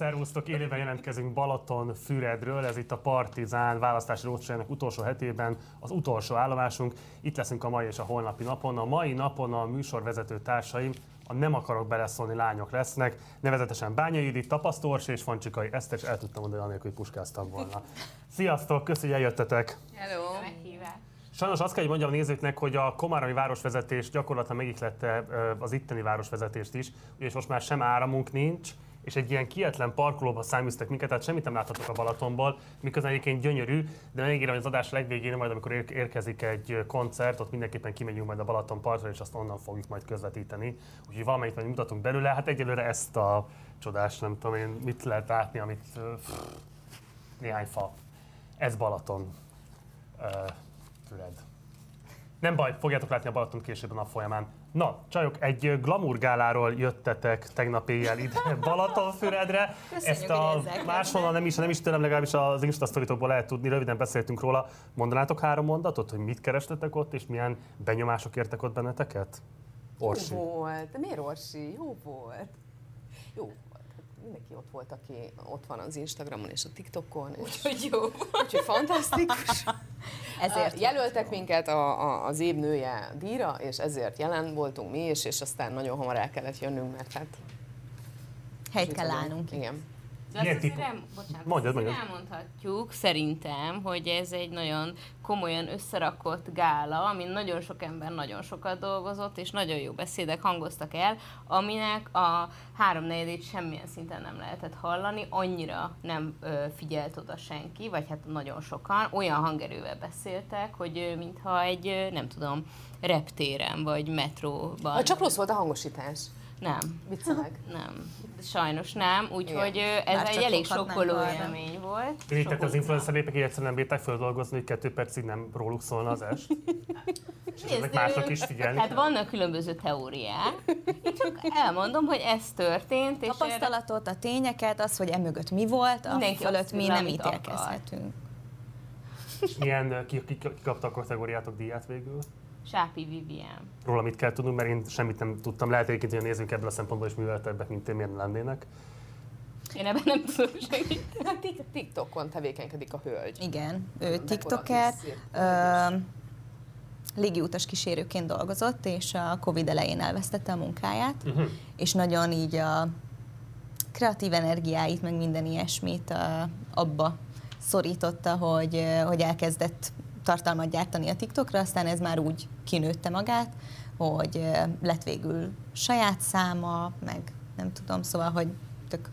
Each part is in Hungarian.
Szervusztok, élőben jelentkezünk Balaton Füredről, ez itt a Partizán választási roadshownak utolsó hetében az utolsó állomásunk. Itt leszünk a mai és a holnapi napon. A mai napon a műsorvezető társaim a Nem akarok beleszólni lányok lesznek, nevezetesen Bányai Judit, Tapasztors és Fancsikai Eszter, és el tudtam mondani, anélkül, hogy puskáztam volna. Sziasztok, köszönjük, hogy eljöttetek! Hello! Sajnos azt kell, hogy mondjam a nézőknek, hogy a komáromi városvezetés gyakorlatilag megihlette ö, az itteni városvezetést is, és most már sem áramunk nincs, és egy ilyen kietlen parkolóba száműztek minket, tehát semmit nem láthatok a Balatonból, miközben egyébként gyönyörű, de megígérem, hogy az adás legvégén, majd amikor ér- érkezik egy koncert, ott mindenképpen kimegyünk majd a Balaton partra, és azt onnan fogjuk majd közvetíteni. Úgyhogy valamelyik majd mutatunk belőle, hát egyelőre ezt a csodás, nem tudom én, mit lehet látni, amit pff, néhány fa. Ez Balaton. Ö, Füred. Nem baj, fogjátok látni a Balaton később a nap folyamán. Na, csajok, egy ö, glamour gáláról jöttetek tegnap éjjel ide Balatonfüredre. Köszönjük, Ezt a máshonnan nem is, nem is tőlem, legalábbis az Insta sztoritokból lehet tudni, röviden beszéltünk róla. Mondanátok három mondatot, hogy mit kerestetek ott, és milyen benyomások értek ott benneteket? Orsi. Jó volt. De miért Orsi? Jó volt. Jó Mindenki ott volt, aki ott van az Instagramon és a TikTokon. És Hogy jó. úgyhogy fantasztikus. Ezért Jelöltek minket a, a, az év nője díjra, és ezért jelen voltunk mi is, és aztán nagyon hamar el kellett jönnünk, mert hát... Helyt kell állnunk. Igen. Milyen típus? nem, bocsánat, Mondjad, mondjad. elmondhatjuk szerintem, hogy ez egy nagyon komolyan összerakott gála, amin nagyon sok ember nagyon sokat dolgozott, és nagyon jó beszédek hangoztak el, aminek a háromnegyedét semmilyen szinten nem lehetett hallani, annyira nem ö, figyelt oda senki, vagy hát nagyon sokan, olyan hangerővel beszéltek, hogy ö, mintha egy, ö, nem tudom, reptéren, vagy metróban. Ha csak rossz volt a hangosítás. Nem. Viccelek. Nem, sajnos nem, úgyhogy ez egy elég sokkoló élmény volt. Irigytett az influencer népek, hogy egyszerűen nem bírták földolgozni, hogy kettő percig nem róluk szólna az est. És ezek mások is figyelni. Hát vannak különböző teóriák. Én csak elmondom, hogy ez történt, és Tapasztalatot, a tényeket, az, hogy emögött mi volt, a fölött mi nem ítélkezhetünk. És milyen, ki, ki, ki kapta a kategóriátok díját végül? Sápi Vivien. Róla mit kell tudnunk, mert én semmit nem tudtam. Lehet egyébként, hogy a nézők ebből a szempontból is műveltebbek, mint én, miért ne lennének. Én ebben nem tudok segíteni. Hát Tik- TikTokon tevékenykedik a hölgy. Igen, ő tiktoker, légiutas kísérőként dolgozott, és a Covid elején elvesztette a munkáját, Uh-huh. és nagyon így a kreatív energiáit, meg minden ilyesmit ö, abba szorította, hogy, hogy elkezdett tartalmat gyártani a TikTokra, aztán ez már úgy kinőtte magát, hogy lett végül saját száma, meg nem tudom, szóval, hogy tök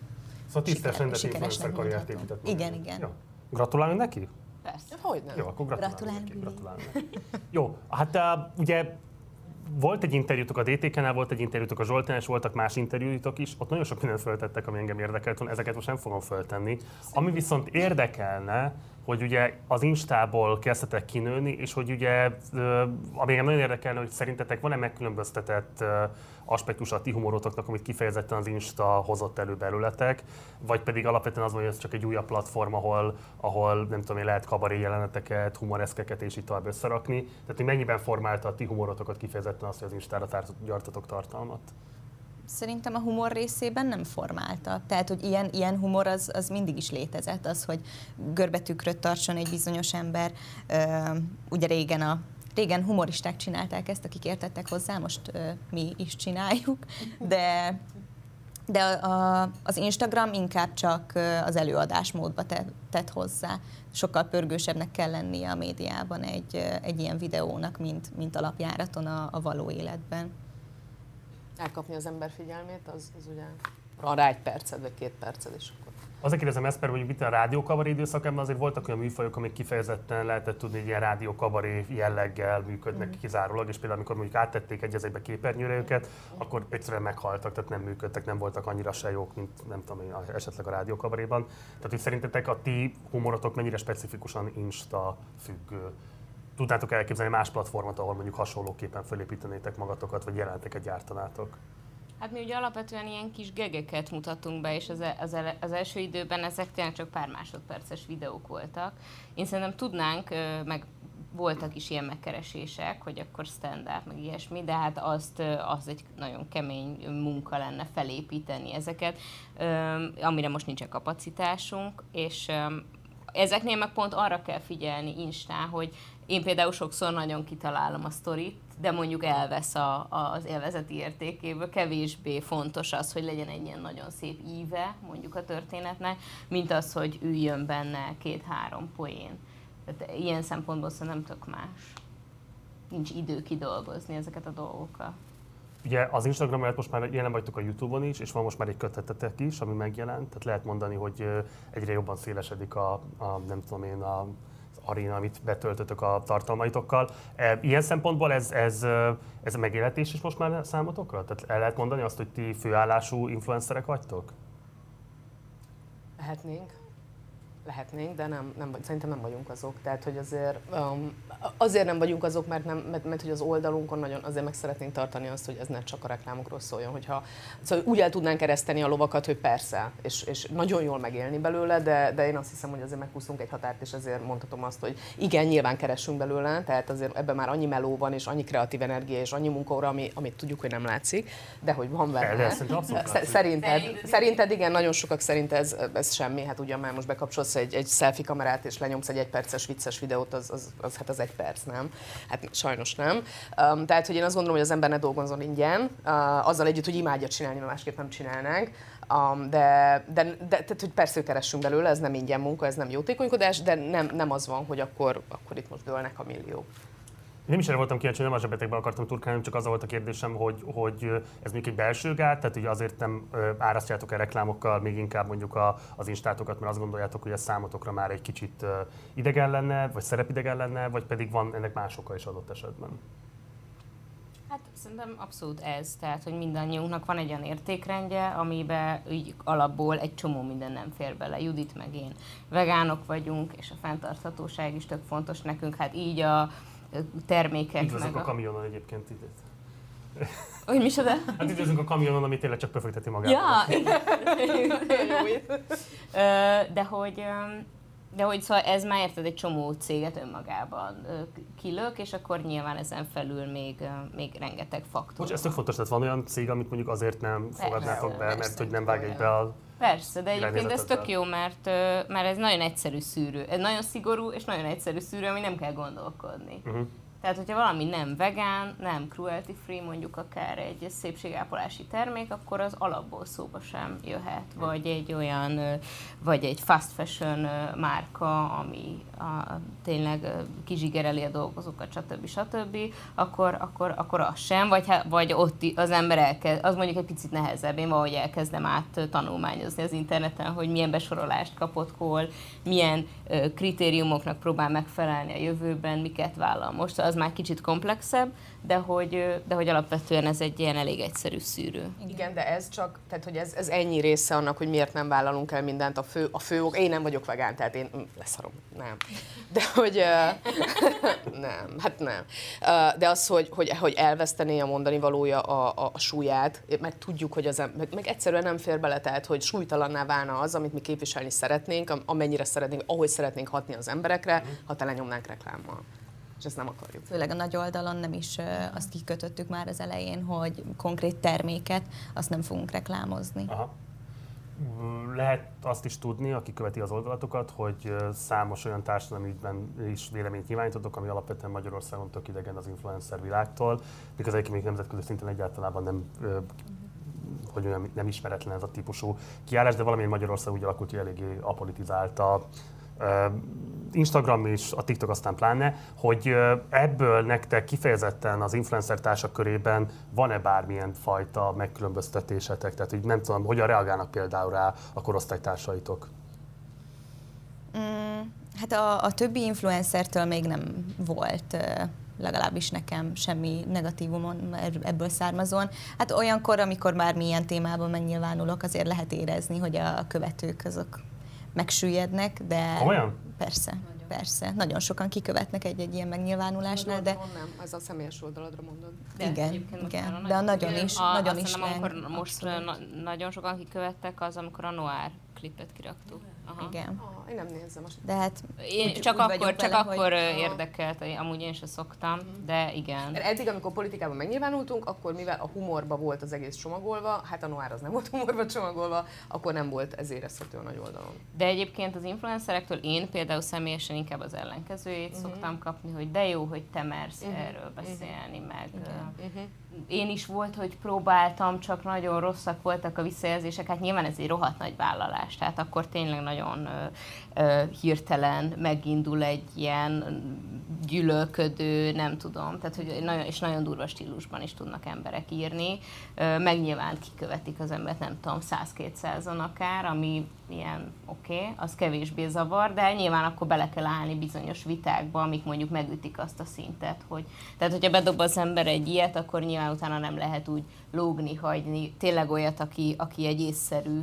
Szóval tisztes rendes sikeresnek influencer karriert épített. Igen, igen. Jó. Gratulálunk neki? Persze. Hát Hogy nem? Jó, akkor gratulálunk, Gratulálunk, neki. Gratulálunk neki. Jó, hát uh, ugye volt egy interjútok a DTK-nál, volt egy interjútok a Zsoltán, és voltak más interjúitok is. Ott nagyon sok mindent föltettek, ami engem érdekelt volna, ezeket most nem fogom föltenni. Ami viszont érdekelne, hogy ugye az Instából kezdtetek kinőni, és hogy ugye, ami engem nagyon érdekelne, hogy szerintetek van-e megkülönböztetett aspektus a ti humorotoknak, amit kifejezetten az Insta hozott elő belőletek, vagy pedig alapvetően az hogy ez csak egy újabb platform, ahol, ahol nem tudom én, lehet kabaré jeleneteket, humoreszkeket és így tovább összerakni. Tehát, hogy mennyiben formálta a ti humorotokat kifejezetten azt, hogy az Instára gyártatok tartalmat? Szerintem a humor részében nem formálta. Tehát, hogy ilyen, ilyen humor az, az mindig is létezett, az, hogy görbetükröt tartson egy bizonyos ember. Ö, ugye régen a Régen humoristák csinálták ezt, akik értettek hozzá, most ö, mi is csináljuk, de de a, a, az Instagram inkább csak az előadásmódba te, tett hozzá. Sokkal pörgősebbnek kell lennie a médiában egy, egy ilyen videónak, mint, mint alapjáraton a, a való életben. Elkapni az ember figyelmét, az, az ugye van rá egy perced, vagy két perced, akkor Azért kérdezem ezt, mert hogy itt a rádiókabaré időszakában azért voltak olyan műfajok, amik kifejezetten lehetett tudni, hogy ilyen rádiókabaré jelleggel működnek mm. kizárólag, és például amikor mondjuk áttették egy az egybe képernyőre őket, akkor egyszerűen meghaltak, tehát nem működtek, nem voltak annyira se jók, mint nem tudom, esetleg a rádiókabaréban. Tehát, hogy szerintetek a ti humorotok mennyire specifikusan Insta függő? Tudnátok elképzelni más platformot, ahol mondjuk hasonlóképpen felépítenétek magatokat, vagy jelenteket gyártanátok? Hát mi ugye alapvetően ilyen kis gegeket mutattunk be, és az, e- az, az első időben ezek tényleg csak pár másodperces videók voltak. Én szerintem tudnánk, meg voltak is ilyen megkeresések, hogy akkor standard, meg ilyesmi, de hát azt, az egy nagyon kemény munka lenne felépíteni ezeket, amire most nincsen kapacitásunk, és ezeknél meg pont arra kell figyelni Instán, hogy én például sokszor nagyon kitalálom a sztorit, de mondjuk elvesz a, az élvezeti értékéből, kevésbé fontos az, hogy legyen egy ilyen nagyon szép íve mondjuk a történetnek, mint az, hogy üljön benne két-három poén. Tehát ilyen szempontból szerintem tök más. Nincs idő kidolgozni ezeket a dolgokat. Ugye az Instagram mellett most már jelen vagytok a Youtube-on is, és van most már egy kötetetek is, ami megjelent, tehát lehet mondani, hogy egyre jobban szélesedik a, a nem tudom én, a aréna, amit betöltötök a tartalmaitokkal. E, ilyen szempontból ez, ez, ez megéletés is most már számotokra? Tehát el lehet mondani azt, hogy ti főállású influencerek vagytok? Lehetnénk lehetnénk, de nem, nem, szerintem nem vagyunk azok. Tehát, hogy azért, um, azért nem vagyunk azok, mert, nem, mert, mert hogy az oldalunkon nagyon azért meg szeretnénk tartani azt, hogy ez ne csak a reklámokról szóljon. Hogyha, szóval úgy el tudnánk kereszteni a lovakat, hogy persze, és, és nagyon jól megélni belőle, de, de én azt hiszem, hogy azért meghúztunk egy határt, és ezért mondhatom azt, hogy igen, nyilván keresünk belőle, tehát azért ebben már annyi meló van, és annyi kreatív energia, és annyi munka, ami, amit tudjuk, hogy nem látszik, de hogy van benne. Szerinted, szerinted igen, nagyon sokak szerint ez, ez semmi, hát ugyan már most bekapcsolsz fogsz egy, egy selfie kamerát és lenyomsz egy egyperces vicces videót, az, az, az, hát az egy perc, nem? Hát sajnos nem. Um, tehát, hogy én azt gondolom, hogy az ember ne dolgozzon ingyen, uh, azzal együtt, hogy imádja csinálni, mert másképp nem csinálnánk. Um, de, de, de tehát, hogy persze, hogy keressünk belőle, ez nem ingyen munka, ez nem jótékonykodás, de nem, nem az van, hogy akkor, akkor itt most dőlnek a milliók. Nem is erre voltam kíváncsi, nem a zsebetekbe akartam turkálni, csak az volt a kérdésem, hogy, hogy ez még egy belső gát, tehát ugye azért nem árasztjátok el reklámokkal még inkább mondjuk a, az instátokat, mert azt gondoljátok, hogy ez számotokra már egy kicsit idegen lenne, vagy szerepidegen lenne, vagy pedig van ennek más oka is adott esetben? Hát szerintem abszolút ez, tehát hogy mindannyiunknak van egy olyan értékrendje, amiben így alapból egy csomó minden nem fér bele. Judit meg én vegánok vagyunk, és a fenntarthatóság is tök fontos nekünk, hát így a termékek. Üdvözlök a kamionon egyébként itt. Hogy mi de? Hát üdvözlünk a kamionon, ami tényleg csak pöfögteti magát. Ja, de hogy de hogy szóval ez már érted egy csomó céget önmagában kilök, és akkor nyilván ezen felül még, még rengeteg faktor. Most ez tök fontos, tehát van olyan cég, amit mondjuk azért nem fogadnátok be, mert hogy nem vág be a Persze, de egyébként ez tök jó, mert, mert ez nagyon egyszerű szűrő. Ez nagyon szigorú és nagyon egyszerű szűrő, ami nem kell gondolkodni. Uh-huh. Tehát, hogyha valami nem vegán, nem cruelty free, mondjuk akár egy szépségápolási termék, akkor az alapból szóba sem jöhet. Vagy egy olyan, vagy egy fast fashion márka, ami a, tényleg kizsigereli a dolgozókat, stb. stb., akkor, akkor, akkor az sem, vagy, vagy ott az ember elkezd, az mondjuk egy picit nehezebb, én valahogy elkezdem át tanulmányozni az interneten, hogy milyen besorolást kapott hol, milyen kritériumoknak próbál megfelelni a jövőben, miket vállal most. Az már kicsit komplexebb, de hogy, de hogy alapvetően ez egy ilyen elég egyszerű szűrő. Igen, de ez csak, tehát hogy ez, ez ennyi része annak, hogy miért nem vállalunk el mindent. A fő, a fő ok, én nem vagyok vegán, tehát én mm, leszarom, nem. De hogy, nem, hát nem. De az, hogy, hogy, hogy elvesztené a mondani valója a, a, a súlyát, mert tudjuk, hogy az meg, meg egyszerűen nem fér bele, tehát hogy súlytalanná válna az, amit mi képviselni szeretnénk, amennyire szeretnénk, ahogy szeretnénk hatni az emberekre, ha tele nyomnánk reklámmal és ezt nem akarjuk. Főleg a nagy oldalon nem is azt kikötöttük már az elején, hogy konkrét terméket azt nem fogunk reklámozni. Aha. Lehet azt is tudni, aki követi az oldalatokat, hogy számos olyan társadalmi ügyben is véleményt nyilvánítotok, ami alapvetően Magyarországon tök idegen az influencer világtól, miközben egyébként még nemzetközi szinten egyáltalán nem hogy nem, nem ismeretlen ez a típusú kiállás, de valamilyen Magyarország úgy alakult, hogy eléggé apolitizált a, Instagram és a TikTok aztán pláne, hogy ebből nektek kifejezetten az influencer társak körében van-e bármilyen fajta megkülönböztetésetek? Tehát, hogy nem tudom, hogyan reagálnak például rá a korosztálytársaitok? Mm, hát a, a többi influencertől még nem volt legalábbis nekem semmi negatívumon ebből származóan. Hát olyankor, amikor már milyen témában megnyilvánulok, azért lehet érezni, hogy a követők azok megsüllyednek, de Olyan? persze. Nagyon. Persze, nagyon sokan kikövetnek egy-egy ilyen megnyilvánulásnál, de... Nem, ez a személyes oldaladra mondod. De igen, igen, de a nagyon is, a, nagyon is amikor most na, nagyon sokan kikövettek az, amikor a Noir klipet kiraktuk. Aha. Igen. Ah, én nem nézem most. De hát Én úgy- csak úgy akkor, csak vele, akkor hogy- érdekelt, amúgy én se szoktam, de igen. Mert eddig, amikor politikában megnyilvánultunk, akkor mivel a humorba volt az egész csomagolva, hát a Noir az nem volt humorba csomagolva, akkor nem volt ez érezhető a nagy oldalon. De egyébként az influencerektől én például személyesen inkább az ellenkezőjét Mhm. uh-huh. szoktam kapni, hogy de jó, hogy te mersz uh-huh. erről beszélni, meg uh, Uh-huh. Én is volt, hogy próbáltam, csak nagyon rosszak voltak a visszajelzések, hát nyilván ez egy rohadt nagy vállalás, tehát akkor tényleg nagyon hirtelen megindul egy ilyen gyűlölködő, nem tudom, tehát hogy nagyon, és nagyon durva stílusban is tudnak emberek írni, meg nyilván kikövetik az embert, nem tudom, 100-200-an akár, ami ilyen oké, okay, az kevésbé zavar, de nyilván akkor bele kell állni bizonyos vitákba, amik mondjuk megütik azt a szintet, hogy tehát hogyha bedob az ember egy ilyet, akkor nyilván utána nem lehet úgy lógni, hagyni tényleg olyat, aki, aki egy észszerű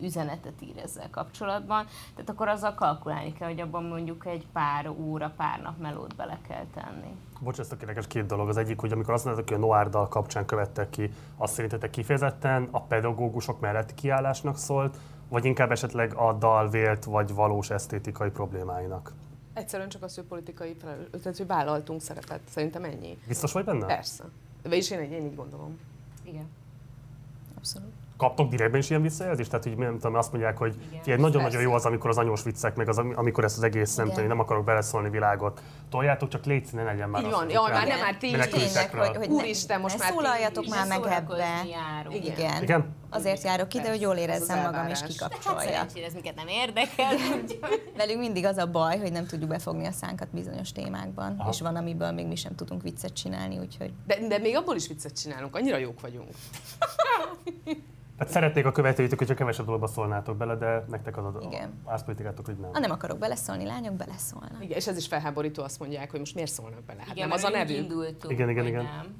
üzenetet ír ezzel kapcsolatban. Tehát akkor azzal kalkulálni kell, hogy abban mondjuk egy pár óra, pár nap melót bele kell tenni. Bocs, ez tök érdekes két dolog. Az egyik, hogy amikor azt mondtátok, hogy a Noir dal kapcsán követtek ki, azt szerintetek kifejezetten a pedagógusok melletti kiállásnak szólt, vagy inkább esetleg a dal vélt vagy valós esztétikai problémáinak? Egyszerűen csak az, hogy politikai felelős, tehát hogy vállaltunk szerepet. Szerintem ennyi. Biztos vagy benne? Persze. Vagyis én, én így gondolom. Igen. abszolút. Kaptok direktben is ilyen visszajelzést? Tehát, hogy nem tudom, azt mondják, hogy nagyon-nagyon jó az, amikor az anyós viccek, meg az, amikor ezt az egész, nem tudom, nem akarok beleszólni világot. Toljátok, csak légy ne legyen már Így van. Jaj, már nem, már ti is. Tényleg, hogy, hogy Úristen, most ne már szólaljatok már meg ebbe. Igen. Igen. Azért járok ki, de hogy jól érezzem magam és. Hát kikapcsolja. szerencsére ez minket nem érdekel. Velünk mindig az a baj, hogy nem tudjuk befogni a szánkat bizonyos témákban, Aha. és van, amiből még mi sem tudunk viccet csinálni, úgyhogy De, de még abból is viccet csinálunk, annyira jók vagyunk. Hát szeretnék a követőitek, hogyha kevesebb dologba szólnátok bele, de nektek az a Igen. árszpolitikátok, hogy nem. ha nem akarok beleszólni, lányok beleszólnak. Igen, és ez is felháborító, azt mondják, hogy most miért szólnak bele. Hát Igen, nem az a nevük. indultunk, Igen, igen, igen. Nem.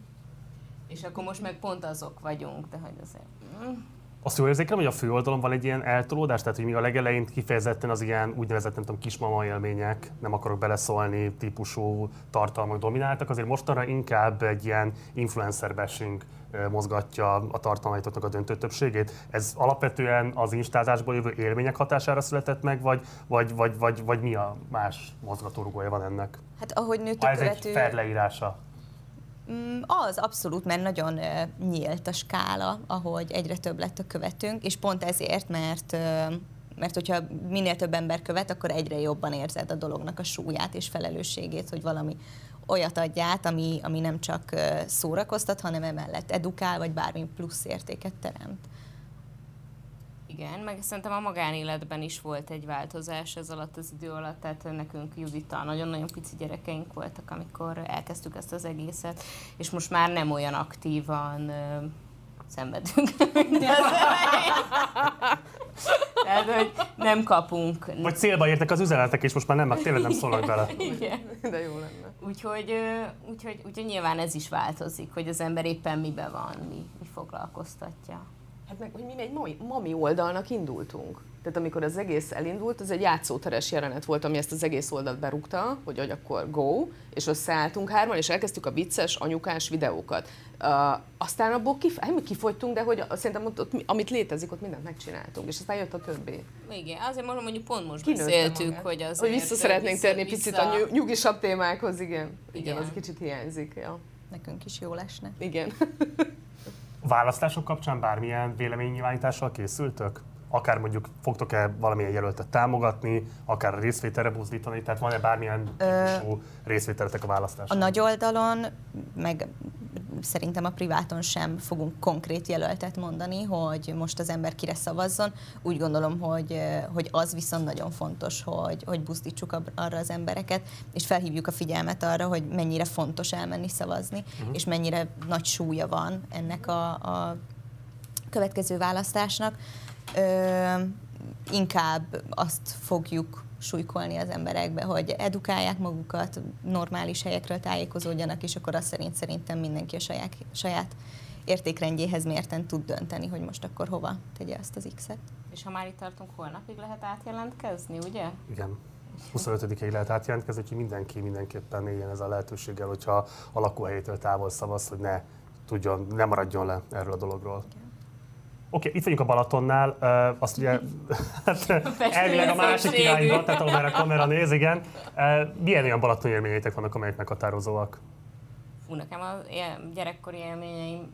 És akkor most meg pont azok vagyunk, de hogy azért... mm. Azt jól érzékelem, hogy a főoldalon van egy ilyen eltolódás, tehát hogy még a legelején kifejezetten az ilyen úgynevezett, nem tudom, kismama élmények, nem akarok beleszólni, típusú tartalmak domináltak, azért mostanra inkább egy ilyen influencer bashing mozgatja a tartalmaitoknak a döntő többségét. Ez alapvetően az instázásból jövő élmények hatására született meg, vagy, vagy, vagy, vagy, vagy mi a más mozgatórugója van ennek? Hát ahogy nőtt a ez egy követő... fair leírása. Mm, Az abszolút, mert nagyon nyílt a skála, ahogy egyre több lett a követőnk, és pont ezért, mert mert hogyha minél több ember követ, akkor egyre jobban érzed a dolognak a súlyát és felelősségét, hogy valami olyat adj át, ami, ami nem csak szórakoztat, hanem emellett edukál, vagy bármi plusz értéket teremt. Igen, meg szerintem a magánéletben is volt egy változás ez alatt az idő alatt, tehát nekünk Judita nagyon-nagyon pici gyerekeink voltak, amikor elkezdtük ezt az egészet, és most már nem olyan aktívan ö, szenvedünk. Tehát, hogy nem kapunk. Vagy célba értek az üzenetek, és most már nem, tényleg nem szólnak bele. Igen. De jó lenne. Úgyhogy, úgyhogy, úgyhogy nyilván ez is változik, hogy az ember éppen miben van, mi, mi foglalkoztatja. Hát meg, hogy mi egy mami oldalnak indultunk. Tehát amikor az egész elindult, az egy játszóteres jelenet volt, ami ezt az egész oldalt berúgta, hogy, hogy akkor go, és összeálltunk hárman, és elkezdtük a vicces, anyukás videókat. Uh, aztán abból kif- hát mi kifogytunk, de hogy szerintem ott, ott, mi- amit létezik, ott mindent megcsináltunk, és aztán jött a többi. Igen, azért mondom, mondjuk pont most Kinőtte beszéltük, magát. hogy az Hogy vissza szeretnénk térni picit a nyug- nyugisabb témákhoz, igen. Igen, Igen. az kicsit hiányzik. Ja. Nekünk is jó lesne. Igen. Választások kapcsán bármilyen véleménynyilvánítással készültök? Akár mondjuk fogtok-e valamilyen jelöltet támogatni, akár a részvételre buzdítani, tehát van-e bármilyen típusú részvételetek a A választáson? nagy oldalon, meg szerintem a priváton sem fogunk konkrét jelöltet mondani, hogy most az ember kire szavazzon. Úgy gondolom, hogy, hogy az viszont nagyon fontos, hogy, hogy buzdítsuk arra az embereket, és felhívjuk a figyelmet arra, hogy mennyire fontos elmenni szavazni, uh-huh. és mennyire nagy súlya van ennek a, a következő választásnak. Ö, inkább azt fogjuk súlykolni az emberekbe, hogy edukálják magukat, normális helyekről tájékozódjanak, és akkor azt szerint szerintem mindenki a saját, saját értékrendjéhez mérten tud dönteni, hogy most akkor hova tegye azt az X-et. És ha már itt tartunk, holnapig lehet átjelentkezni, ugye? Igen. 25-ig lehet átjelentkezni, úgyhogy mindenki mindenképpen éljen ez a lehetőséggel, hogyha a lakóhelyétől távol szavaz, hogy ne tudjon, ne maradjon le erről a dologról. Oké, itt vagyunk a Balatonnál, uh, azt ugye hát, elvileg a másik irányba, tehát ahol már a kamera néz, igen. Uh, milyen olyan Balaton élményeitek vannak, amelyek meghatározóak? Fú, nekem a gyerekkori élményeim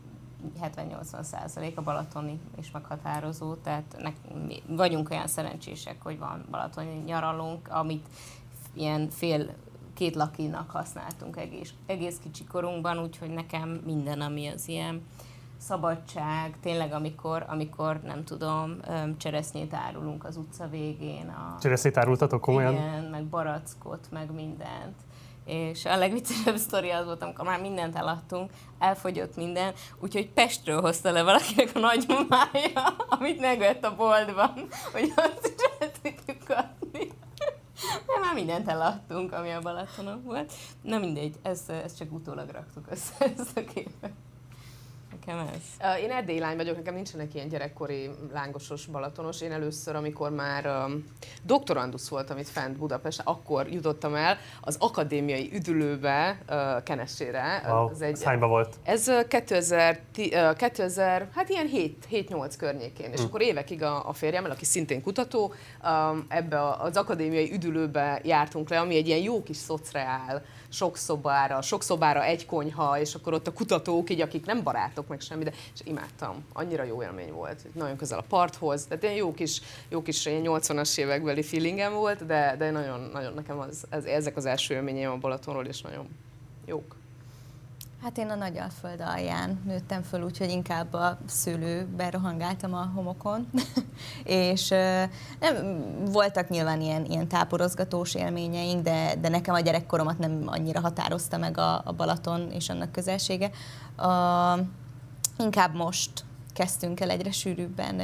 70-80 százalék a balatoni és meghatározó, tehát nek, mi vagyunk olyan szerencsések, hogy van balatoni nyaralunk, amit ilyen fél két lakinak használtunk egész, egész kicsi korunkban, úgyhogy nekem minden, ami az ilyen szabadság, tényleg amikor, amikor nem tudom, cseresznyét árulunk az utca végén. A, cseresznyét árultatok komolyan? Igen, meg barackot, meg mindent. És a legviccesebb sztori az volt, amikor már mindent eladtunk, elfogyott minden, úgyhogy Pestről hozta le valakinek a nagymamája, amit megvett a boltban, hogy azt is el tudjuk adni. Mert már mindent eladtunk, ami a Balatonon volt. Na mindegy, ezt, ezt csak utólag raktuk össze, ezt a képet nekem ez? Én erdélyi lány vagyok, nekem nincsenek ilyen gyerekkori lángosos balatonos. Én először, amikor már um, doktorandusz voltam itt fent Budapest, akkor jutottam el az akadémiai üdülőbe uh, Kenessére. Wow, ez egy, hányba volt? Ez 2000, uh, 2000 hát ilyen 7-8 környékén. És hm. akkor évekig a, a férjemmel, aki szintén kutató, um, ebbe az akadémiai üdülőbe jártunk le, ami egy ilyen jó kis szociál sok szobára, sok szobára egy konyha, és akkor ott a kutatók, így akik nem barátok meg semmi, de és imádtam. Annyira jó élmény volt. Nagyon közel a parthoz, tehát ilyen jó kis, jó kis ilyen 80-as évekbeli feelingem volt, de, de nagyon, nagyon nekem az, ez, ezek az első élményeim a Balatonról, és nagyon jók. Hát én a Nagyalföld alján nőttem föl, úgyhogy inkább a szőlőben rohangáltam a homokon, és nem, voltak nyilván ilyen, ilyen táporozgatós élményeink, de, de nekem a gyerekkoromat nem annyira határozta meg a, a Balaton és annak közelsége. A, inkább most kezdtünk el egyre sűrűbben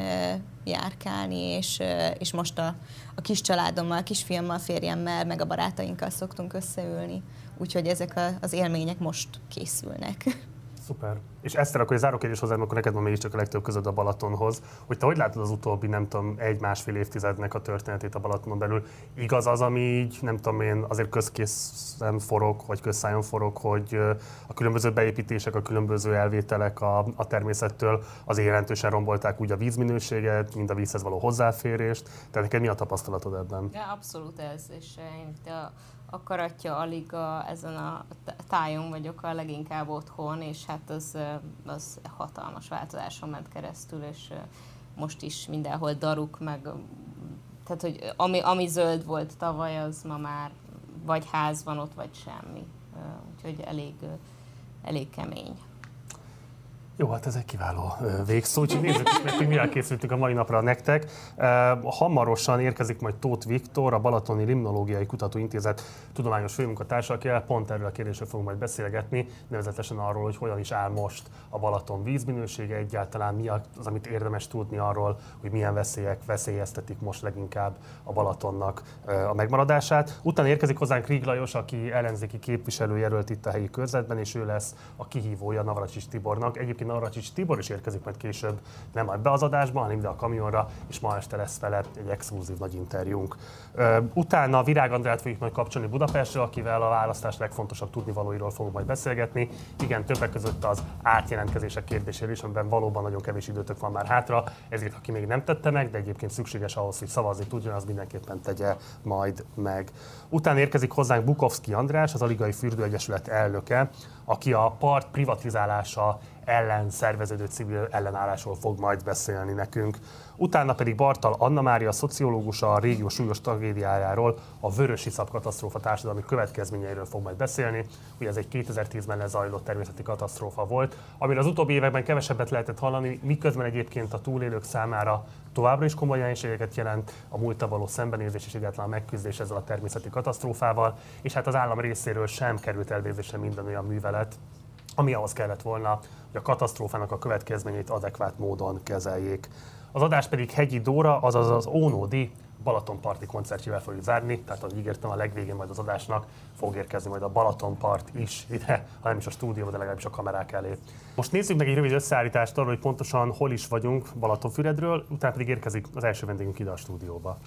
járkálni, és, és most a, a kis családommal, a kisfiammal, férjemmel, meg a barátainkkal szoktunk összeülni úgyhogy ezek az élmények most készülnek. Szuper. És Eszter, akkor egy záró kérdés hozzám, akkor neked van mégiscsak a legtöbb között a Balatonhoz, hogy te hogy látod az utóbbi, nem tudom, egy-másfél évtizednek a történetét a Balatonon belül? Igaz az, ami így, nem tudom én, azért közkészen forog, vagy közszájon forog, hogy a különböző beépítések, a különböző elvételek a, a természettől az jelentősen rombolták úgy a vízminőséget, mint a vízhez való hozzáférést. Tehát neked mi a tapasztalatod ebben? Ja, abszolút ez, és én a a Karatya Aliga, ezen a tájon vagyok a leginkább otthon, és hát az, az hatalmas változáson ment keresztül, és most is mindenhol daruk, meg tehát, hogy ami, ami zöld volt tavaly, az ma már vagy ház van ott, vagy semmi. Úgyhogy elég, elég kemény. Jó, hát ez egy kiváló végszó, úgyhogy nézzük is meg, hogy mivel készültünk a mai napra nektek. Hamarosan érkezik majd Tóth Viktor, a Balatoni Limnológiai Kutatóintézet tudományos főmunkatársa, akivel pont erről a kérdésről fogunk majd beszélgetni, nevezetesen arról, hogy hogyan is áll most a Balaton vízminősége egyáltalán, mi az, amit érdemes tudni arról, hogy milyen veszélyek veszélyeztetik most leginkább a Balatonnak a megmaradását. Utána érkezik hozzánk Rig Lajos, aki ellenzéki képviselőjelölt itt a helyi körzetben, és ő lesz a kihívója Navracsis Tibornak. Egyébként Navracsics Tibor is érkezik majd később, nem majd be az adásba, hanem ide a kamionra, és ma este lesz vele egy exkluzív nagy interjúnk. Utána Virág Andrát fogjuk majd kapcsolni Budapestről, akivel a választás legfontosabb tudnivalóiról fogunk majd beszélgetni. Igen, többek között az átjelentkezések kérdéséről is, amiben valóban nagyon kevés időtök van már hátra, ezért aki még nem tette meg, de egyébként szükséges ahhoz, hogy szavazni tudjon, az mindenképpen tegye majd meg. Utána érkezik hozzánk Bukovski András, az Aligai Fürdőegyesület elnöke, aki a part privatizálása ellen szerveződő civil ellenállásról fog majd beszélni nekünk. Utána pedig Bartal Anna Mária, szociológus a régió súlyos tragédiájáról, a Vörösi katasztrófa társadalmi következményeiről fog majd beszélni. Ugye ez egy 2010-ben lezajlott természeti katasztrófa volt, amiről az utóbbi években kevesebbet lehetett hallani, miközben egyébként a túlélők számára továbbra is komoly jelenségeket jelent a múlta való szembenézés és egyáltalán megküzdés ezzel a természeti katasztrófával, és hát az állam részéről sem került elvégzésre minden olyan művelet, ami ahhoz kellett volna, hogy a katasztrófának a következményeit adekvát módon kezeljék. Az adás pedig Hegyi Dóra, azaz az Ónódi Balatonparti koncertjével fogjuk zárni, tehát ahogy ígértem, a legvégén majd az adásnak fog érkezni majd a Balatonpart is ide, ha nem is a stúdióba, de legalábbis a kamerák elé. Most nézzük meg egy rövid összeállítást arról, hogy pontosan hol is vagyunk Balatonfüredről, utána pedig érkezik az első vendégünk ide a stúdióba.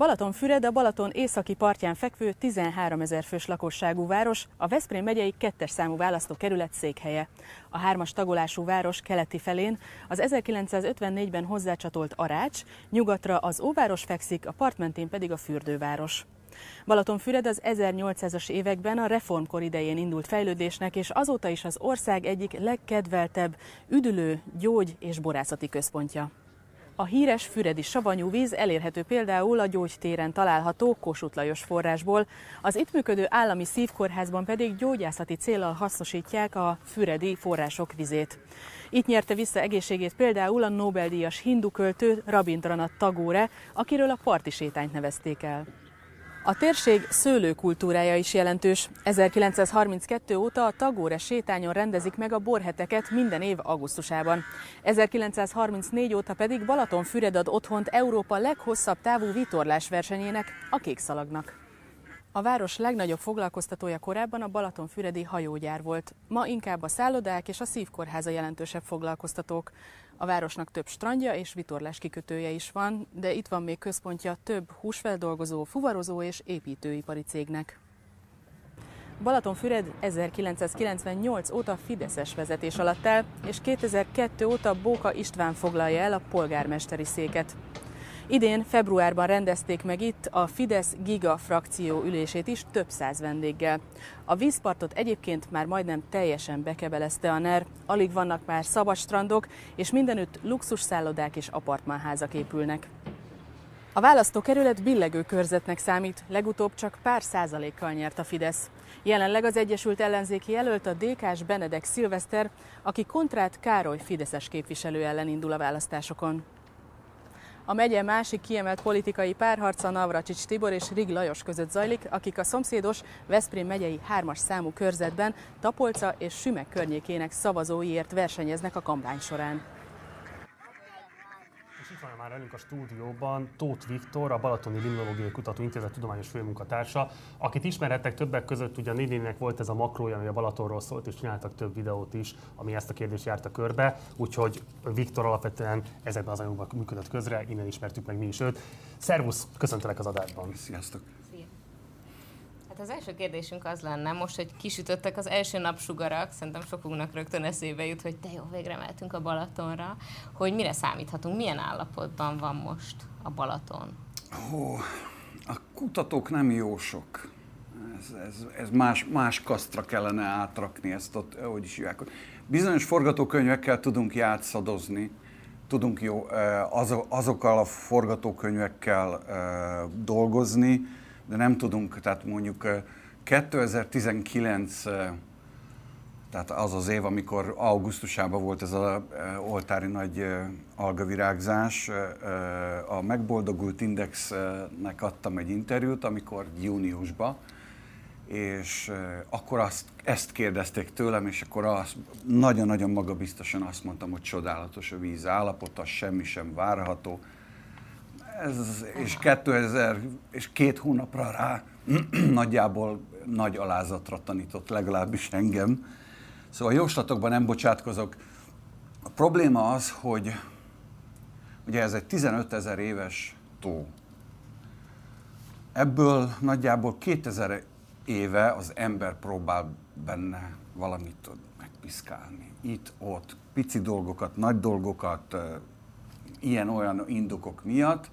Balatonfüred a Balaton északi partján fekvő 13 ezer fős lakosságú város, a Veszprém megyei kettes számú választókerület székhelye. A hármas tagolású város keleti felén az 1954-ben hozzácsatolt Arács, nyugatra az Óváros fekszik, a part mentén pedig a fürdőváros. Balatonfüred az 1800-as években a reformkor idején indult fejlődésnek, és azóta is az ország egyik legkedveltebb üdülő, gyógy és borászati központja. A híres füredi savanyú víz elérhető például a gyógytéren található Kossuth Lajos forrásból, az itt működő állami szívkórházban pedig gyógyászati célral hasznosítják a füredi források vizét. Itt nyerte vissza egészségét például a Nobel-díjas hindu költő Rabindranath Tagore, akiről a parti sétányt nevezték el. A térség szőlőkultúrája is jelentős. 1932 óta a Tagóre sétányon rendezik meg a borheteket minden év augusztusában. 1934 óta pedig Balatonfüred ad otthont Európa leghosszabb távú vitorlás versenyének, a Kékszalagnak. A város legnagyobb foglalkoztatója korábban a Balatonfüredi hajógyár volt. Ma inkább a szállodák és a szívkórháza jelentősebb foglalkoztatók. A városnak több strandja és vitorlás kikötője is van, de itt van még központja több húsfeldolgozó, fuvarozó és építőipari cégnek. Balatonfüred 1998 óta Fideszes vezetés alatt áll, és 2002 óta Bóka István foglalja el a polgármesteri széket. Idén februárban rendezték meg itt a Fidesz Giga frakció ülését is több száz vendéggel. A vízpartot egyébként már majdnem teljesen bekebelezte a NER, alig vannak már szabad strandok, és mindenütt luxus szállodák és apartmánházak épülnek. A választókerület billegő körzetnek számít, legutóbb csak pár százalékkal nyert a Fidesz. Jelenleg az Egyesült Ellenzéki jelölt a DK-s Benedek Szilveszter, aki kontrát Károly Fideszes képviselő ellen indul a választásokon. A megye másik kiemelt politikai párharca Navracsics Tibor és Rig Lajos között zajlik, akik a szomszédos Veszprém megyei hármas számú körzetben Tapolca és Sümek környékének szavazóiért versenyeznek a kampány során itt van már velünk a stúdióban Tóth Viktor, a Balatoni Limnológiai Kutatóintézet tudományos főmunkatársa, akit ismerhettek többek között, ugye a Nidének volt ez a makrója, ami a Balatonról szólt, és csináltak több videót is, ami ezt a kérdést járta körbe, úgyhogy Viktor alapvetően ezekben az anyagokban működött közre, innen ismertük meg mi is őt. Szervusz, köszöntelek az adásban. Sziasztok! Az első kérdésünk az lenne, most, hogy kisütöttek az első napsugarak, szerintem sokunknak rögtön eszébe jut, hogy te jó, végre mehetünk a Balatonra, hogy mire számíthatunk, milyen állapotban van most a Balaton? Ó, a kutatók nem jó sok. Ez, ez, ez más, más kasztra kellene átrakni ezt, ott, hogy is hívják. Bizonyos forgatókönyvekkel tudunk játszadozni, tudunk jó, azokkal a forgatókönyvekkel dolgozni, de nem tudunk, tehát mondjuk 2019, tehát az az év, amikor augusztusában volt ez az oltári nagy algavirágzás, a Megboldogult Indexnek adtam egy interjút, amikor júniusban, és akkor azt, ezt kérdezték tőlem, és akkor azt, nagyon-nagyon magabiztosan azt mondtam, hogy csodálatos a víz állapota, semmi sem várható, ez, és 2000, és két hónapra rá nagyjából nagy alázatra tanított, legalábbis engem. Szóval jóslatokban nem bocsátkozok. A probléma az, hogy ugye ez egy 15 ezer éves tó. Ebből nagyjából 2000 éve az ember próbál benne valamit megpiszkálni. Itt, ott, pici dolgokat, nagy dolgokat, ilyen-olyan indokok miatt,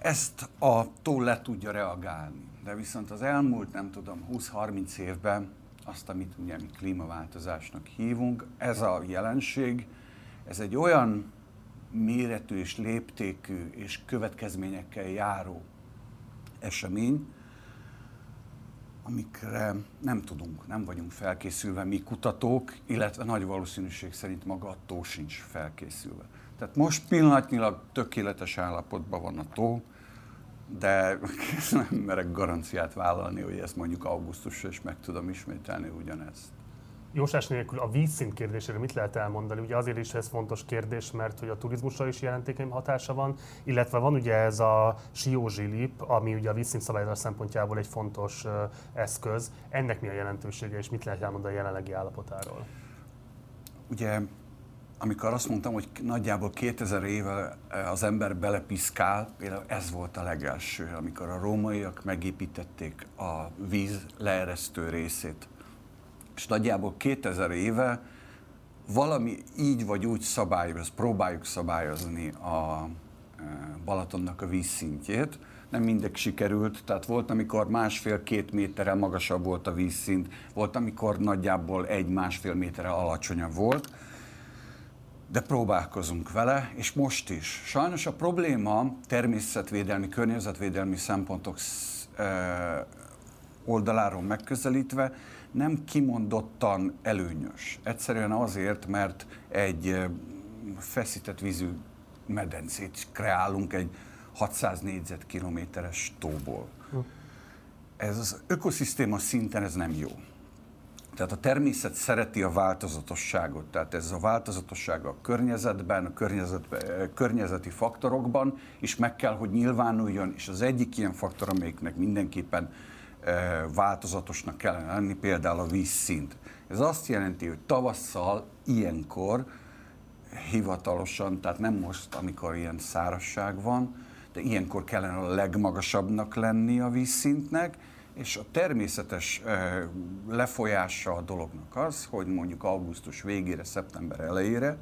ezt a tó le tudja reagálni. De viszont az elmúlt, nem tudom, 20-30 évben azt, amit ugye mi klímaváltozásnak hívunk, ez a jelenség, ez egy olyan méretű és léptékű és következményekkel járó esemény, amikre nem tudunk, nem vagyunk felkészülve mi kutatók, illetve nagy valószínűség szerint maga a tó sincs felkészülve. Tehát most pillanatnyilag tökéletes állapotban van a tó, de nem merek garanciát vállalni, hogy ezt mondjuk augusztusra is meg tudom ismételni ugyanezt. Jósás nélkül a vízszint kérdésére mit lehet elmondani? Ugye azért is ez fontos kérdés, mert hogy a turizmusra is jelentékeny hatása van, illetve van ugye ez a siózsilip, ami ugye a vízszint szabályozás szempontjából egy fontos eszköz. Ennek mi a jelentősége, és mit lehet elmondani a jelenlegi állapotáról? Ugye amikor azt mondtam, hogy nagyjából 2000 éve az ember belepiszkál, például ez volt a legelső, amikor a rómaiak megépítették a víz leeresztő részét. És nagyjából 2000 éve valami így vagy úgy szabályoz, próbáljuk szabályozni a e, Balatonnak a vízszintjét. Nem mindegy sikerült, tehát volt, amikor másfél-két méterrel magasabb volt a vízszint, volt, amikor nagyjából egy-másfél méterrel alacsonyabb volt de próbálkozunk vele, és most is. Sajnos a probléma természetvédelmi, környezetvédelmi szempontok oldaláról megközelítve nem kimondottan előnyös. Egyszerűen azért, mert egy feszített vízű medencét kreálunk egy 600 négyzetkilométeres tóból. Hm. Ez az ökoszisztéma szinten ez nem jó. Tehát a természet szereti a változatosságot, tehát ez a változatosság a környezetben, a környezetben, környezeti faktorokban is meg kell, hogy nyilvánuljon, és az egyik ilyen faktor, amelyiknek mindenképpen e, változatosnak kellene lenni, például a vízszint. Ez azt jelenti, hogy tavasszal ilyenkor hivatalosan, tehát nem most, amikor ilyen szárasság van, de ilyenkor kellene a legmagasabbnak lenni a vízszintnek, és a természetes lefolyása a dolognak az, hogy mondjuk augusztus végére, szeptember elejére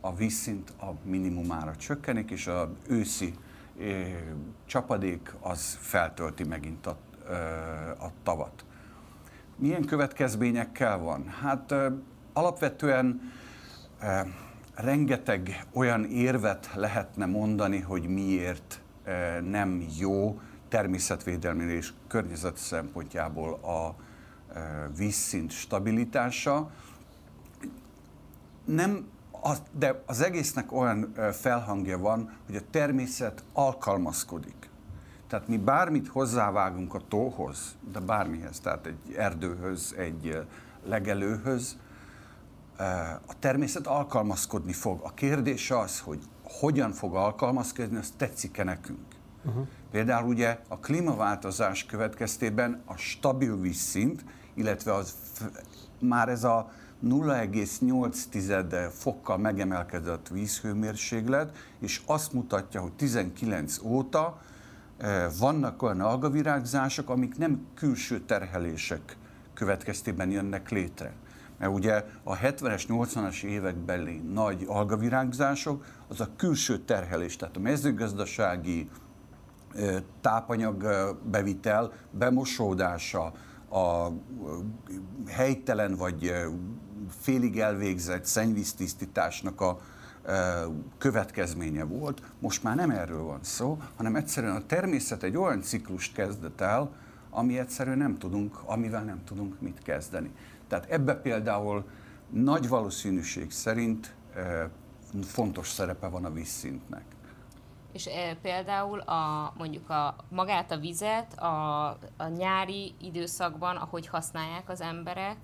a vízszint a minimumára csökkenik, és a őszi csapadék az feltölti megint a, a tavat. Milyen következményekkel van? Hát alapvetően rengeteg olyan érvet lehetne mondani, hogy miért nem jó természetvédelmi és környezet szempontjából a e, vízszint stabilitása. Nem, de az egésznek olyan e, felhangja van, hogy a természet alkalmazkodik. Tehát mi bármit hozzávágunk a tóhoz, de bármihez, tehát egy erdőhöz, egy e, legelőhöz, a természet alkalmazkodni fog. A kérdés az, hogy hogyan fog alkalmazkodni, az tetszik-e nekünk. Uh-huh. Például ugye a klímaváltozás következtében a stabil vízszint, illetve az már ez a 0,8 fokkal megemelkedett vízhőmérséklet, és azt mutatja, hogy 19 óta eh, vannak olyan algavirágzások, amik nem külső terhelések következtében jönnek létre. Mert ugye a 70-es, 80-as évekbeli nagy algavirágzások, az a külső terhelés, tehát a mezőgazdasági, tápanyag bevitel, bemosódása, a helytelen vagy félig elvégzett szennyvíztisztításnak a következménye volt. Most már nem erről van szó, hanem egyszerűen a természet egy olyan ciklust kezdett el, ami egyszerűen nem tudunk, amivel nem tudunk mit kezdeni. Tehát ebbe például nagy valószínűség szerint fontos szerepe van a vízszintnek és e, például a, mondjuk a, magát a vizet a, a nyári időszakban, ahogy használják az emberek,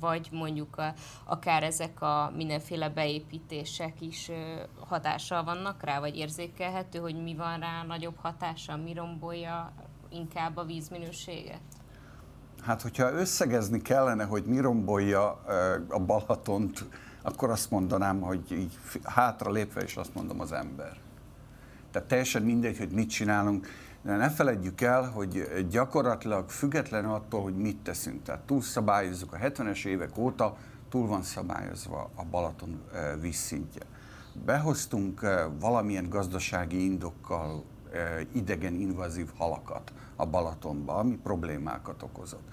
vagy mondjuk a, akár ezek a mindenféle beépítések is hatással vannak rá, vagy érzékelhető, hogy mi van rá nagyobb hatása, mi rombolja inkább a vízminőséget? Hát, hogyha összegezni kellene, hogy mi rombolja a Balatont, akkor azt mondanám, hogy így hátra lépve is azt mondom az ember. Tehát teljesen mindegy, hogy mit csinálunk, de ne feledjük el, hogy gyakorlatilag független attól, hogy mit teszünk. Tehát túlszabályozzuk a 70-es évek óta, túl van szabályozva a Balaton vízszintje. Behoztunk eh, valamilyen gazdasági indokkal idegen invazív halakat a Balatonba, ami problémákat okozott.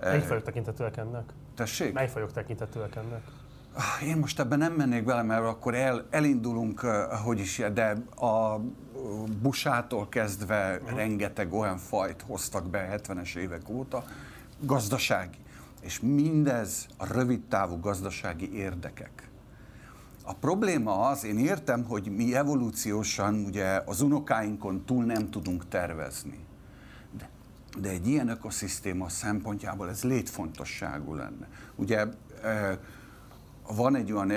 Mely fajok tekintetőek ennek? Tessék? Mely fajok tekintetőek ennek? Én most ebben nem mennék bele, mert akkor el, elindulunk, hogy is, de a busától kezdve uh-huh. rengeteg olyan fajt hoztak be 70-es évek óta, gazdasági. És mindez a rövid távú gazdasági érdekek. A probléma az, én értem, hogy mi evolúciósan ugye az unokáinkon túl nem tudunk tervezni. De, de egy ilyen ökoszisztéma szempontjából ez létfontosságú lenne. Ugye van egy olyan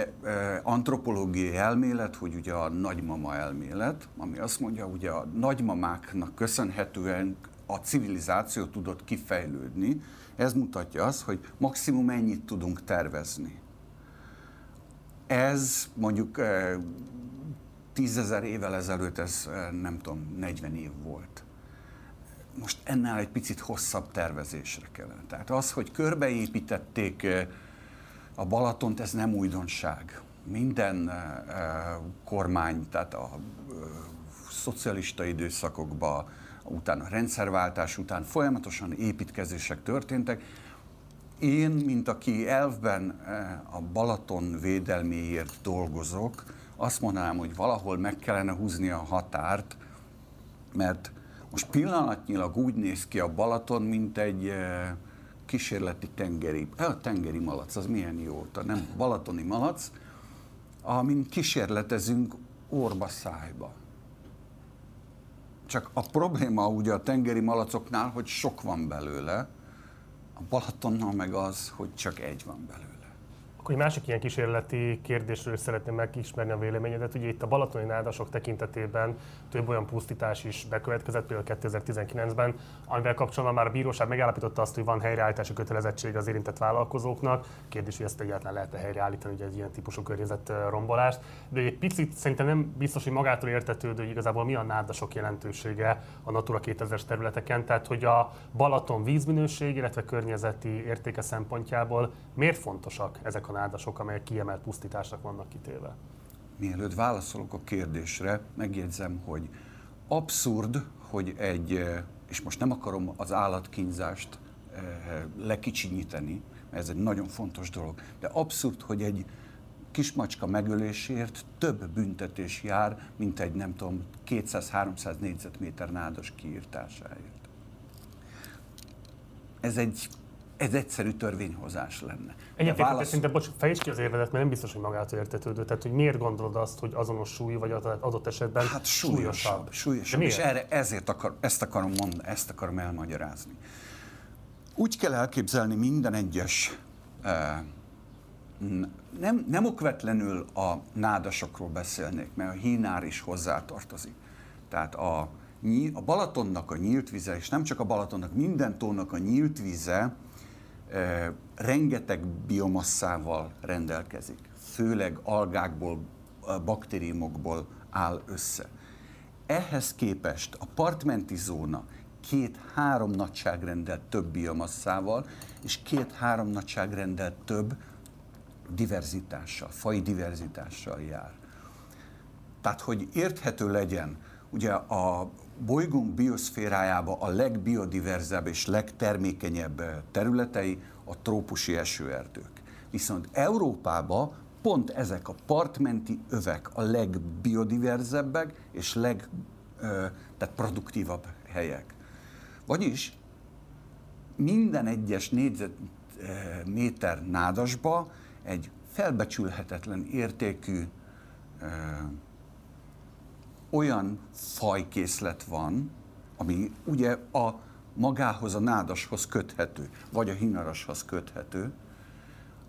antropológiai elmélet, hogy ugye a nagymama elmélet, ami azt mondja, hogy a nagymamáknak köszönhetően a civilizáció tudott kifejlődni. Ez mutatja azt, hogy maximum ennyit tudunk tervezni. ez mondjuk tízezer évvel ezelőtt ez nem tudom, 40 év volt. Most ennél egy picit hosszabb tervezésre kellene. Tehát az, hogy körbeépítették a Balatont, ez nem újdonság. Minden kormány, tehát a szocialista időszakokban, utána a rendszerváltás után folyamatosan építkezések történtek. Én, mint aki elvben a Balaton védelméért dolgozok, azt mondanám, hogy valahol meg kellene húzni a határt, mert most pillanatnyilag úgy néz ki a Balaton, mint egy eh, kísérleti tengeri, a eh, tengeri malac, az milyen jó, nem balatoni malac, amin kísérletezünk orba szájba. Csak a probléma ugye a tengeri malacoknál, hogy sok van belőle, a Balatonnal meg az, hogy csak egy van belőle. Akkor egy másik ilyen kísérleti kérdésről szeretném megismerni a véleményedet. Ugye itt a balatoni nádasok tekintetében több olyan pusztítás is bekövetkezett, például 2019-ben, amivel kapcsolatban már a bíróság megállapította azt, hogy van helyreállítási kötelezettség az érintett vállalkozóknak. Kérdés, hogy ezt egyáltalán lehet-e helyreállítani, ugye egy ilyen típusú környezet rombolást. De egy picit szerintem nem biztos, hogy magától értetődő, hogy igazából mi a nádasok jelentősége a Natura 2000-es területeken. Tehát, hogy a Balaton vízminőség, illetve környezeti értéke szempontjából miért fontosak ezek a nádasok, amelyek kiemelt pusztításnak vannak kitéve? Mielőtt válaszolok a kérdésre, megjegyzem, hogy abszurd, hogy egy, eh, és most nem akarom az állatkínzást eh, lekicsinyíteni, mert ez egy nagyon fontos dolog, de abszurd, hogy egy kismacska megölésért több büntetés jár, mint egy nem tudom 200-300 négyzetméter nádas kiírtásáért. Ez egy ez egyszerű törvényhozás lenne. Egyébként válasz... szinte, bocs, fejtsd ki az érvedet, mert nem biztos, hogy magától értetődő. Tehát, hogy miért gondolod azt, hogy azonos súly, vagy adott esetben hát súlyosabb. Súlyosabb, és erre, ezért akar, ezt akarom mondani, ezt akarom elmagyarázni. Úgy kell elképzelni minden egyes eh, nem, nem okvetlenül a nádasokról beszélnék, mert a hínár is hozzátartozik. Tehát a, a Balatonnak a nyílt vize, és nem csak a Balatonnak, minden tónak a nyílt vize rengeteg biomasszával rendelkezik, főleg algákból, baktériumokból áll össze. Ehhez képest a partmenti zóna két-három nagyságrendel több biomasszával, és két-három nagyságrendel több diverzitással, fai diverzitással jár. Tehát, hogy érthető legyen, ugye a bolygónk bioszférájába a legbiodiverzebb és legtermékenyebb eh, területei a trópusi esőerdők. Viszont Európába pont ezek a partmenti övek a legbiodiverzebbek és leg, eh, tehát produktívabb helyek. Vagyis minden egyes négyzetméter eh, nádasba egy felbecsülhetetlen értékű olyan fajkészlet van, ami ugye a magához, a nádashoz köthető, vagy a hinarashoz köthető,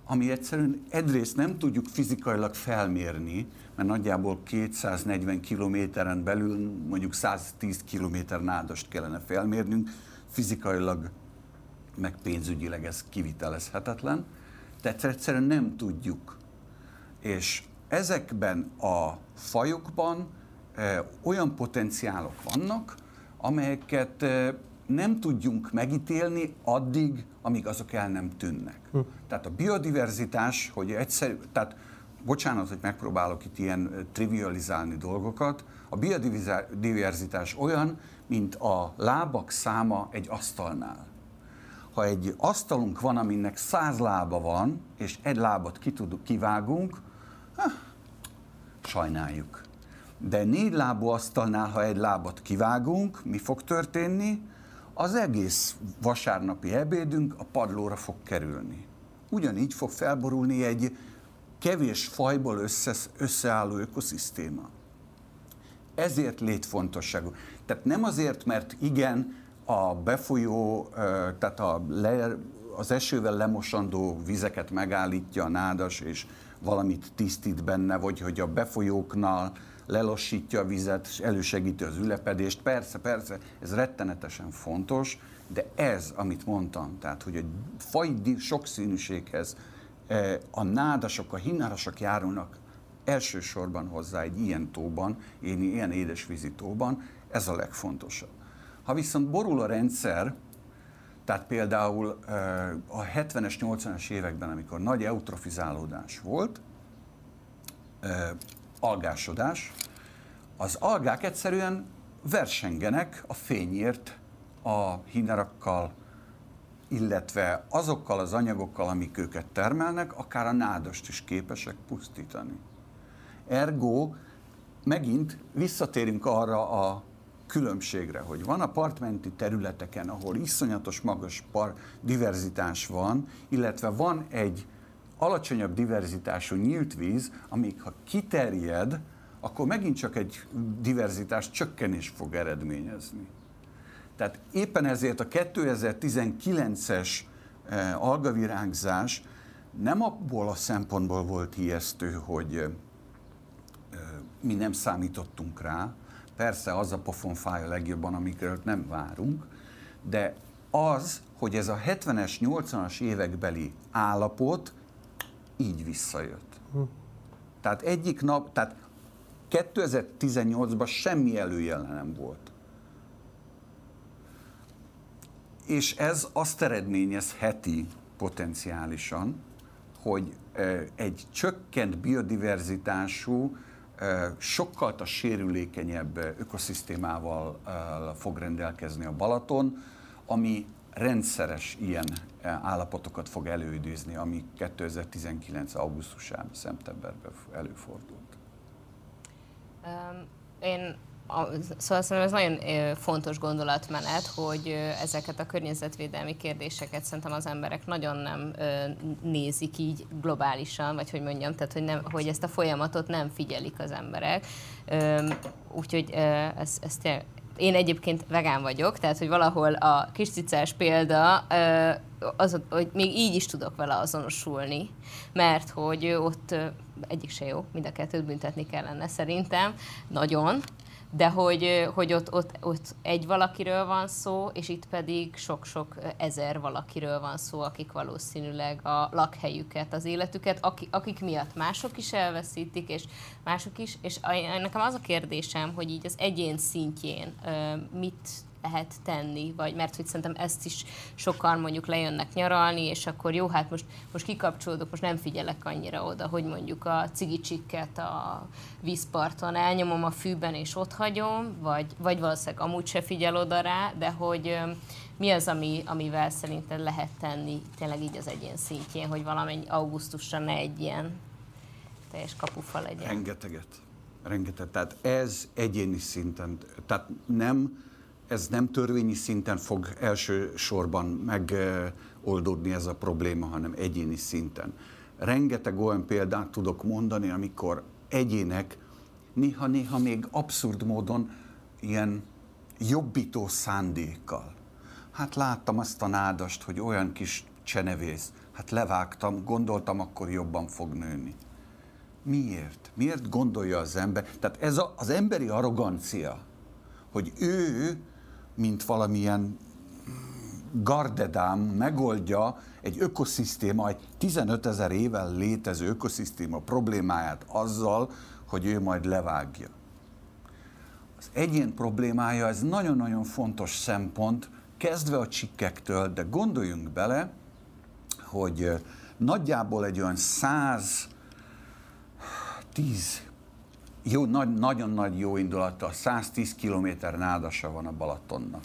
ami egyszerűen egyrészt nem tudjuk fizikailag felmérni, mert nagyjából 240 kilométeren belül mondjuk 110 kilométer nádast kellene felmérnünk, fizikailag meg pénzügyileg ez kivitelezhetetlen, tehát egyszerűen nem tudjuk. És ezekben a fajokban olyan potenciálok vannak, amelyeket nem tudjunk megítélni addig, amíg azok el nem tűnnek. Hm. Tehát a biodiverzitás, hogy egyszerű, tehát bocsánat, hogy megpróbálok itt ilyen trivializálni dolgokat, a biodiverzitás olyan, mint a lábak száma egy asztalnál. Ha egy asztalunk van, aminek száz lába van, és egy lábat ki tud, kivágunk, ha, sajnáljuk. De négy lábú asztalnál, ha egy lábat kivágunk, mi fog történni? Az egész vasárnapi ebédünk a padlóra fog kerülni. Ugyanígy fog felborulni egy kevés fajból össze, összeálló ökoszisztéma. Ezért létfontosságú. Tehát nem azért, mert igen, a befolyó, tehát a le, az esővel lemosandó vizeket megállítja a nádas, és valamit tisztít benne, vagy hogy a befolyóknál lelassítja a vizet, és elősegíti az ülepedést. Persze, persze, ez rettenetesen fontos, de ez, amit mondtam, tehát hogy a faj sokszínűséghez A nádasok, a hinárasok járulnak elsősorban hozzá egy ilyen tóban, én ilyen édesvízi tóban, ez a legfontosabb. Ha viszont borul a rendszer, tehát például a 70-es, 80-as években, amikor nagy eutrofizálódás volt, algásodás, az algák egyszerűen versengenek a fényért a hínerakkal, illetve azokkal az anyagokkal, amik őket termelnek, akár a nádast is képesek pusztítani. Ergo megint visszatérünk arra a különbségre, hogy van a partmenti területeken, ahol iszonyatos magas par diverzitás van, illetve van egy alacsonyabb diverzitású nyílt víz, amíg ha kiterjed, akkor megint csak egy diverzitás csökkenés fog eredményezni. Tehát éppen ezért a 2019-es eh, algavirágzás nem abból a szempontból volt ijesztő, hogy eh, mi nem számítottunk rá, persze az a pofon fáj a legjobban, amikről nem várunk, de az, hogy ez a 70-es, 80-as évekbeli állapot így visszajött. Tehát egyik nap, tehát 2018-ban semmi előjele nem volt. És ez azt eredményezheti potenciálisan, hogy egy csökkent biodiverzitású, sokkal a sérülékenyebb ökoszisztémával fog rendelkezni a Balaton, ami rendszeres ilyen állapotokat fog előidézni, ami 2019. augusztusában, szeptemberben előfordult. Én Szóval szerintem ez nagyon fontos gondolatmenet, hogy ezeket a környezetvédelmi kérdéseket szerintem az emberek nagyon nem nézik így globálisan, vagy hogy mondjam, tehát hogy, nem, hogy ezt a folyamatot nem figyelik az emberek. Úgyhogy ez, ez én egyébként vegán vagyok, tehát hogy valahol a kis cicás példa, az, hogy még így is tudok vele azonosulni, mert hogy ott egyik se jó, mind a kettőt büntetni kellene szerintem, nagyon, de hogy, hogy ott, ott, ott egy valakiről van szó, és itt pedig sok-sok ezer valakiről van szó, akik valószínűleg a lakhelyüket, az életüket, akik, akik miatt mások is elveszítik, és mások is, és nekem az a kérdésem, hogy így az egyén szintjén mit lehet tenni, vagy mert hogy szerintem ezt is sokan mondjuk lejönnek nyaralni, és akkor jó, hát most, most kikapcsolódok, most nem figyelek annyira oda, hogy mondjuk a cigicsikket a vízparton elnyomom a fűben és ott hagyom, vagy, vagy valószínűleg amúgy se figyel oda rá, de hogy mi az, ami, amivel szerinted lehet tenni tényleg így az egyén szintjén, hogy valamennyi augusztusra ne egy ilyen teljes kapufa legyen? Rengeteget. Rengeteg. Tehát ez egyéni szinten, tehát nem ez nem törvényi szinten fog elsősorban megoldódni ez a probléma, hanem egyéni szinten. Rengeteg olyan példát tudok mondani, amikor egyének néha-néha még abszurd módon ilyen jobbító szándékkal. Hát láttam azt a nádast, hogy olyan kis csenevész. Hát levágtam, gondoltam, akkor jobban fog nőni. Miért? Miért gondolja az ember? Tehát ez a, az emberi arrogancia, hogy ő mint valamilyen gardedám megoldja egy ökoszisztéma, egy 15 ezer éven létező ökoszisztéma problémáját azzal, hogy ő majd levágja. Az egyén problémája, ez nagyon-nagyon fontos szempont, kezdve a csikkektől, de gondoljunk bele, hogy nagyjából egy olyan 110 jó, nagy, nagyon nagy jó indulata, 110 kilométer nádasa van a Balatonnak.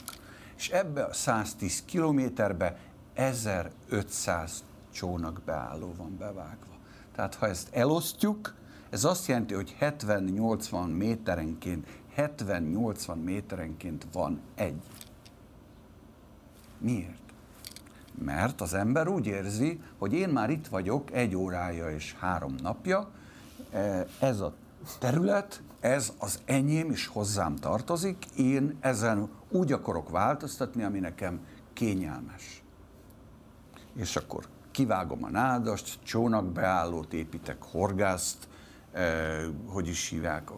És ebbe a 110 kilométerbe 1500 csónakbeálló van bevágva. Tehát ha ezt elosztjuk, ez azt jelenti, hogy 70-80 méterenként, 70-80 méterenként van egy. Miért? Mert az ember úgy érzi, hogy én már itt vagyok egy órája és három napja, ez a terület, ez az enyém is hozzám tartozik, én ezen úgy akarok változtatni, ami nekem kényelmes. És akkor kivágom a nádast, csónakbeállót építek, horgászt, eh, hogy is hívják.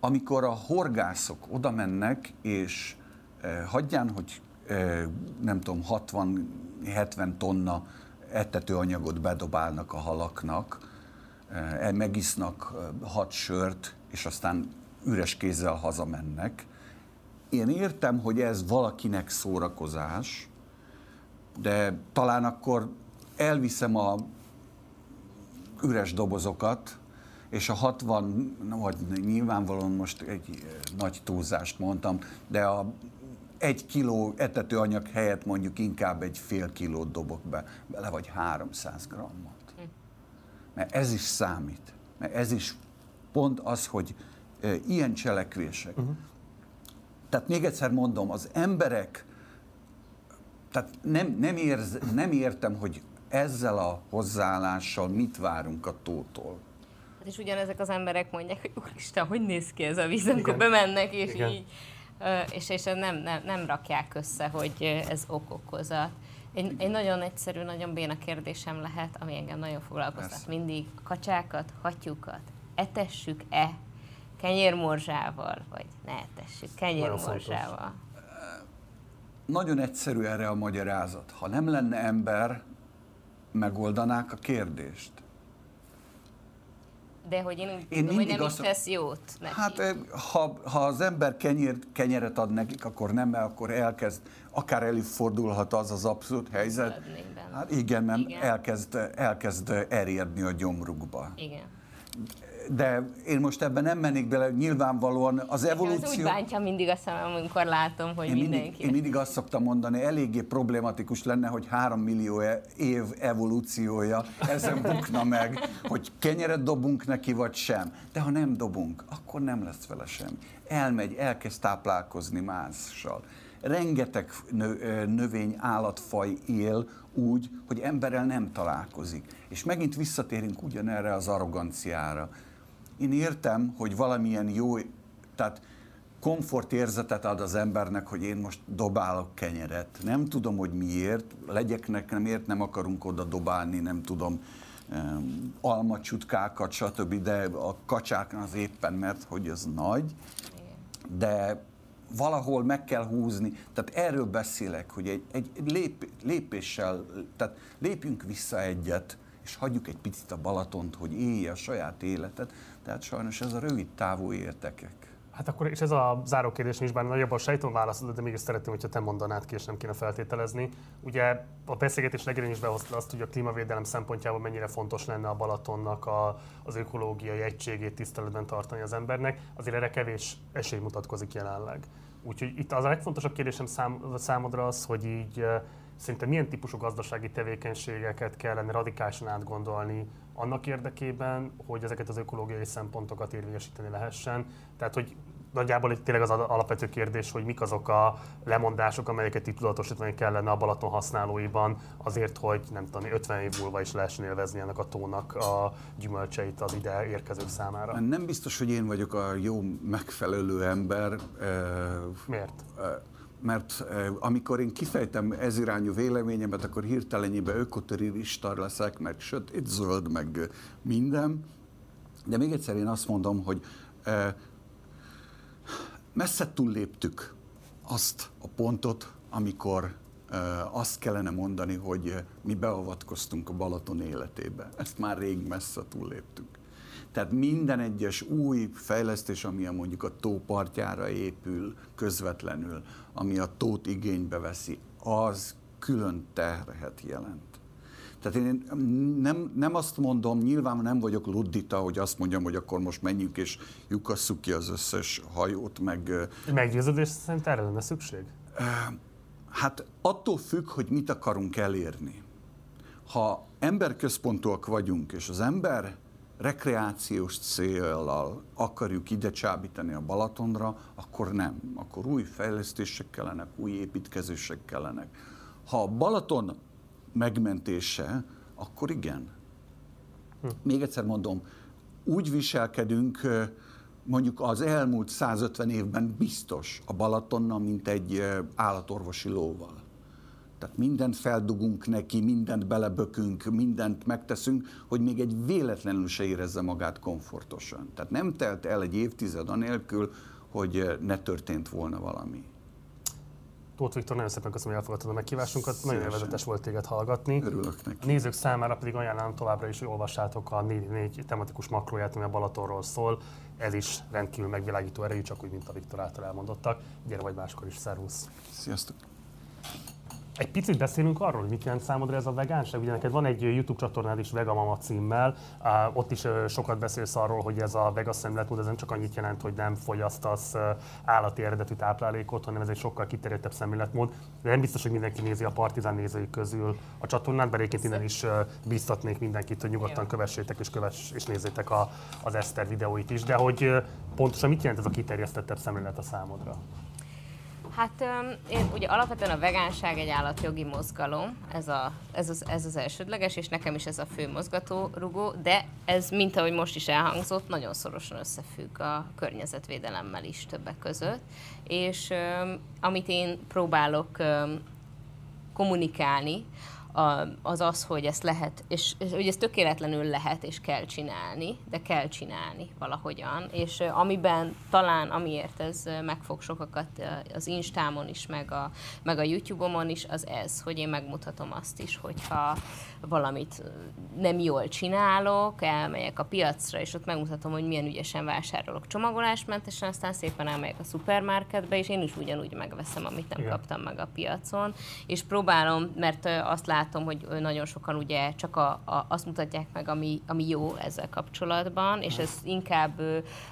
Amikor a horgászok oda mennek, és eh, hagyján, hogy eh, nem tudom, 60-70 tonna etetőanyagot bedobálnak a halaknak, megisznak hat sört, és aztán üres kézzel hazamennek. Én értem, hogy ez valakinek szórakozás, de talán akkor elviszem a üres dobozokat, és a 60, vagy nyilvánvalóan most egy nagy túlzást mondtam, de a egy kiló etetőanyag helyett mondjuk inkább egy fél kilót dobok be, bele vagy 300 grammot. Mert ez is számít. Mert ez is pont az, hogy e, ilyen cselekvések. Uh-huh. Tehát még egyszer mondom, az emberek, tehát nem, nem, érz, nem értem, hogy ezzel a hozzáállással mit várunk a tótól. Hát és ugyanezek az emberek mondják, hogy úristen, hogy néz ki ez a víz, amikor bemennek, és Igen. így és, és nem, nem, nem rakják össze, hogy ez ok-okozat. Egy, egy nagyon egyszerű, nagyon béna kérdésem lehet, ami engem nagyon foglalkoztat Persze. mindig. Kacsákat, hattyúkat etessük-e kenyérmorzsával, vagy ne etessük kenyérmorzsával? Nagyon egyszerű erre a magyarázat. Ha nem lenne ember, megoldanák a kérdést. De hogy én én tudom, hogy nem azt, is tesz jót neki. Hát eh, ha, ha az ember kenyér, kenyeret ad nekik, akkor nem, mert akkor elkezd, akár előfordulhat az az abszolút helyzet. Hát igen, mert igen. Elkezd, elkezd erjedni a gyomrukba. Igen de én most ebben nem mennék bele, nyilvánvalóan az evolúció... Ez úgy bántja mindig a szemem, amikor látom, hogy én mindenki... Mindig, én mindig azt szoktam mondani, eléggé problematikus lenne, hogy három millió e- év evolúciója ezen bukna meg, hogy kenyeret dobunk neki, vagy sem. De ha nem dobunk, akkor nem lesz vele sem. Elmegy, elkezd táplálkozni mással rengeteg növény, állatfaj él úgy, hogy emberrel nem találkozik. És megint visszatérünk ugyanerre az arroganciára. Én értem, hogy valamilyen jó, tehát komfortérzetet ad az embernek, hogy én most dobálok kenyeret. Nem tudom, hogy miért, legyeknek nem ért, nem akarunk oda dobálni, nem tudom, um, almacsutkákat, stb., de a kacsák az éppen, mert hogy az nagy, de valahol meg kell húzni. Tehát erről beszélek, hogy egy, egy lép, lépéssel, tehát lépjünk vissza egyet, és hagyjuk egy picit a Balatont, hogy élje a saját életet. Tehát sajnos ez a rövid távú értekek. Hát akkor, és ez a záró kérdés is, bár nagyjából sejtom válaszolod, de mégis szeretném, hogyha te mondanád ki, és nem kéne feltételezni. Ugye a beszélgetés legelőn is behozta azt, hogy a klímavédelem szempontjából mennyire fontos lenne a Balatonnak a, az ökológiai egységét tiszteletben tartani az embernek, azért erre kevés esély mutatkozik jelenleg. Úgyhogy itt az a legfontosabb kérdésem szám, számodra az, hogy így Szerintem milyen típusú gazdasági tevékenységeket kellene radikálisan átgondolni annak érdekében, hogy ezeket az ökológiai szempontokat érvényesíteni lehessen? Tehát, hogy nagyjából itt tényleg az alapvető kérdés, hogy mik azok a lemondások, amelyeket itt tudatosítani kellene a Balaton használóiban azért, hogy nem tudom, 50 év múlva is lehessen élvezni ennek a tónak a gyümölcseit az ide érkezők számára. Nem biztos, hogy én vagyok a jó megfelelő ember. Miért? mert amikor én kifejtem ez irányú véleményemet, akkor hirtelenjében ökoterrorista leszek, meg sötét zöld, meg minden. De még egyszer én azt mondom, hogy messze túlléptük azt a pontot, amikor azt kellene mondani, hogy mi beavatkoztunk a Balaton életébe. Ezt már rég messze túlléptük. Tehát minden egyes új fejlesztés, ami a mondjuk a tó partjára épül közvetlenül, ami a tót igénybe veszi, az külön terhet jelent. Tehát én nem, nem azt mondom, nyilván nem vagyok luddita, hogy azt mondjam, hogy akkor most menjünk és lyukasszuk ki az összes hajót, meg... Meggyőződés szerint erre lenne szükség? Hát attól függ, hogy mit akarunk elérni. Ha emberközpontúak vagyunk, és az ember rekreációs célral akarjuk ide csábítani a Balatonra, akkor nem. Akkor új fejlesztések kellenek, új építkezések kellenek. Ha a Balaton megmentése, akkor igen. Hm. Még egyszer mondom, úgy viselkedünk, mondjuk az elmúlt 150 évben biztos a Balatonnal, mint egy állatorvosi lóval. Tehát mindent feldugunk neki, mindent belebökünk, mindent megteszünk, hogy még egy véletlenül se érezze magát komfortosan. Tehát nem telt el egy évtized anélkül, hogy ne történt volna valami. Tóth Viktor, nagyon szépen köszönöm, hogy elfogadtad a meghívásunkat. Nagyon élvezetes volt téged hallgatni. Örülök neki. A nézők számára pedig ajánlom továbbra is, hogy olvassátok a 4 tematikus makróját, ami a Balatonról szól. Ez is rendkívül megvilágító erejű, csak úgy, mint a Viktor által elmondottak. Gyere vagy máskor is, szervusz! Sziasztok! Egy picit beszélünk arról, hogy mit jelent számodra ez a vegánság. Ugye neked van egy YouTube csatornád is Vegamama címmel, ott is sokat beszélsz arról, hogy ez a vega szemléletmód, ez nem csak annyit jelent, hogy nem fogyasztasz állati eredetű táplálékot, hanem ez egy sokkal kiterjedtebb szemléletmód. De nem biztos, hogy mindenki nézi a Partizán nézői közül a csatornát, de egyébként innen is biztatnék mindenkit, hogy nyugodtan kövessétek és, kövess, és nézzétek a, az Eszter videóit is. De hogy pontosan mit jelent ez a kiterjesztettebb szemlélet a számodra? Hát én ugye alapvetően a vegánság egy állatjogi mozgalom, ez, a, ez, az, ez az elsődleges, és nekem is ez a fő mozgatórugó, de ez, mint ahogy most is elhangzott, nagyon szorosan összefügg a környezetvédelemmel is többek között, és amit én próbálok kommunikálni, az az, hogy ezt lehet, és, és hogy ezt tökéletlenül lehet és kell csinálni, de kell csinálni valahogyan, és amiben talán, amiért ez megfog sokakat az Instámon is, meg a, meg a YouTube-omon is, az ez, hogy én megmutatom azt is, hogyha valamit nem jól csinálok, elmegyek a piacra, és ott megmutatom, hogy milyen ügyesen vásárolok csomagolásmentesen, aztán szépen elmegyek a szupermarketbe, és én is ugyanúgy megveszem, amit nem Igen. kaptam meg a piacon, és próbálom, mert azt látom, hogy ö, nagyon sokan ugye csak a, a, azt mutatják meg, ami, ami jó ezzel kapcsolatban, és ez inkább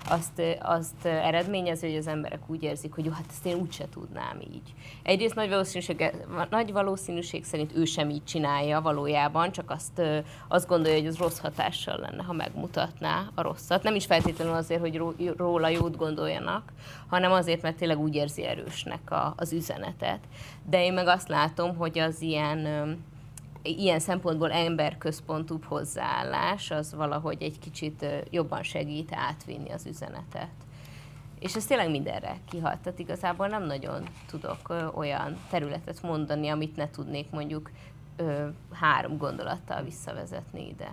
azt, azt eredményezi, hogy az emberek úgy érzik, hogy jó, hát ezt én úgyse tudnám így. Egyrészt nagy valószínűség, nagy valószínűség szerint ő sem így csinálja valójában, csak azt, azt gondolja, hogy az rossz hatással lenne, ha megmutatná a rosszat. Nem is feltétlenül azért, hogy ró- róla jót gondoljanak, hanem azért, mert tényleg úgy érzi erősnek a, az üzenetet. De én meg azt látom, hogy az ilyen ilyen szempontból emberközpontúbb hozzáállás az valahogy egy kicsit jobban segít átvinni az üzenetet. És ez tényleg mindenre kihat. Tehát igazából nem nagyon tudok olyan területet mondani, amit ne tudnék mondjuk három gondolattal visszavezetni ide.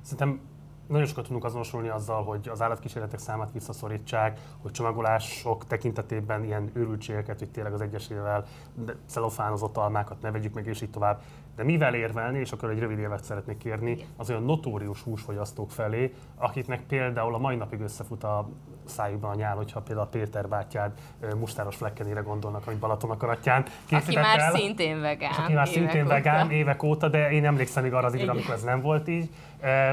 Szerintem nagyon sokat tudunk azonosulni azzal, hogy az állatkísérletek számát visszaszorítsák, hogy csomagolások tekintetében ilyen őrültségeket, hogy tényleg az egyesével celofánozott almákat ne vegyük meg, és így tovább. De mivel érvelni, és akkor egy rövid évet szeretnék kérni, az olyan notórius húsfogyasztók felé, akiknek például a mai napig összefut a szájukban a nyál, hogyha például a Péter bátyád mustáros flekkenére gondolnak, amit Balaton akaratján Aki már el. szintén vegán. Aki már évek szintén óta. vegán évek óta, de én emlékszem még arra az időre, amikor ez nem volt így.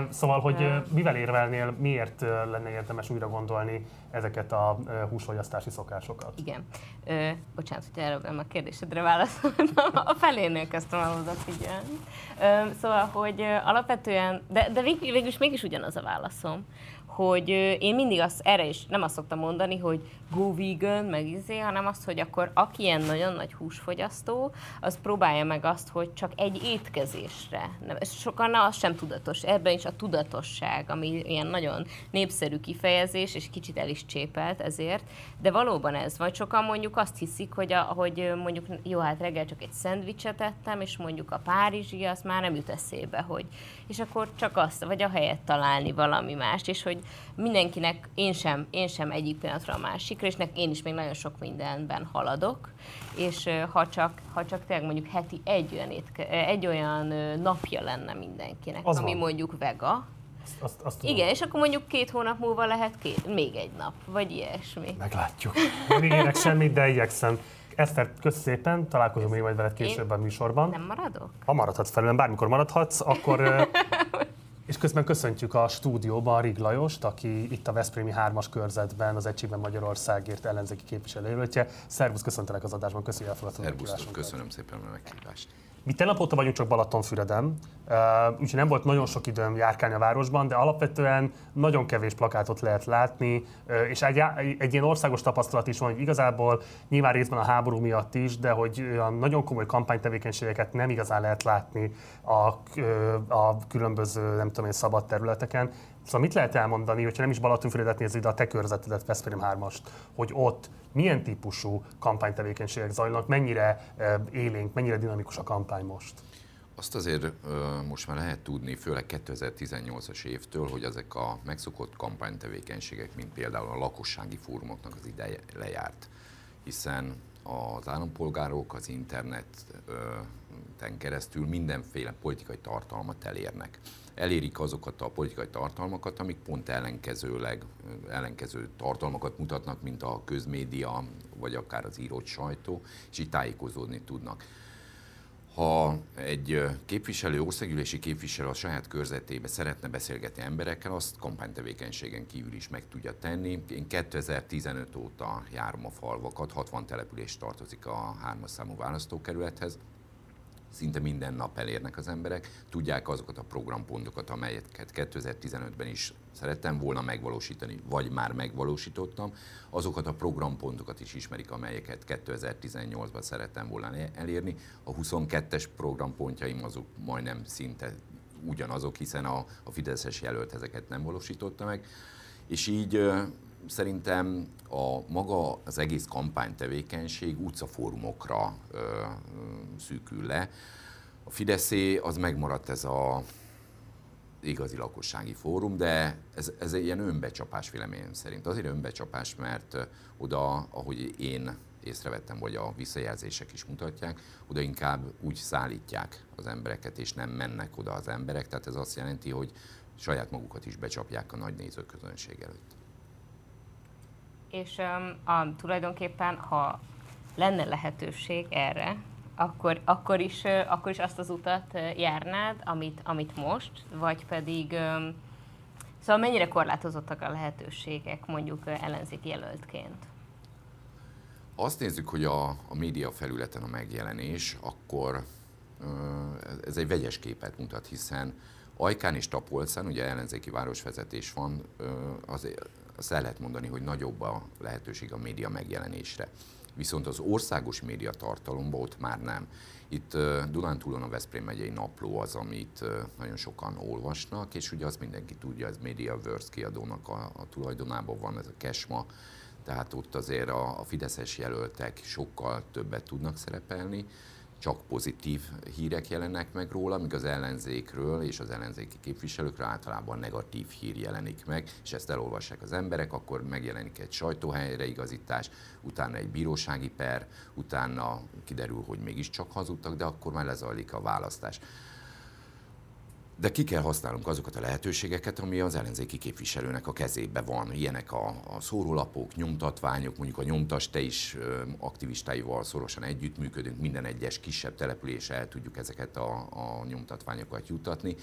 Szóval, hogy mivel érvelnél, miért lenne érdemes újra gondolni ezeket a húsfogyasztási szokásokat? Igen. Ö, bocsánat, hogy nem a kérdésedre válaszoltam, a felénél kezdtem el oda figyelni. Ö, szóval, hogy alapvetően, de, de vég, végül is mégis ugyanaz a válaszom, hogy én mindig azt, erre is nem azt szoktam mondani, hogy go vegan, meg izé, hanem azt, hogy akkor aki ilyen nagyon nagy húsfogyasztó, az próbálja meg azt, hogy csak egy étkezésre. Nem, sokan az sem tudatos. Ebben is a tudatosság, ami ilyen nagyon népszerű kifejezés, és kicsit el is csépelt ezért, de valóban ez van. Sokan mondjuk azt hiszik, hogy, a, hogy mondjuk jó, hát reggel csak egy szendvicset ettem, és mondjuk a párizsi, az már nem jut eszébe, hogy és akkor csak azt, vagy a helyet találni valami mást, és hogy mindenkinek, én sem, én sem egyik pillanatra a másikra, és nek, én is még nagyon sok mindenben haladok, és ha csak, ha csak tényleg mondjuk heti egy olyan, étke, egy olyan napja lenne mindenkinek, Az ami van. mondjuk vega, Azt, azt, azt tudom. igen, és akkor mondjuk két hónap múlva lehet két, még egy nap, vagy ilyesmi. Meglátjuk. Nem ígérek semmit, de igyekszem. Eszter, kösz szépen, találkozom még majd veled később a műsorban. Nem maradok? Ha maradhatsz felőlem, bármikor maradhatsz, akkor... És közben köszöntjük a stúdióban Rig Lajost, aki itt a Veszprémi 3-as körzetben az Egységben Magyarországért ellenzéki képviselőjelöltje. Szervusz, köszöntelek az adásban, köszönjük, hogy elfogadtad a meghívásunkat. köszönöm szépen a meghívást. Mi tegnap óta vagyunk csak Balatonfüreden, úgyhogy nem volt nagyon sok időm járkálni a városban, de alapvetően nagyon kevés plakátot lehet látni, és egy, egy ilyen országos tapasztalat is van, hogy igazából nyilván részben a háború miatt is, de hogy olyan nagyon komoly kampánytevékenységeket nem igazán lehet látni a, a különböző, nem tudom én, szabad területeken. Szóval mit lehet elmondani, hogyha nem is Balatonfüredet nézzük, de a te körzetedet, Veszprém 3-ast, hogy ott milyen típusú kampánytevékenységek zajlanak, mennyire ö, élénk, mennyire dinamikus a kampány most? Azt azért most már lehet tudni, főleg 2018-as évtől, hogy ezek a megszokott kampánytevékenységek, mint például a lakossági fórumoknak az ideje lejárt. Hiszen az állampolgárok az interneten keresztül mindenféle politikai tartalmat elérnek. Elérik azokat a politikai tartalmakat, amik pont ellenkezőleg, ellenkező tartalmakat mutatnak, mint a közmédia, vagy akár az írott sajtó, és így tájékozódni tudnak ha egy képviselő, országgyűlési képviselő a saját körzetébe szeretne beszélgetni emberekkel, azt kampánytevékenységen kívül is meg tudja tenni. Én 2015 óta járom a falvakat, 60 település tartozik a hármas számú választókerülethez, szinte minden nap elérnek az emberek, tudják azokat a programpontokat, amelyeket 2015-ben is szerettem volna megvalósítani, vagy már megvalósítottam, azokat a programpontokat is ismerik, amelyeket 2018-ban szerettem volna elérni. A 22-es programpontjaim azok majdnem szinte ugyanazok, hiszen a, a Fideszes jelölt ezeket nem valósította meg. És így szerintem a maga az egész kampánytevékenység utcafórumokra ö, szűkül le. A Fideszé az megmaradt ez a igazi lakossági fórum, de ez, ez egy ilyen önbecsapás véleményem szerint. Azért önbecsapás, mert oda, ahogy én észrevettem, vagy a visszajelzések is mutatják, oda inkább úgy szállítják az embereket, és nem mennek oda az emberek. Tehát ez azt jelenti, hogy saját magukat is becsapják a nagy nézőközönség előtt és um, a, tulajdonképpen, ha lenne lehetőség erre, akkor, akkor, is, uh, akkor is azt az utat uh, járnád, amit, amit most, vagy pedig, um, szóval mennyire korlátozottak a lehetőségek mondjuk uh, ellenzéki jelöltként? Azt nézzük, hogy a, a média felületen a megjelenés, akkor ez egy vegyes képet mutat, hiszen Ajkán és Tapolcán, ugye ellenzéki városvezetés van, azért azt el lehet mondani, hogy nagyobb a lehetőség a média megjelenésre. Viszont az országos média tartalomban ott már nem. Itt Dunántúlon a Veszprém megyei napló az, amit nagyon sokan olvasnak, és ugye azt mindenki tudja, ez MediaWorks kiadónak a, a tulajdonában van, ez a Kesma, tehát ott azért a, a fideszes jelöltek sokkal többet tudnak szerepelni, csak pozitív hírek jelennek meg róla, míg az ellenzékről és az ellenzéki képviselőkről általában negatív hír jelenik meg, és ezt elolvassák az emberek, akkor megjelenik egy sajtóhelyreigazítás, utána egy bírósági per, utána kiderül, hogy mégiscsak hazudtak, de akkor már lezajlik a választás. De ki kell használnunk azokat a lehetőségeket, ami az ellenzéki képviselőnek a kezébe van. Ilyenek a, a szórólapok, nyomtatványok, mondjuk a nyomtas, te is ö, aktivistáival szorosan együttműködünk, minden egyes kisebb településre el tudjuk ezeket a, a nyomtatványokat jutatni.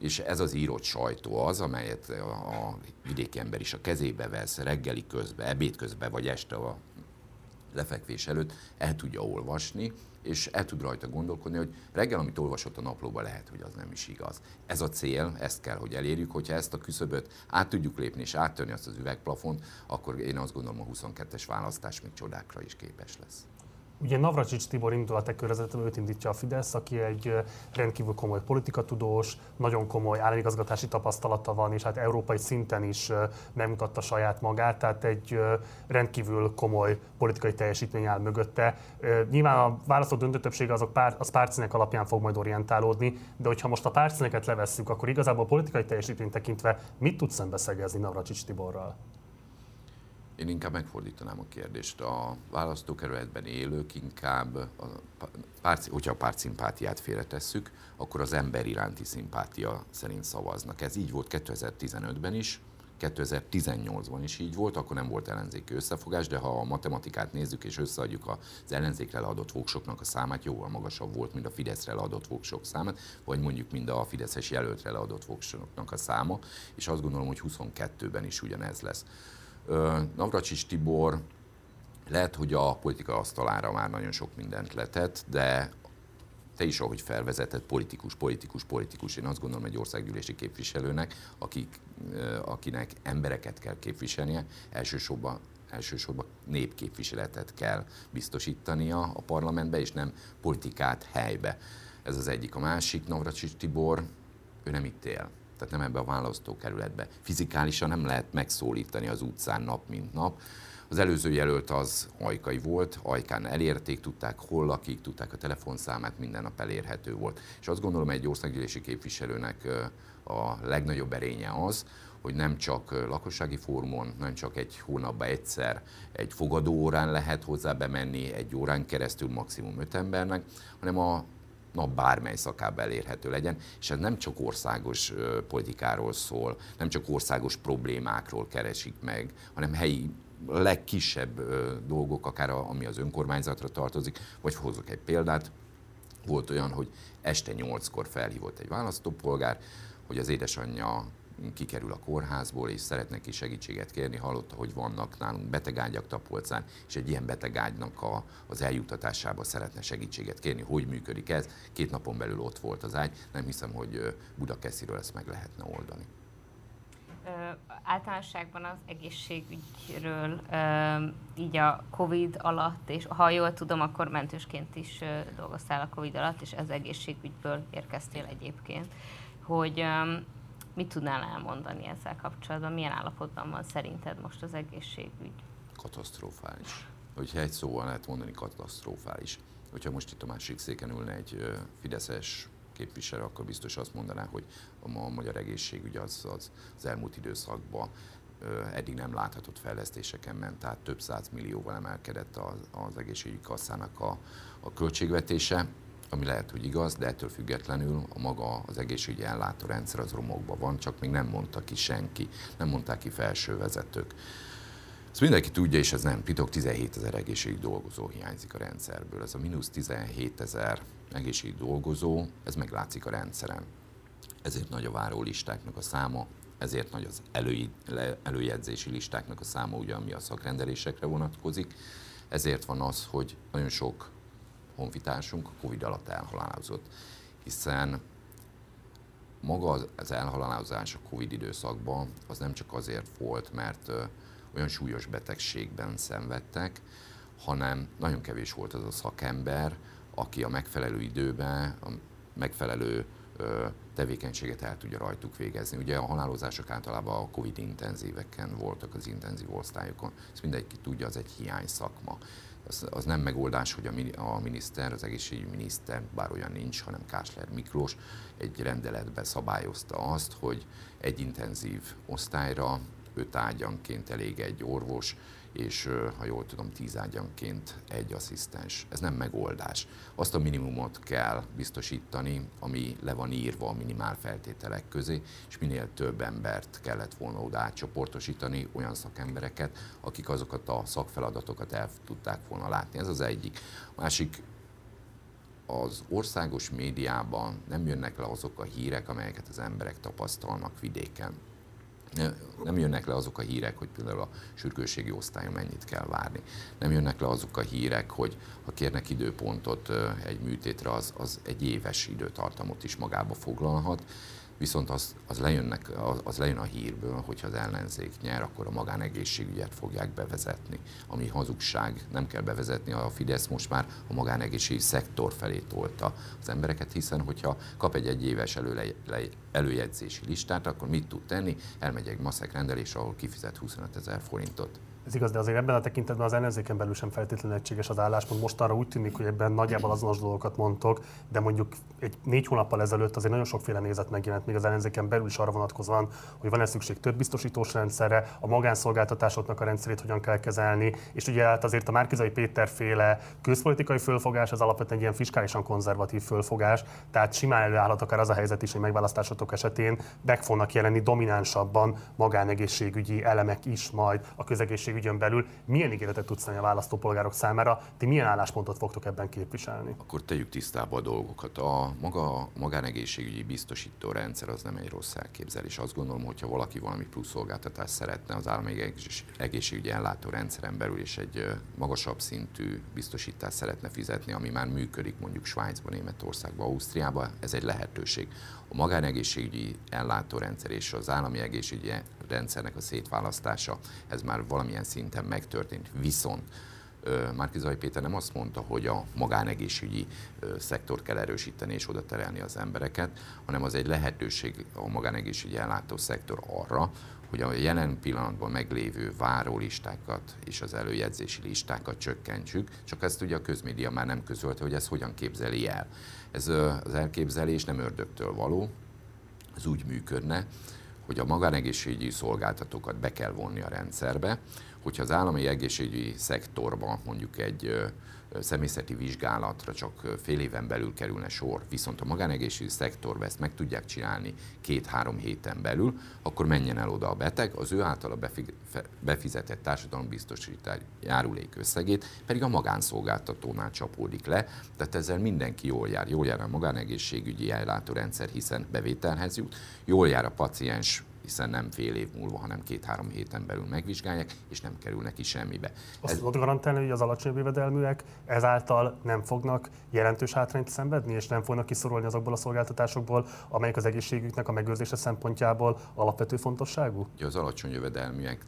És ez az írott sajtó az, amelyet a, a vidéki ember is a kezébe vesz reggeli közben, ebéd közben vagy este a lefekvés előtt el tudja olvasni, és el tud rajta gondolkodni, hogy reggel, amit olvasott a naplóban, lehet, hogy az nem is igaz. Ez a cél, ezt kell, hogy elérjük, hogyha ezt a küszöböt át tudjuk lépni és áttörni azt az üvegplafont, akkor én azt gondolom a 22-es választás még csodákra is képes lesz. Ugye Navracsics Tibor indul a te körzetben, őt indítja a Fidesz, aki egy rendkívül komoly politikatudós, nagyon komoly államigazgatási tapasztalata van, és hát európai szinten is megmutatta saját magát, tehát egy rendkívül komoly politikai teljesítmény áll mögötte. Nyilván a választott döntő többsége azok pár, az pártszínek alapján fog majd orientálódni, de hogyha most a pártszíneket levesszük, akkor igazából politikai teljesítmény tekintve mit tudsz szembeszegezni Navracsics Tiborral? Én inkább megfordítanám a kérdést. A választókerületben élők inkább, a párt, hogyha a párt szimpátiát félretesszük, akkor az ember iránti szimpátia szerint szavaznak. Ez így volt 2015-ben is, 2018-ban is így volt, akkor nem volt ellenzéki összefogás, de ha a matematikát nézzük és összeadjuk az ellenzékre leadott voksoknak a számát, jóval magasabb volt, mint a Fideszre leadott voksok számát, vagy mondjuk mind a Fideszes jelöltre leadott voksoknak a száma, és azt gondolom, hogy 22-ben is ugyanez lesz. Navracsis Tibor lehet, hogy a politika asztalára már nagyon sok mindent letett, de te is, ahogy felvezetett, politikus, politikus, politikus. Én azt gondolom, egy országgyűlési képviselőnek, akik, akinek embereket kell képviselnie, elsősorban elsősorban népképviseletet kell biztosítania a parlamentbe, és nem politikát helybe. Ez az egyik. A másik, Navracsics Tibor, ő nem itt él tehát nem ebbe a választókerületbe. Fizikálisan nem lehet megszólítani az utcán nap, mint nap. Az előző jelölt az Ajkai volt, Ajkán elérték, tudták hol lakik, tudták a telefonszámát, minden nap elérhető volt. És azt gondolom, egy országgyűlési képviselőnek a legnagyobb erénye az, hogy nem csak lakossági fórumon, nem csak egy hónapban egyszer egy fogadóórán lehet hozzá bemenni, egy órán keresztül maximum öt embernek, hanem a nap bármely szakában elérhető legyen, és ez nem csak országos politikáról szól, nem csak országos problémákról keresik meg, hanem helyi legkisebb dolgok, akár ami az önkormányzatra tartozik, vagy hozok egy példát, volt olyan, hogy este nyolckor felhívott egy választópolgár, hogy az édesanyja kikerül a kórházból, és szeretne ki segítséget kérni, hallotta, hogy vannak nálunk betegágyak Tapolcán, és egy ilyen betegágynak a, az eljutatásába szeretne segítséget kérni. Hogy működik ez? Két napon belül ott volt az ágy, nem hiszem, hogy Budakesziről ezt meg lehetne oldani. Ö, általánosságban az egészségügyről így a Covid alatt, és ha jól tudom, akkor mentősként is ö, dolgoztál a Covid alatt, és ez egészségügyből érkeztél egyébként, hogy Mit tudnál elmondani ezzel kapcsolatban? Milyen állapotban van szerinted most az egészségügy? Katasztrofális. Hogyha egy szóval lehet mondani, katasztrofális. Hogyha most itt a másik széken ülne egy fideszes képviselő, akkor biztos azt mondaná, hogy a magyar egészségügy az, az, az elmúlt időszakban eddig nem láthatott fejlesztéseken ment, tehát több száz millióval emelkedett az, az egészségügyi kasszának a, a költségvetése ami lehet, hogy igaz, de ettől függetlenül a maga az egészségügyi ellátórendszer az romokban van, csak még nem mondta ki senki, nem mondták ki felső vezetők. Ezt mindenki tudja, és ez nem titok, 17 ezer egészségügyi dolgozó hiányzik a rendszerből. Ez a mínusz 17 ezer egészségügyi dolgozó, ez meglátszik a rendszeren. Ezért nagy a várólistáknak a száma, ezért nagy az elő, előjegyzési listáknak a száma, ugye, ami a szakrendelésekre vonatkozik. Ezért van az, hogy nagyon sok honfitársunk Covid alatt elhalálozott, hiszen maga az elhalálozás a Covid időszakban az nem csak azért volt, mert olyan súlyos betegségben szenvedtek, hanem nagyon kevés volt az a szakember, aki a megfelelő időben, a megfelelő tevékenységet el tudja rajtuk végezni. Ugye a halálozások általában a Covid intenzíveken voltak az intenzív osztályokon, ezt mindenki tudja, az egy hiány szakma az, az nem megoldás, hogy a, a miniszter, az egészségügyi miniszter, bár olyan nincs, hanem Kásler Miklós egy rendeletbe szabályozta azt, hogy egy intenzív osztályra öt ágyanként elég egy orvos, és ha jól tudom, tíz ágyanként egy asszisztens. Ez nem megoldás. Azt a minimumot kell biztosítani, ami le van írva a minimál feltételek közé, és minél több embert kellett volna oda átcsoportosítani, olyan szakembereket, akik azokat a szakfeladatokat el tudták volna látni. Ez az egyik. A másik, az országos médiában nem jönnek le azok a hírek, amelyeket az emberek tapasztalnak vidéken nem jönnek le azok a hírek, hogy például a sürgősségi osztályon mennyit kell várni. Nem jönnek le azok a hírek, hogy ha kérnek időpontot egy műtétre, az, az egy éves időtartamot is magába foglalhat viszont az, az, lejönnek, az, az lejön a hírből, hogyha az ellenzék nyer, akkor a magánegészségügyet fogják bevezetni. Ami hazugság, nem kell bevezetni, a Fidesz most már a magánegészségügyi szektor felé tolta az embereket, hiszen hogyha kap egy egyéves előle, előjegyzési listát, akkor mit tud tenni? Elmegy egy maszek rendelés, ahol kifizet 25 ezer forintot. Ez igaz, de azért ebben a tekintetben az ellenzéken belül sem feltétlenül egységes az álláspont. Most arra úgy tűnik, hogy ebben nagyjából azonos dolgokat mondtok, de mondjuk egy négy hónappal ezelőtt azért nagyon sokféle nézet megjelent még az ellenzéken belül is arra vonatkozóan, hogy van-e szükség több biztosítós rendszerre, a magánszolgáltatásoknak a rendszerét hogyan kell kezelni, és ugye hát azért a Márkizai Péter féle közpolitikai fölfogás az alapvetően egy ilyen fiskálisan konzervatív fölfogás, tehát simán előállhat akár az a helyzet is, hogy megválasztásotok esetén meg fognak jelenni dominánsabban magánegészségügyi elemek is majd a közegészség egészségügyön belül milyen ígéretet tudsz tenni a választópolgárok számára, ti milyen álláspontot fogtok ebben képviselni? Akkor tegyük tisztába a dolgokat. A maga magánegészségügyi biztosító rendszer az nem egy rossz elképzelés. Azt gondolom, hogyha valaki valami plusz szolgáltatást szeretne az állami egészségügyi ellátó rendszeren belül, és egy magasabb szintű biztosítást szeretne fizetni, ami már működik mondjuk Svájcban, Németországban, Ausztriában, ez egy lehetőség. A magánegészségügyi ellátórendszer és az állami egészségügyi rendszernek a szétválasztása, ez már valamilyen szinten megtörtént. Viszont Márki Péter nem azt mondta, hogy a magánegészségügyi szektort kell erősíteni és oda terelni az embereket, hanem az egy lehetőség a magánegészségügyi ellátó szektor arra, hogy a jelen pillanatban meglévő várólistákat és az előjegyzési listákat csökkentsük, csak ezt ugye a közmédia már nem közölte, hogy ez hogyan képzeli el. Ez az elképzelés nem ördögtől való, ez úgy működne, hogy a magánegészségügyi szolgáltatókat be kell vonni a rendszerbe, hogyha az állami egészségügyi szektorban mondjuk egy személyzeti vizsgálatra csak fél éven belül kerülne sor, viszont a magánegészségügyi szektorba ezt meg tudják csinálni két-három héten belül, akkor menjen el oda a beteg, az ő általa befizetett társadalombiztosítás járulék összegét pedig a magánszolgáltatónál csapódik le, tehát ezzel mindenki jól jár. Jól jár a magánegészségügyi ellátórendszer, hiszen bevételhez jut, jól jár a paciens hiszen nem fél év múlva, hanem két-három héten belül megvizsgálják, és nem kerül neki semmibe. Azt Ez... tudod garantálni, hogy az alacsony jövedelműek ezáltal nem fognak jelentős hátrányt szenvedni, és nem fognak kiszorulni azokból a szolgáltatásokból, amelyek az egészségüknek a megőrzése szempontjából alapvető fontosságú? Ugye az alacsony jövedelműek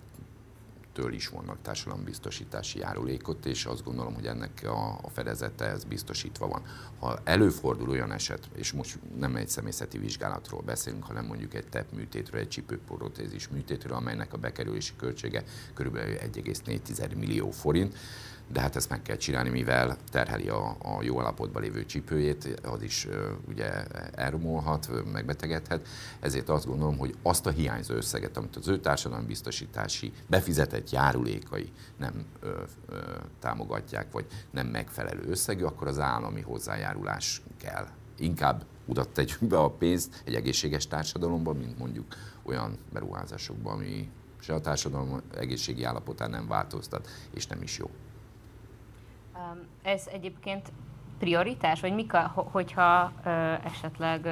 től is vannak társadalombiztosítási járulékot, és azt gondolom, hogy ennek a, a fedezete ez biztosítva van. Ha előfordul olyan eset, és most nem egy személyzeti vizsgálatról beszélünk, hanem mondjuk egy TEP műtétről, egy csipőprotézis műtétről, amelynek a bekerülési költsége kb. 1,4 millió forint, de hát ezt meg kell csinálni, mivel terheli a, a jó állapotban lévő csípőjét, az is uh, ugye elromolhat, megbetegedhet, ezért azt gondolom, hogy azt a hiányzó összeget, amit az ő társadalombiztosítási befizetett járulékai nem ö, ö, támogatják, vagy nem megfelelő összegű, akkor az állami hozzájárulás kell. Inkább oda tegyük be a pénzt egy egészséges társadalomban, mint mondjuk olyan beruházásokban, ami se a társadalom egészségi állapotán nem változtat, és nem is jó. Ez egyébként prioritás, vagy mik a, hogyha esetleg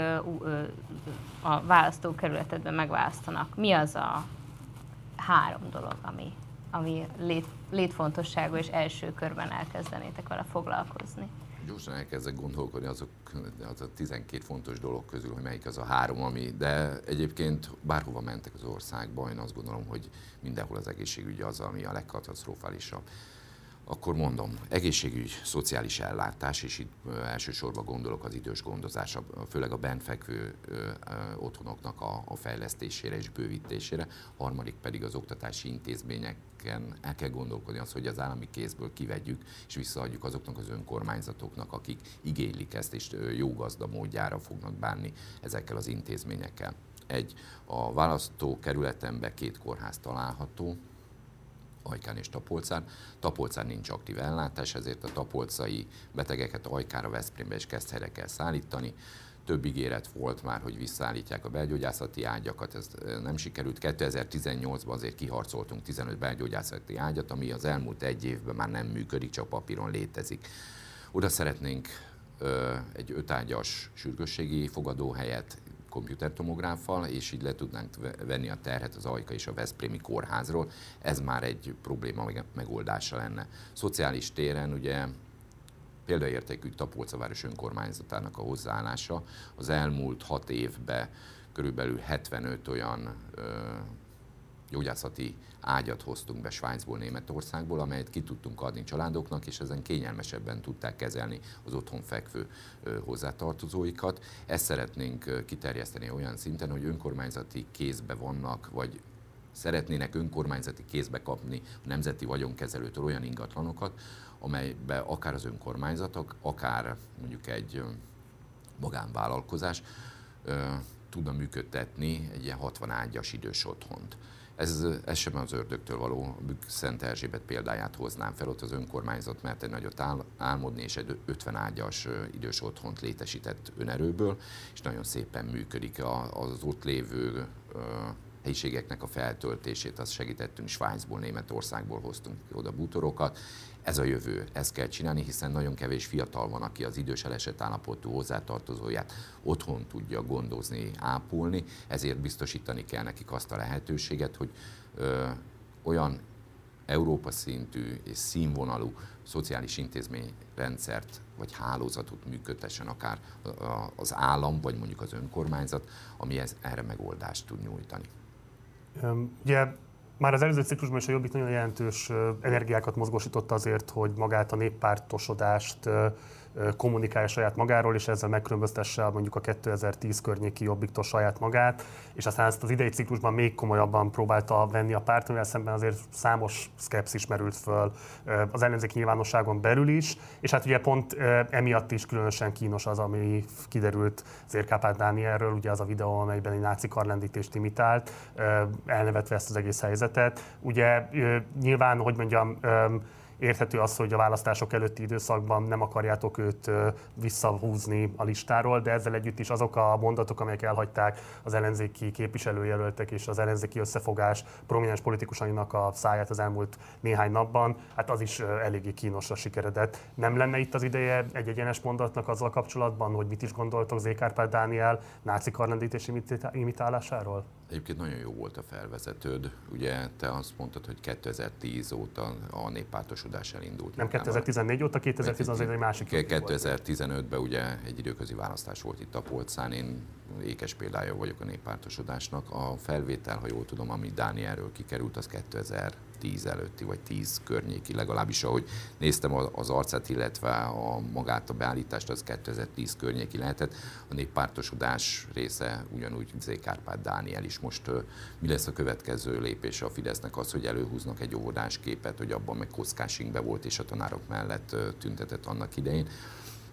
a választókerületedben megválasztanak, mi az a három dolog, ami, ami lét, létfontosságú és első körben elkezdenétek vele foglalkozni? Gyorsan elkezdek gondolkodni azok az a 12 fontos dolog közül, hogy melyik az a három, ami, de egyébként bárhova mentek az országba, én azt gondolom, hogy mindenhol az egészségügy az, ami a legkatasztrofálisabb akkor mondom, egészségügy, szociális ellátás, és itt elsősorban gondolok az idős gondozásra, főleg a bentfekvő otthonoknak a, a fejlesztésére és bővítésére, harmadik pedig az oktatási intézményeken el kell gondolkodni az, hogy az állami kézből kivegyük és visszaadjuk azoknak az önkormányzatoknak, akik igénylik ezt, és jó gazda módjára fognak bánni ezekkel az intézményekkel. Egy, a választókerületemben két kórház található, Ajkán és Tapolcán. Tapolcán nincs aktív ellátás, ezért a tapolcai betegeket Ajkára, Veszprémbe és Keszthelyre kell szállítani. Több ígéret volt már, hogy visszaállítják a belgyógyászati ágyakat, ez nem sikerült. 2018-ban azért kiharcoltunk 15 belgyógyászati ágyat, ami az elmúlt egy évben már nem működik, csak papíron létezik. Oda szeretnénk egy ötágyas sürgősségi fogadóhelyet, komputertomográffal, és így le tudnánk venni a terhet az Ajka és a Veszprémi kórházról. Ez már egy probléma megoldása lenne. Szociális téren ugye példaértékű Tapolca város önkormányzatának a hozzáállása az elmúlt hat évben körülbelül 75 olyan ö, gyógyászati ágyat hoztunk be Svájcból, Németországból, amelyet ki tudtunk adni családoknak, és ezen kényelmesebben tudták kezelni az otthon fekvő hozzátartozóikat. Ezt szeretnénk kiterjeszteni olyan szinten, hogy önkormányzati kézbe vannak, vagy szeretnének önkormányzati kézbe kapni a Nemzeti Vagyonkezelőtől olyan ingatlanokat, amelybe akár az önkormányzatok, akár mondjuk egy magánvállalkozás tudna működtetni egy ilyen 60 ágyas idős otthont. Ez, ez sem az ördögtől való Szent Erzsébet példáját hoznám fel, ott az önkormányzat mert egy nagyot áll, álmodni, és egy 50 ágyas idős otthont létesített önerőből, és nagyon szépen működik az ott lévő helyiségeknek a feltöltését, azt segítettünk Svájcból, Németországból hoztunk oda bútorokat. Ez a jövő, ezt kell csinálni, hiszen nagyon kevés fiatal van, aki az idős elesett állapotú hozzátartozóját otthon tudja gondozni, ápolni, ezért biztosítani kell nekik azt a lehetőséget, hogy ö, olyan Európa szintű és színvonalú szociális intézményrendszert vagy hálózatot működtessen akár az állam, vagy mondjuk az önkormányzat, ami ez, erre megoldást tud nyújtani. Ugye már az előző ciklusban is a Jobbik nagyon jelentős energiákat mozgósította azért, hogy magát a néppártosodást kommunikálja saját magáról, és ezzel megkülönböztesse mondjuk a 2010 környéki jobbiktól saját magát, és aztán ezt az idei ciklusban még komolyabban próbálta venni a párt, amivel szemben azért számos szkepszis merült föl az ellenzék nyilvánosságon belül is, és hát ugye pont emiatt is különösen kínos az, ami kiderült Zérkápát Dánielről, ugye az a videó, amelyben egy náci karlendítést imitált, elnevetve ezt az egész helyzetet. Ugye nyilván, hogy mondjam, Érthető az, hogy a választások előtti időszakban nem akarjátok őt visszahúzni a listáról, de ezzel együtt is azok a mondatok, amelyek elhagyták az ellenzéki képviselőjelöltek és az ellenzéki összefogás prominens politikusainak a száját az elmúlt néhány napban, hát az is eléggé kínosra sikeredett. Nem lenne itt az ideje egy egyenes mondatnak azzal kapcsolatban, hogy mit is gondoltok Zékárpád Dániel náci karlendítés imitálásáról? Egyébként nagyon jó volt a felvezetőd. Ugye te azt mondtad, hogy 2010 óta a néppártosodás elindult. Nem 2014 óta, 2010 egy másik. 2015-ben ugye egy időközi választás volt itt a polcán. Én ékes példája vagyok a néppártosodásnak. A felvétel, ha jól tudom, ami Dánielről kikerült, az 2000 10 előtti, vagy 10 környéki, legalábbis ahogy néztem az arcát, illetve a magát a beállítást, az 2010 környéki lehetett. A néppártosodás része ugyanúgy Z. Kárpát Dániel is most mi lesz a következő lépése a Fidesznek az, hogy előhúznak egy óvodás képet, hogy abban meg kockásingbe volt és a tanárok mellett tüntetett annak idején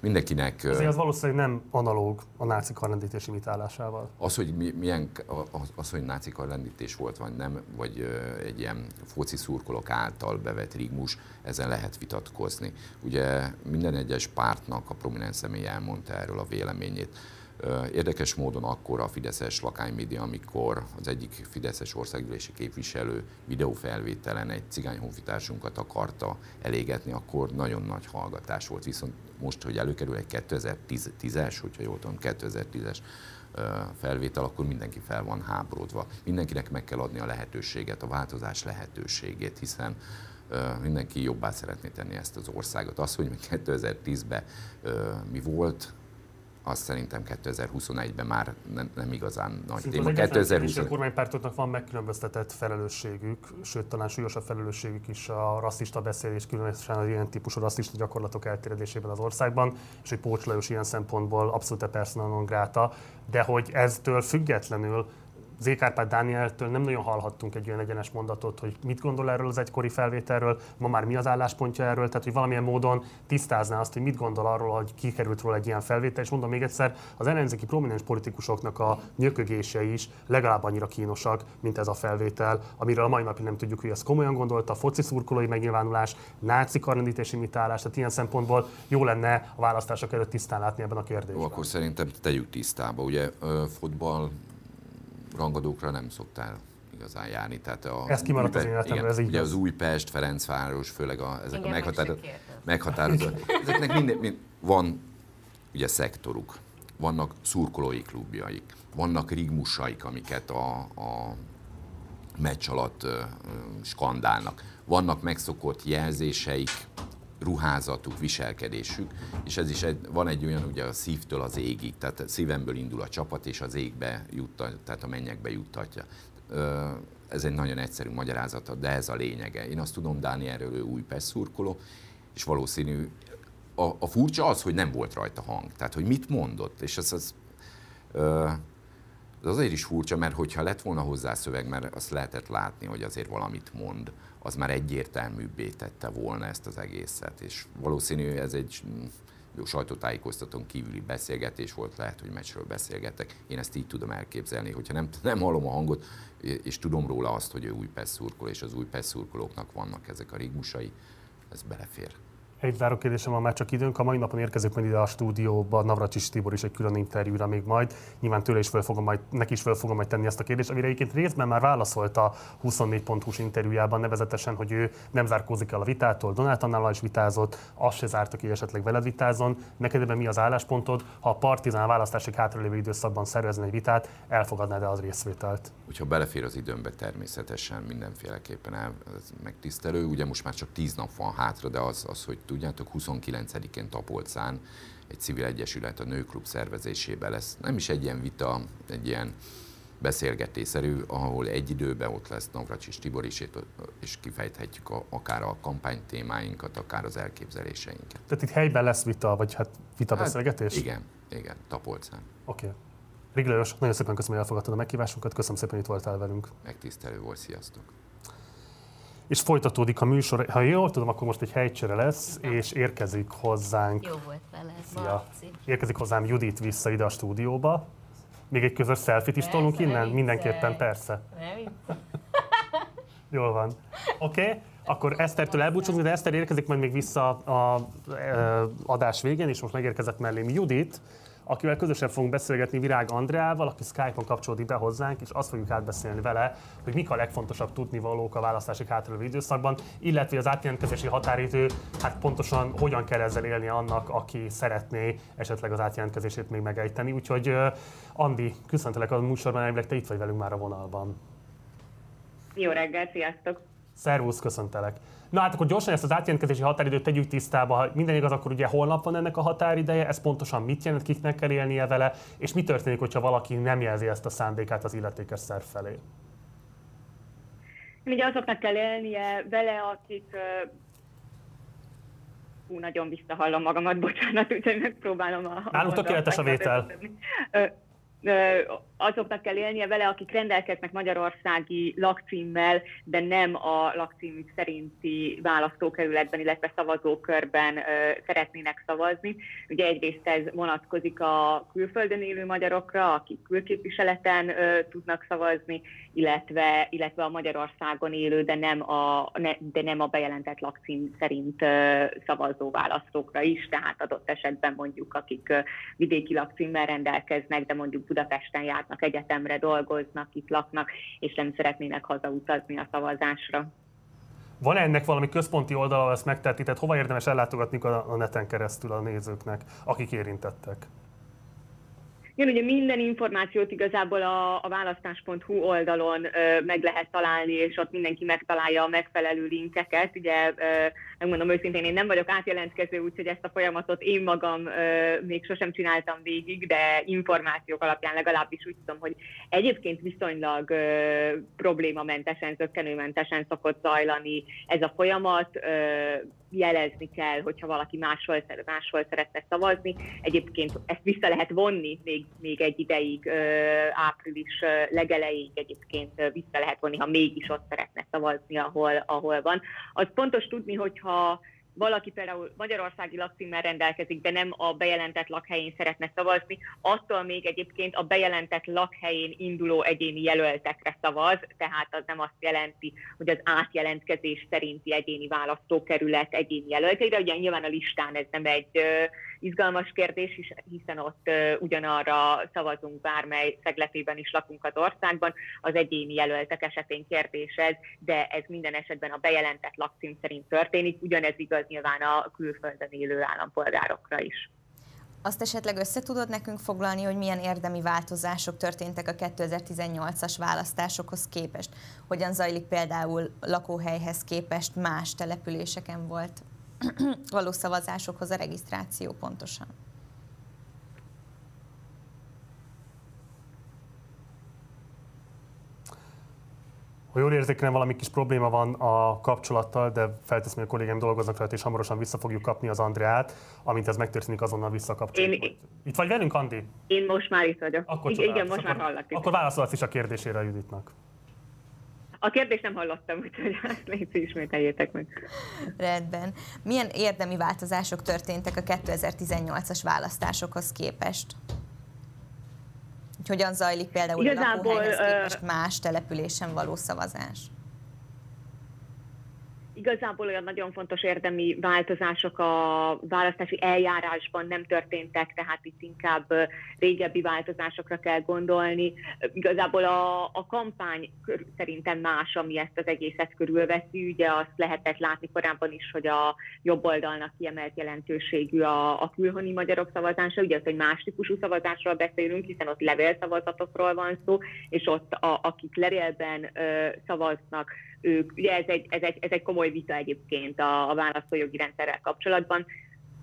mindenkinek... Azért az valószínűleg nem analóg a náci karlendítés imitálásával. Az, hogy milyen, az, az, hogy náci karlendítés volt, vagy nem, vagy egy ilyen foci szurkolók által bevett rigmus, ezen lehet vitatkozni. Ugye minden egyes pártnak a prominens személy elmondta erről a véleményét. Érdekes módon akkor a Fideszes lakánymédia, amikor az egyik Fideszes országgyűlési képviselő videófelvételen egy cigány honfitársunkat akarta elégetni, akkor nagyon nagy hallgatás volt. Viszont most, hogy előkerül egy 2010-es, hogyha jól tudom, 2010-es felvétel, akkor mindenki fel van háborodva. Mindenkinek meg kell adni a lehetőséget, a változás lehetőségét, hiszen mindenki jobbá szeretné tenni ezt az országot. Az, hogy 2010-ben mi volt, az szerintem 2021-ben már nem, nem igazán nagy Szint téma. 2020 a kormánypártoknak van megkülönböztetett felelősségük, sőt talán súlyosabb felelősségük is a rasszista beszélés, különösen az ilyen típusú rasszista gyakorlatok elterjedésében az országban, és hogy Pócs Lajos ilyen szempontból abszolút persona non grata, de hogy eztől függetlenül Zékárpád Dánieltől nem nagyon hallhattunk egy olyan egyenes mondatot, hogy mit gondol erről az egykori felvételről, ma már mi az álláspontja erről, tehát hogy valamilyen módon tisztázná azt, hogy mit gondol arról, hogy kikerült róla egy ilyen felvétel, és mondom még egyszer, az ellenzéki prominens politikusoknak a nyökögése is legalább annyira kínosak, mint ez a felvétel, amiről a mai napig nem tudjuk, hogy ezt komolyan gondolta, a foci szurkolói megnyilvánulás, náci karnendítés imitálás, tehát ilyen szempontból jó lenne a választások előtt tisztán látni ebben a kérdésben. Jó, akkor szerintem tegyük tisztába. Ugye futball rangadókra nem szoktál igazán járni. Tehát a, ez kimaradt az életemben, ez így Ugye az Újpest, Ferencváros, főleg a, ezek Igen, a meghatározó, meghatározó ezeknek minden, mind, van ugye szektoruk, vannak szurkolói klubjaik, vannak rigmusaik, amiket a, a meccs alatt uh, skandálnak, vannak megszokott jelzéseik, ruházatuk, viselkedésük, és ez is egy, van egy olyan, ugye a szívtől az égig, tehát szívemből indul a csapat, és az égbe juttatja, tehát a mennyekbe juttatja. Ez egy nagyon egyszerű magyarázata, de ez a lényege. Én azt tudom, Dánielről ő új szurkoló, és valószínű, a, a furcsa az, hogy nem volt rajta hang. Tehát, hogy mit mondott, és ez az, az azért is furcsa, mert hogyha lett volna hozzá szöveg, mert azt lehetett látni, hogy azért valamit mond, az már egyértelműbbé tette volna ezt az egészet, és valószínű ez egy mm, jó sajtótájékoztatón kívüli beszélgetés volt, lehet, hogy meccsről beszélgetek. Én ezt így tudom elképzelni, hogyha nem, nem hallom a hangot, és tudom róla azt, hogy ő új szurkoló, és az új szurkolóknak vannak ezek a rigmusai, ez belefér. Egy záró kérdésem van már csak időnk. A mai napon érkezik majd ide a stúdióba Navracsis Tibor is egy külön interjúra még majd. Nyilván tőle is föl fogom majd, neki is föl fogom majd tenni ezt a kérdést, amire egyébként részben már válaszolt a 24 hu interjújában, nevezetesen, hogy ő nem zárkózik el a vitától, Donát Annál is vitázott, azt se zárta ki, esetleg veled vitázon. Neked ebben mi az álláspontod? Ha a Partizán választásig hátralévő időszakban szervezne egy vitát, elfogadnád-e az részvételt? Hogyha belefér az időmbe, természetesen mindenféleképpen el, ez megtisztelő. Ugye most már csak 10 nap van hátra, de az, az hogy tudjátok, 29-én Tapolcán egy civil egyesület a nőklub szervezésében lesz. Nem is egy ilyen vita, egy ilyen beszélgetésszerű, ahol egy időben ott lesz Navracsis Tibor is, és kifejthetjük a, akár a kampánytémáinkat, akár az elképzeléseinket. Tehát itt helyben lesz vita, vagy hát vita hát, beszélgetés? Igen, igen, Tapolcán. Oké. Okay. Riglős, nagyon szépen köszönöm, hogy elfogadtad a meghívásunkat, köszönöm szépen, hogy itt voltál velünk. Megtisztelő volt, sziasztok! És folytatódik a műsor, ha jól tudom, akkor most egy helycsere lesz, és érkezik hozzánk. Jó volt vele, Szia. Érkezik hozzám Judit vissza ide a stúdióba. Még egy közös selfit is tolunk innen? Mindenképpen, persze. Nem Jól van. Oké, okay. akkor Esztertől elbúcsúzunk, de Eszter érkezik majd még vissza a, a, a adás végén, és most megérkezett mellém Judit, akivel közösen fogunk beszélgetni Virág Andreával, aki Skype-on kapcsolódik be hozzánk, és azt fogjuk átbeszélni vele, hogy mik a legfontosabb tudnivalók a választási hátralévő időszakban, illetve az átjelentkezési határidő, hát pontosan hogyan kell ezzel élni annak, aki szeretné esetleg az átjelentkezését még megejteni. Úgyhogy Andi, köszöntelek a műsorban, elvileg te itt vagy velünk már a vonalban. Jó reggelt, sziasztok! Szervusz, köszöntelek. Na hát akkor gyorsan ezt az átjelentkezési határidőt tegyük tisztába. Ha minden igaz, akkor ugye holnap van ennek a határideje, ez pontosan mit jelent, kiknek kell élnie vele, és mi történik, hogyha valaki nem jelzi ezt a szándékát az illetékes szerv felé? Ugye azoknak kell élnie vele, akik Hú, nagyon visszahallom magamat, bocsánat, úgyhogy megpróbálom a... Nálunk tökéletes a vétel azoknak kell élnie vele, akik rendelkeznek magyarországi lakcímmel, de nem a lakcímük szerinti választókerületben, illetve szavazókörben szeretnének szavazni. Ugye egyrészt ez vonatkozik a külföldön élő magyarokra, akik külképviseleten tudnak szavazni, illetve, illetve a Magyarországon élő, de nem a, de nem a bejelentett lakcím szerint szavazó választókra is, tehát adott esetben mondjuk akik vidéki lakcímmel rendelkeznek, de mondjuk Budapesten járnak egyetemre, dolgoznak, itt laknak, és nem szeretnének hazautazni a szavazásra. Van ennek valami központi oldala, ezt megteheti, tehát hova érdemes ellátogatni a neten keresztül a nézőknek, akik érintettek? Igen, ugye minden információt igazából a, a választás.hu oldalon ö, meg lehet találni, és ott mindenki megtalálja a megfelelő linkeket. Ugye, ö, megmondom őszintén, én nem vagyok átjelentkező, úgyhogy ezt a folyamatot én magam ö, még sosem csináltam végig, de információk alapján legalábbis úgy tudom, hogy egyébként viszonylag ö, problémamentesen, zöggenőmentesen szokott zajlani ez a folyamat. Ö, jelezni kell, hogyha valaki máshol, máshol szeretne szavazni. Egyébként ezt vissza lehet vonni még, még egy ideig, április legelejéig egyébként vissza lehet vonni, ha mégis ott szeretne szavazni, ahol, ahol van. Az pontos tudni, hogyha valaki például magyarországi lakcímmel rendelkezik, de nem a bejelentett lakhelyén szeretne szavazni, attól még egyébként a bejelentett lakhelyén induló egyéni jelöltekre szavaz, tehát az nem azt jelenti, hogy az átjelentkezés szerinti egyéni választókerület egyéni jelölteire, ugye nyilván a listán ez nem egy izgalmas kérdés, hiszen ott ugyanarra szavazunk bármely szegletében is lakunk az országban, az egyéni jelöltek esetén kérdés ez, de ez minden esetben a bejelentett lakcím szerint történik, ugyanez igaz nyilván a külföldön élő állampolgárokra is. Azt esetleg össze tudod nekünk foglalni, hogy milyen érdemi változások történtek a 2018-as választásokhoz képest? Hogyan zajlik például lakóhelyhez képest más településeken volt való szavazásokhoz a regisztráció pontosan. Ha jól érzékelem, valami kis probléma van a kapcsolattal, de felteszem, hogy a kollégám dolgoznak rajta, és hamarosan vissza fogjuk kapni az Andreát. Amint ez megtörténik, azonnal visszakapcsoljuk. Én, itt vagy velünk, Andi? Én most már itt vagyok. Akkor igen, igen, most akkor, már hallak. Akkor válaszolsz is a kérdésére a Juditnak. A kérdést nem hallottam, úgyhogy ezt légy ismételjétek meg. Rendben. Milyen érdemi változások történtek a 2018-as választásokhoz képest? Hogyan zajlik például Igazából, a lakóhelyhez képest más településen való szavazás? Igazából olyan nagyon fontos érdemi változások a választási eljárásban nem történtek, tehát itt inkább régebbi változásokra kell gondolni. Igazából a, a kampány szerintem más, ami ezt az egészet körülveszi. Ugye azt lehetett látni korábban is, hogy a jobb oldalnak kiemelt jelentőségű a, a külhoni magyarok szavazása, ugye az, hogy más típusú szavazásról beszélünk, hiszen ott levélszavazatokról van szó, és ott a, akik levélben ö, szavaznak, ők, ugye ez egy, ez egy, ez egy komoly vita egyébként a, a választójogi rendszerrel kapcsolatban.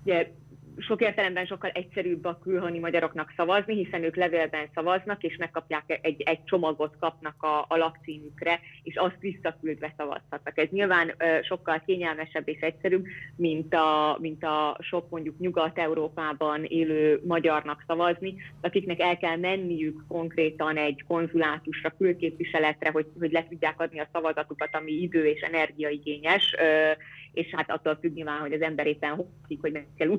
Ugye sok értelemben sokkal egyszerűbb a külhoni magyaroknak szavazni, hiszen ők levélben szavaznak, és megkapják egy, egy csomagot kapnak a, a lakcímükre, és azt visszaküldve szavazhatnak. Ez nyilván sokkal kényelmesebb és egyszerűbb, mint a, mint a sok mondjuk Nyugat-Európában élő magyarnak szavazni, akiknek el kell menniük konkrétan egy konzulátusra, külképviseletre, hogy, hogy le tudják adni a szavazatukat, ami idő és energiaigényes, és hát attól függ nyilván, hogy az ember éppen hogy hogy meg kell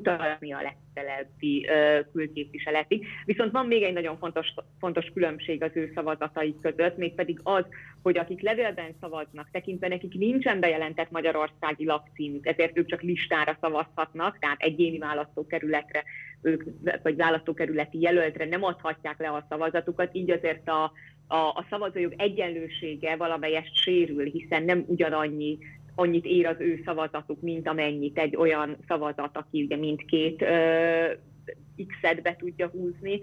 utazni a legközelebbi külképviseletig. Viszont van még egy nagyon fontos, fontos különbség az ő szavazataik között, mégpedig az, hogy akik levélben szavaznak, tekintve nekik nincsen bejelentett magyarországi lakcímük, ezért ők csak listára szavazhatnak, tehát egyéni választókerületre ők, vagy választókerületi jelöltre nem adhatják le a szavazatukat, így azért a, a, a szavazójog egyenlősége valamelyest sérül, hiszen nem ugyanannyi annyit ér az ő szavazatuk, mint amennyit egy olyan szavazat, aki ugye mindkét X-et be tudja húzni,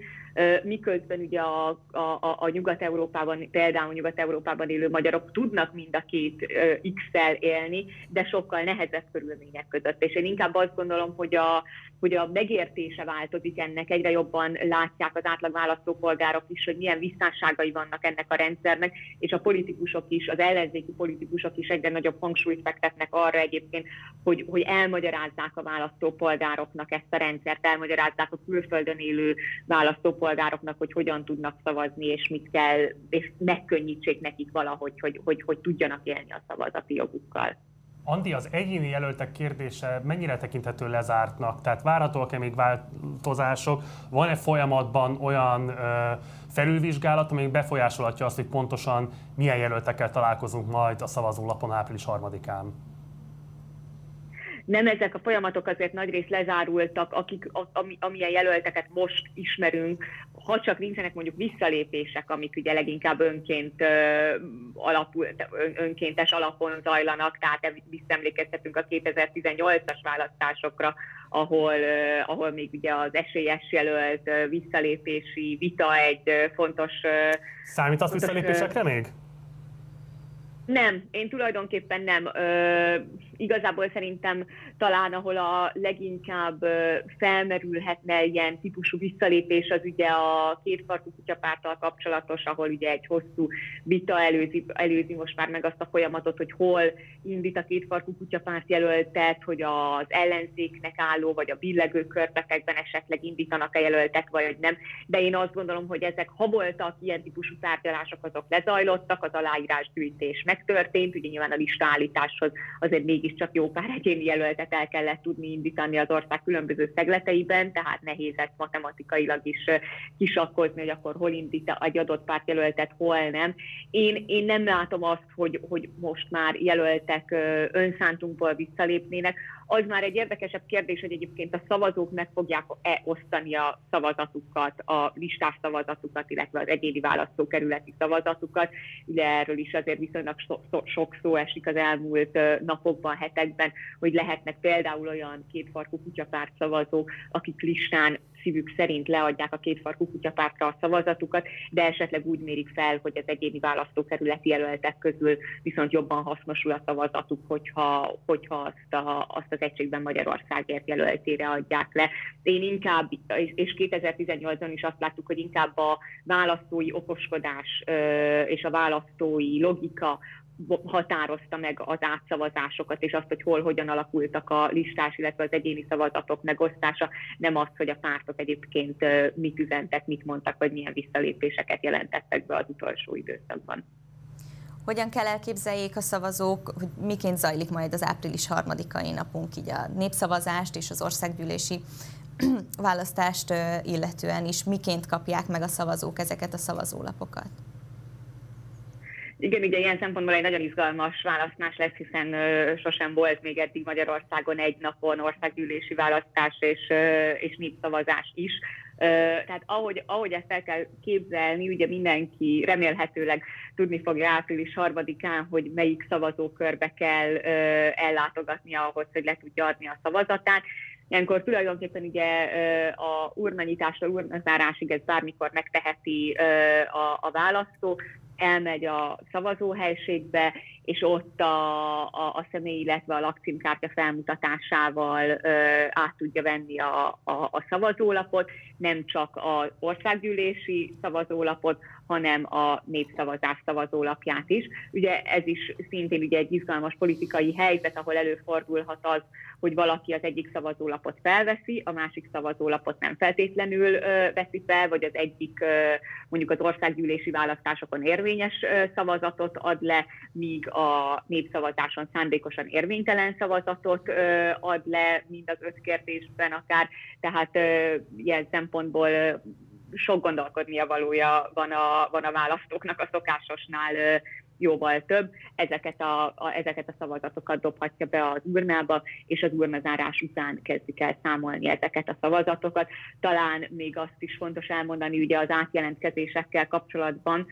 miközben ugye a, a, a Nyugat-Európában, például Nyugat-Európában élő magyarok tudnak mind a két X-el élni, de sokkal nehezebb körülmények között. És én inkább azt gondolom, hogy a, hogy a megértése változik ennek, egyre jobban látják az átlag választópolgárok is, hogy milyen visszásságai vannak ennek a rendszernek, és a politikusok is, az ellenzéki politikusok is egyre nagyobb hangsúlyt fektetnek arra egyébként, hogy, hogy elmagyarázzák a választópolgároknak ezt a rendszert, elmagyarázzák a külföldön élő választópolgároknak, hogy hogyan tudnak szavazni, és mit kell, és megkönnyítsék nekik valahogy, hogy, hogy, hogy tudjanak élni a szavazati jogukkal. Andi, az egyéni jelöltek kérdése mennyire tekinthető lezártnak? Tehát várhatóak-e még változások? Van-e folyamatban olyan ö, felülvizsgálat, ami befolyásolhatja azt, hogy pontosan milyen jelöltekkel találkozunk majd a szavazólapon április 3-án? Nem ezek a folyamatok azért nagyrészt lezárultak, akik, ami, amilyen jelölteket most ismerünk, ha csak nincsenek mondjuk visszalépések, amik ugye leginkább önként, alapul, ön, önkéntes alapon zajlanak, tehát visszaemlékezhetünk a 2018-as választásokra, ahol, ahol még ugye az esélyes jelölt visszalépési vita egy fontos... Számít az visszalépésekre még? Nem, én tulajdonképpen nem. Ö, igazából szerintem talán, ahol a leginkább felmerülhetne ilyen típusú visszalépés, az ugye a kétfarkú kutyapárttal kapcsolatos, ahol ugye egy hosszú vita előzi, előzi most már meg azt a folyamatot, hogy hol indít a kétfarkú kutyapárt jelöltet, hogy az ellenzéknek álló, vagy a billegő körbetekben esetleg indítanak a jelöltek, vagy nem. De én azt gondolom, hogy ezek, ha voltak ilyen típusú tárgyalások, azok lezajlottak, az aláírásgyűjtés megtörtént, ugye nyilván a listállításhoz azért mégiscsak jó pár egyéni jelöltet el kellett tudni indítani az ország különböző szegleteiben, tehát nehéz ezt matematikailag is kisakkozni, hogy akkor hol indít egy adott pártjelöltet, hol nem. Én, én nem látom azt, hogy, hogy most már jelöltek önszántunkból visszalépnének. Az már egy érdekesebb kérdés, hogy egyébként a szavazók meg fogják-e osztani a szavazatukat, a listás szavazatukat, illetve az egyéni választókerületi szavazatukat. Ugye erről is azért viszonylag so, so, sok szó esik az elmúlt napokban, hetekben, hogy lehetnek például olyan kétfarkú kutyapárt szavazók, akik listán szívük szerint leadják a kétfarkú kutyapártra a szavazatukat, de esetleg úgy mérik fel, hogy az egyéni választókerületi jelöltek közül viszont jobban hasznosul a szavazatuk, hogyha, hogyha azt, a, azt az egységben Magyarországért jelöltére adják le. Én inkább, és 2018-ban is azt láttuk, hogy inkább a választói okoskodás és a választói logika határozta meg az átszavazásokat, és azt, hogy hol, hogyan alakultak a listás, illetve az egyéni szavazatok megosztása, nem azt, hogy a pártok egyébként mit üzentek, mit mondtak, vagy milyen visszalépéseket jelentettek be az utolsó időszakban. Hogyan kell elképzeljék a szavazók, hogy miként zajlik majd az április harmadikai napunk, így a népszavazást és az országgyűlési választást illetően is, miként kapják meg a szavazók ezeket a szavazólapokat? Igen, ugye ilyen szempontból egy nagyon izgalmas választás lesz, hiszen ö, sosem volt még eddig Magyarországon egy napon országgyűlési választás és, ö, és népszavazás is. Ö, tehát ahogy, ahogy ezt el kell képzelni, ugye mindenki remélhetőleg tudni fogja április harmadikán, hogy melyik szavazókörbe kell ö, ellátogatnia ahhoz, hogy le tudja adni a szavazatát. Ilyenkor tulajdonképpen ugye a urnanyitásra, urnazárásig ez bármikor megteheti a, a választó, elmegy a szavazóhelységbe, és ott a, a, a személy, illetve a lakcímkártya felmutatásával ö, át tudja venni a, a, a szavazólapot, nem csak az országgyűlési szavazólapot, hanem a népszavazás szavazólapját is. Ugye ez is szintén ugye egy izgalmas politikai helyzet, ahol előfordulhat az, hogy valaki az egyik szavazólapot felveszi, a másik szavazólapot nem feltétlenül ö, veszi fel, vagy az egyik ö, mondjuk az országgyűlési választásokon érvényes ö, szavazatot ad le, míg a népszavazáson szándékosan érvénytelen szavazatot ö, ad le, mind az öt kérdésben akár. Tehát ö, ilyen szempontból ö, sok gondolkodnia valója van a, van a választóknak a szokásosnál jóval több, ezeket a, a, ezeket a szavazatokat dobhatja be az urnába, és az urnazárás után kezdik el számolni ezeket a szavazatokat. Talán még azt is fontos elmondani ugye az átjelentkezésekkel kapcsolatban,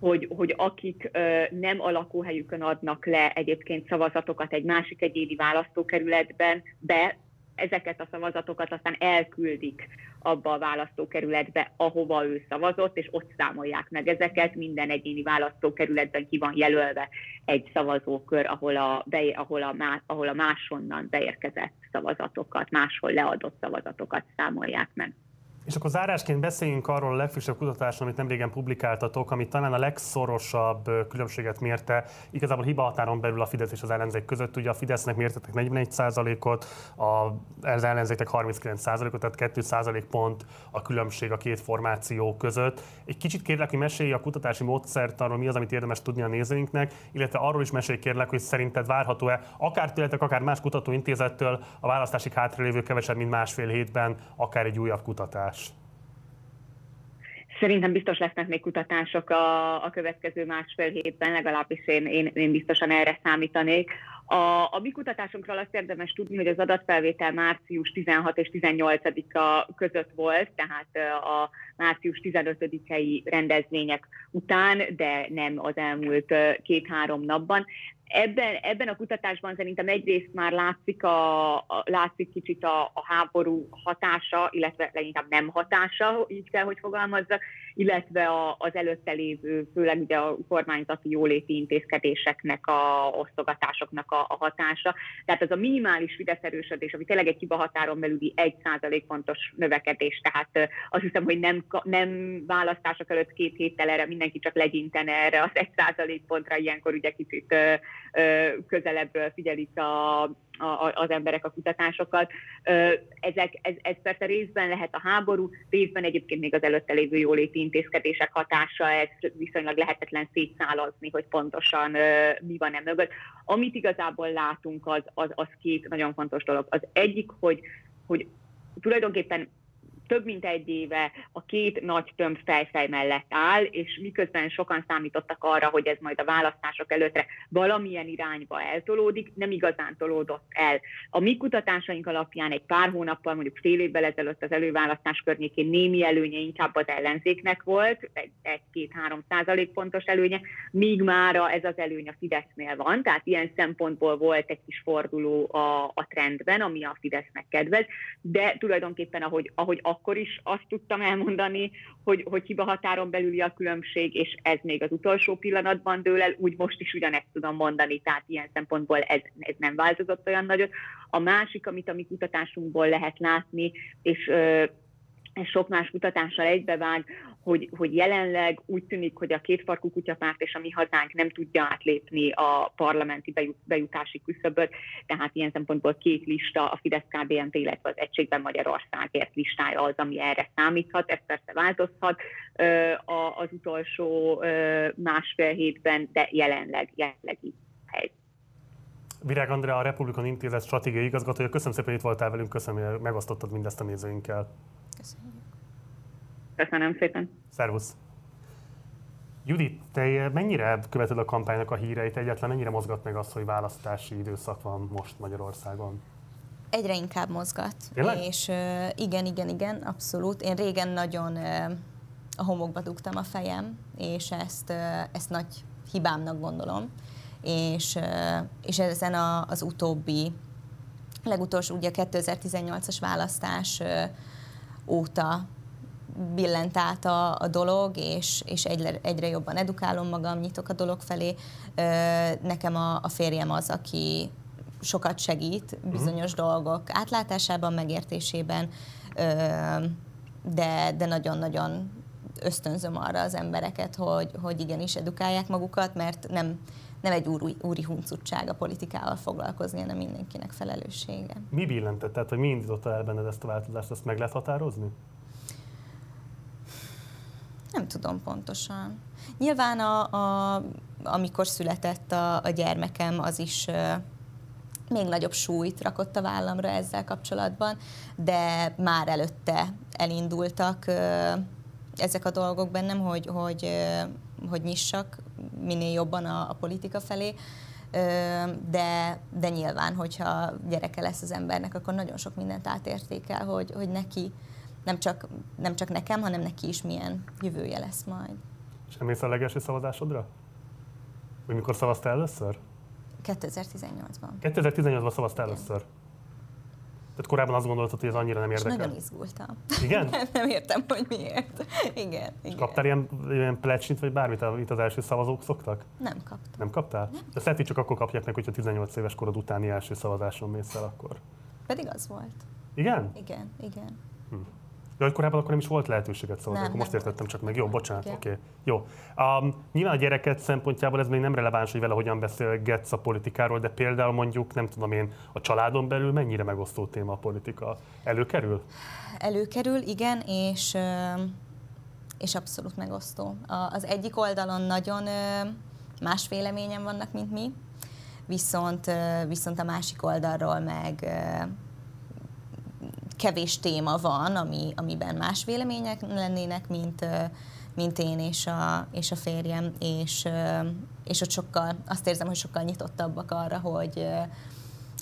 hogy, hogy akik ö, nem a lakóhelyükön adnak le egyébként szavazatokat egy másik egyéni választókerületben, be ezeket a szavazatokat aztán elküldik abba a választókerületbe, ahova ő szavazott, és ott számolják meg ezeket. Minden egyéni választókerületben ki van jelölve egy szavazókör, ahol a, be, ahol a, ahol a máshonnan beérkezett szavazatokat, máshol leadott szavazatokat számolják meg. És akkor zárásként beszéljünk arról a legfrissebb kutatásról, amit nemrégen publikáltatok, ami talán a legszorosabb különbséget mérte, igazából hiba határon belül a Fidesz és az ellenzék között. Ugye a Fidesznek mértetek 41%-ot, az ellenzéknek 39%-ot, tehát 2% pont a különbség a két formáció között. Egy kicsit kérlek, hogy mesélj a kutatási módszert arról, mi az, amit érdemes tudni a nézőinknek, illetve arról is mesélj kérlek, hogy szerinted várható-e akár tőletek, akár más kutatóintézettől a választásig hátralévő kevesebb, mint másfél hétben, akár egy újabb kutatás. Szerintem biztos lesznek még kutatások a, a következő másfél hétben, legalábbis én, én, én biztosan erre számítanék. A, a mi kutatásunkról azt érdemes tudni, hogy az adatfelvétel március 16 és 18-a között volt, tehát a március 15-i rendezvények után, de nem az elmúlt két-három napban. Ebben, ebben a kutatásban szerintem egyrészt már látszik, a, a, látszik kicsit a, a háború hatása, illetve leginkább nem hatása, így kell, hogy fogalmazzak, illetve a, az előtte lévő, főleg ugye a kormányzati jóléti intézkedéseknek, a osztogatásoknak a, a hatása. Tehát az a minimális Fidesz erősödés, ami tényleg egy hiba határon belüli 1 pontos növekedés, tehát azt hiszem, hogy nem, nem választások előtt két héttel erre mindenki csak legyintene erre az 1 pontra, ilyenkor ugye kicsit közelebbről figyelik a, a, az emberek a kutatásokat. Ezek, ez, ez persze részben lehet a háború, részben egyébként még az előtte lévő jóléti intézkedések hatása, ez viszonylag lehetetlen szétszálazni, hogy pontosan mi van e mögött. Amit igazából látunk, az, az, az két nagyon fontos dolog. Az egyik, hogy, hogy tulajdonképpen több mint egy éve a két nagy tömb fejfej mellett áll, és miközben sokan számítottak arra, hogy ez majd a választások előttre valamilyen irányba eltolódik, nem igazán tolódott el. A mi kutatásaink alapján egy pár hónappal, mondjuk fél évvel ezelőtt az előválasztás környékén némi előnye inkább az ellenzéknek volt, egy-két-három százalék pontos előnye, míg már ez az előny a Fidesznél van, tehát ilyen szempontból volt egy kis forduló a, a trendben, ami a Fidesznek kedvez, de tulajdonképpen ahogy, ahogy akkor is azt tudtam elmondani, hogy, hogy hiba határon belüli a különbség, és ez még az utolsó pillanatban dől el, úgy most is ugyanezt tudom mondani, tehát ilyen szempontból ez, ez nem változott olyan nagyot. A másik, amit a mi kutatásunkból lehet látni, és sok más kutatással egybevág, hogy, hogy jelenleg úgy tűnik, hogy a kétfarkú kutyapárt és a mi hazánk nem tudja átlépni a parlamenti bejutási küszöböt, tehát ilyen szempontból két lista, a fidesz KDNP, illetve az Egységben Magyarországért listája az, ami erre számíthat, ez persze változhat az utolsó másfél hétben, de jelenleg, jelenleg így helyzet. Virág Andrea, a Republikon Intézet stratégiai igazgatója. Köszönöm szépen, hogy itt voltál velünk, köszönöm, hogy megosztottad mindezt a nézőinkkel. Köszönjük. Köszönöm szépen. Szervusz. Judit, te mennyire követed a kampánynak a híreit, egyáltalán mennyire mozgat meg az, hogy választási időszak van most Magyarországon? Egyre inkább mozgat. Tényleg? És igen, igen, igen, abszolút. Én régen nagyon a homokba dugtam a fejem, és ezt, ezt nagy hibámnak gondolom. És, és ezen a, az utóbbi, legutolsó ugye a 2018-as választás óta billent át a, a dolog, és, és egyre, egyre jobban edukálom magam, nyitok a dolog felé. Nekem a, a férjem az, aki sokat segít bizonyos uh-huh. dolgok átlátásában, megértésében, de, de nagyon-nagyon ösztönzöm arra az embereket, hogy, hogy igenis edukálják magukat, mert nem, nem egy úri, úri huncutság a politikával foglalkozni, hanem mindenkinek felelőssége. Mi billentett, tehát hogy mi indította el benned ezt a változást, ezt meg lehet határozni? Nem tudom pontosan. Nyilván a, a, amikor született a, a gyermekem, az is még nagyobb súlyt rakott a vállamra ezzel kapcsolatban, de már előtte elindultak ezek a dolgok bennem, hogy, hogy, hogy nyissak minél jobban a, a politika felé, de, de nyilván, hogyha gyereke lesz az embernek, akkor nagyon sok mindent átértékel, hogy, hogy neki, nem csak, nem csak nekem, hanem neki is milyen jövője lesz majd. És emlékszel a legelső szavazásodra? Vagy mikor szavaztál először? 2018-ban. 2018-ban szavaztál először? Tehát korábban azt gondoltad, hogy ez annyira nem érdekel? És nagyon izgultam. Igen? nem, nem értem, hogy miért. igen, És kaptál ilyen, ilyen plecsnit, vagy bármit, amit az első szavazók szoktak? Nem kaptam. Nem kaptál? Nem. De lehet, csak akkor kapják meg, hogyha 18 éves korod utáni első szavazáson mész el akkor. Pedig az volt. Igen? Igen, igen. Hm. Ja, hogy korábban akkor nem is volt lehetőséget szavazni, akkor most értettem csak meg. Jó, bocsánat, oké. Okay. Jó. Um, nyilván a gyereket szempontjából ez még nem releváns, hogy vele hogyan beszélgetsz a politikáról, de például mondjuk, nem tudom én, a családon belül mennyire megosztó téma a politika? Előkerül? Előkerül, igen, és, és abszolút megosztó. Az egyik oldalon nagyon más véleményen vannak, mint mi, viszont, viszont a másik oldalról meg kevés téma van, ami, amiben más vélemények lennének, mint, mint én és a, és a férjem, és, és ott sokkal, azt érzem, hogy sokkal nyitottabbak arra, hogy,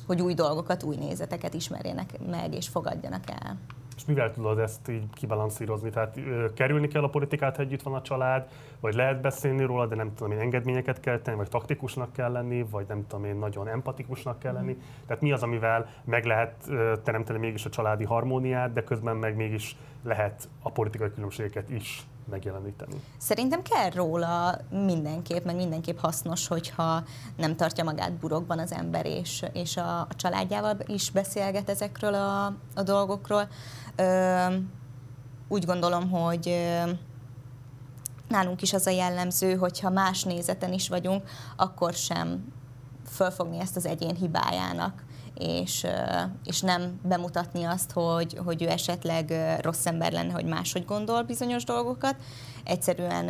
hogy új dolgokat, új nézeteket ismerjenek meg, és fogadjanak el. És mivel tudod ezt így kibalanszírozni? Tehát kerülni kell a politikát, ha együtt van a család, vagy lehet beszélni róla, de nem tudom én, engedményeket kell tenni, vagy taktikusnak kell lenni, vagy nem tudom én, nagyon empatikusnak kell lenni. Tehát mi az, amivel meg lehet teremteni mégis a családi harmóniát, de közben meg mégis lehet a politikai különbségeket is megjeleníteni. Szerintem kell róla mindenképp, meg mindenképp hasznos, hogyha nem tartja magát burokban az ember, és, és a, a családjával is beszélget ezekről a, a dolgokról. Úgy gondolom, hogy nálunk is az a jellemző, hogyha más nézeten is vagyunk, akkor sem fölfogni ezt az egyén hibájának, és, és nem bemutatni azt, hogy, hogy ő esetleg rossz ember lenne, hogy máshogy gondol bizonyos dolgokat. Egyszerűen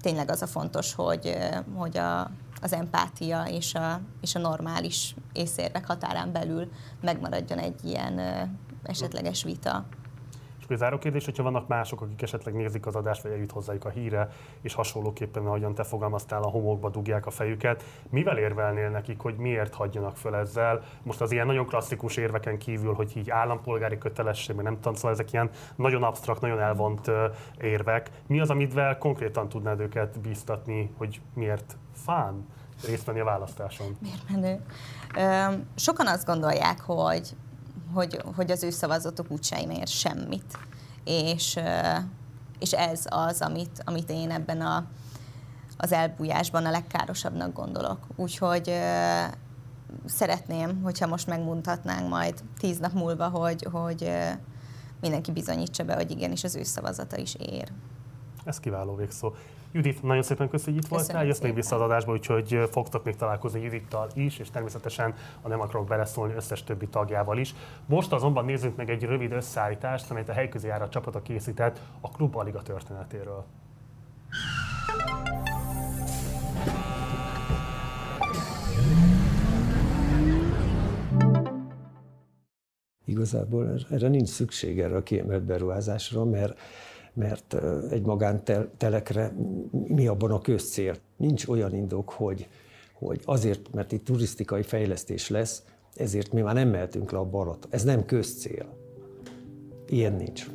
tényleg az a fontos, hogy, hogy a, az empátia és a, és a normális észérvek határán belül megmaradjon egy ilyen esetleges vita. És akkor záró kérdés, hogyha vannak mások, akik esetleg nézik az adást, vagy eljut hozzájuk a híre, és hasonlóképpen, ahogyan te fogalmaztál, a homokba dugják a fejüket, mivel érvelnél nekik, hogy miért hagyjanak föl ezzel? Most az ilyen nagyon klasszikus érveken kívül, hogy így állampolgári kötelesség, nem tudom, szóval ezek ilyen nagyon absztrakt, nagyon elvont érvek. Mi az, amivel konkrétan tudnád őket bíztatni, hogy miért fán részt venni a választáson? Miért menő? Sokan azt gondolják, hogy hogy, hogy az ő szavazatok úgysem ér semmit. És, és ez az, amit, amit én ebben a, az elbújásban a legkárosabbnak gondolok. Úgyhogy szeretném, hogyha most megmutatnánk majd tíz nap múlva, hogy, hogy mindenki bizonyítsa be, hogy igenis az ő szavazata is ér. Ez kiváló végszó. Judit, nagyon szépen köszönjük, hogy itt voltál. Jössz még vissza az adásba, úgyhogy fogtok még találkozni Judittal is, és természetesen a Nem akarok beleszólni összes többi tagjával is. Most azonban nézzünk meg egy rövid összeállítást, amelyet a helyközi a csapata készített a Klub Aliga történetéről. Igazából erre nincs szükség erre a kiemelt beruházásra, mert mert egy magántelekre mi abban a közcél? Nincs olyan indok, hogy, hogy azért, mert itt turisztikai fejlesztés lesz, ezért mi már nem mehetünk le a barat. Ez nem közcél. Ilyen nincs.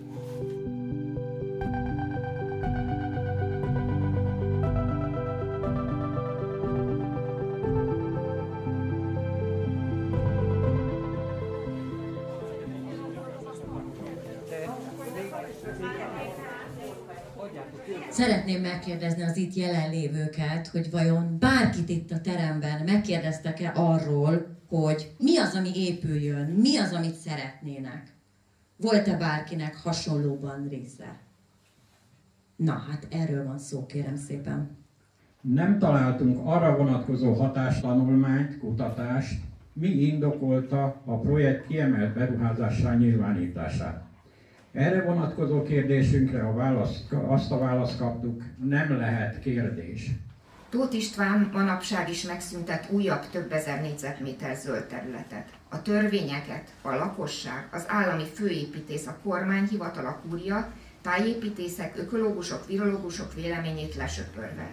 Szeretném megkérdezni az itt jelenlévőket, hogy vajon bárkit itt a teremben megkérdeztek-e arról, hogy mi az, ami épüljön, mi az, amit szeretnének. Volt-e bárkinek hasonlóban része? Na hát erről van szó, kérem szépen. Nem találtunk arra vonatkozó hatástanulmányt, kutatást, mi indokolta a projekt kiemelt beruházássá nyilvánítását. Erre vonatkozó kérdésünkre a válasz, azt a választ kaptuk, nem lehet kérdés. Tóth István manapság is megszüntet újabb több ezer négyzetméter zöld területet. A törvényeket a lakosság, az állami főépítész, a kormányhivatal, a kúria, tájépítészek, ökológusok, virológusok véleményét lesöpörve.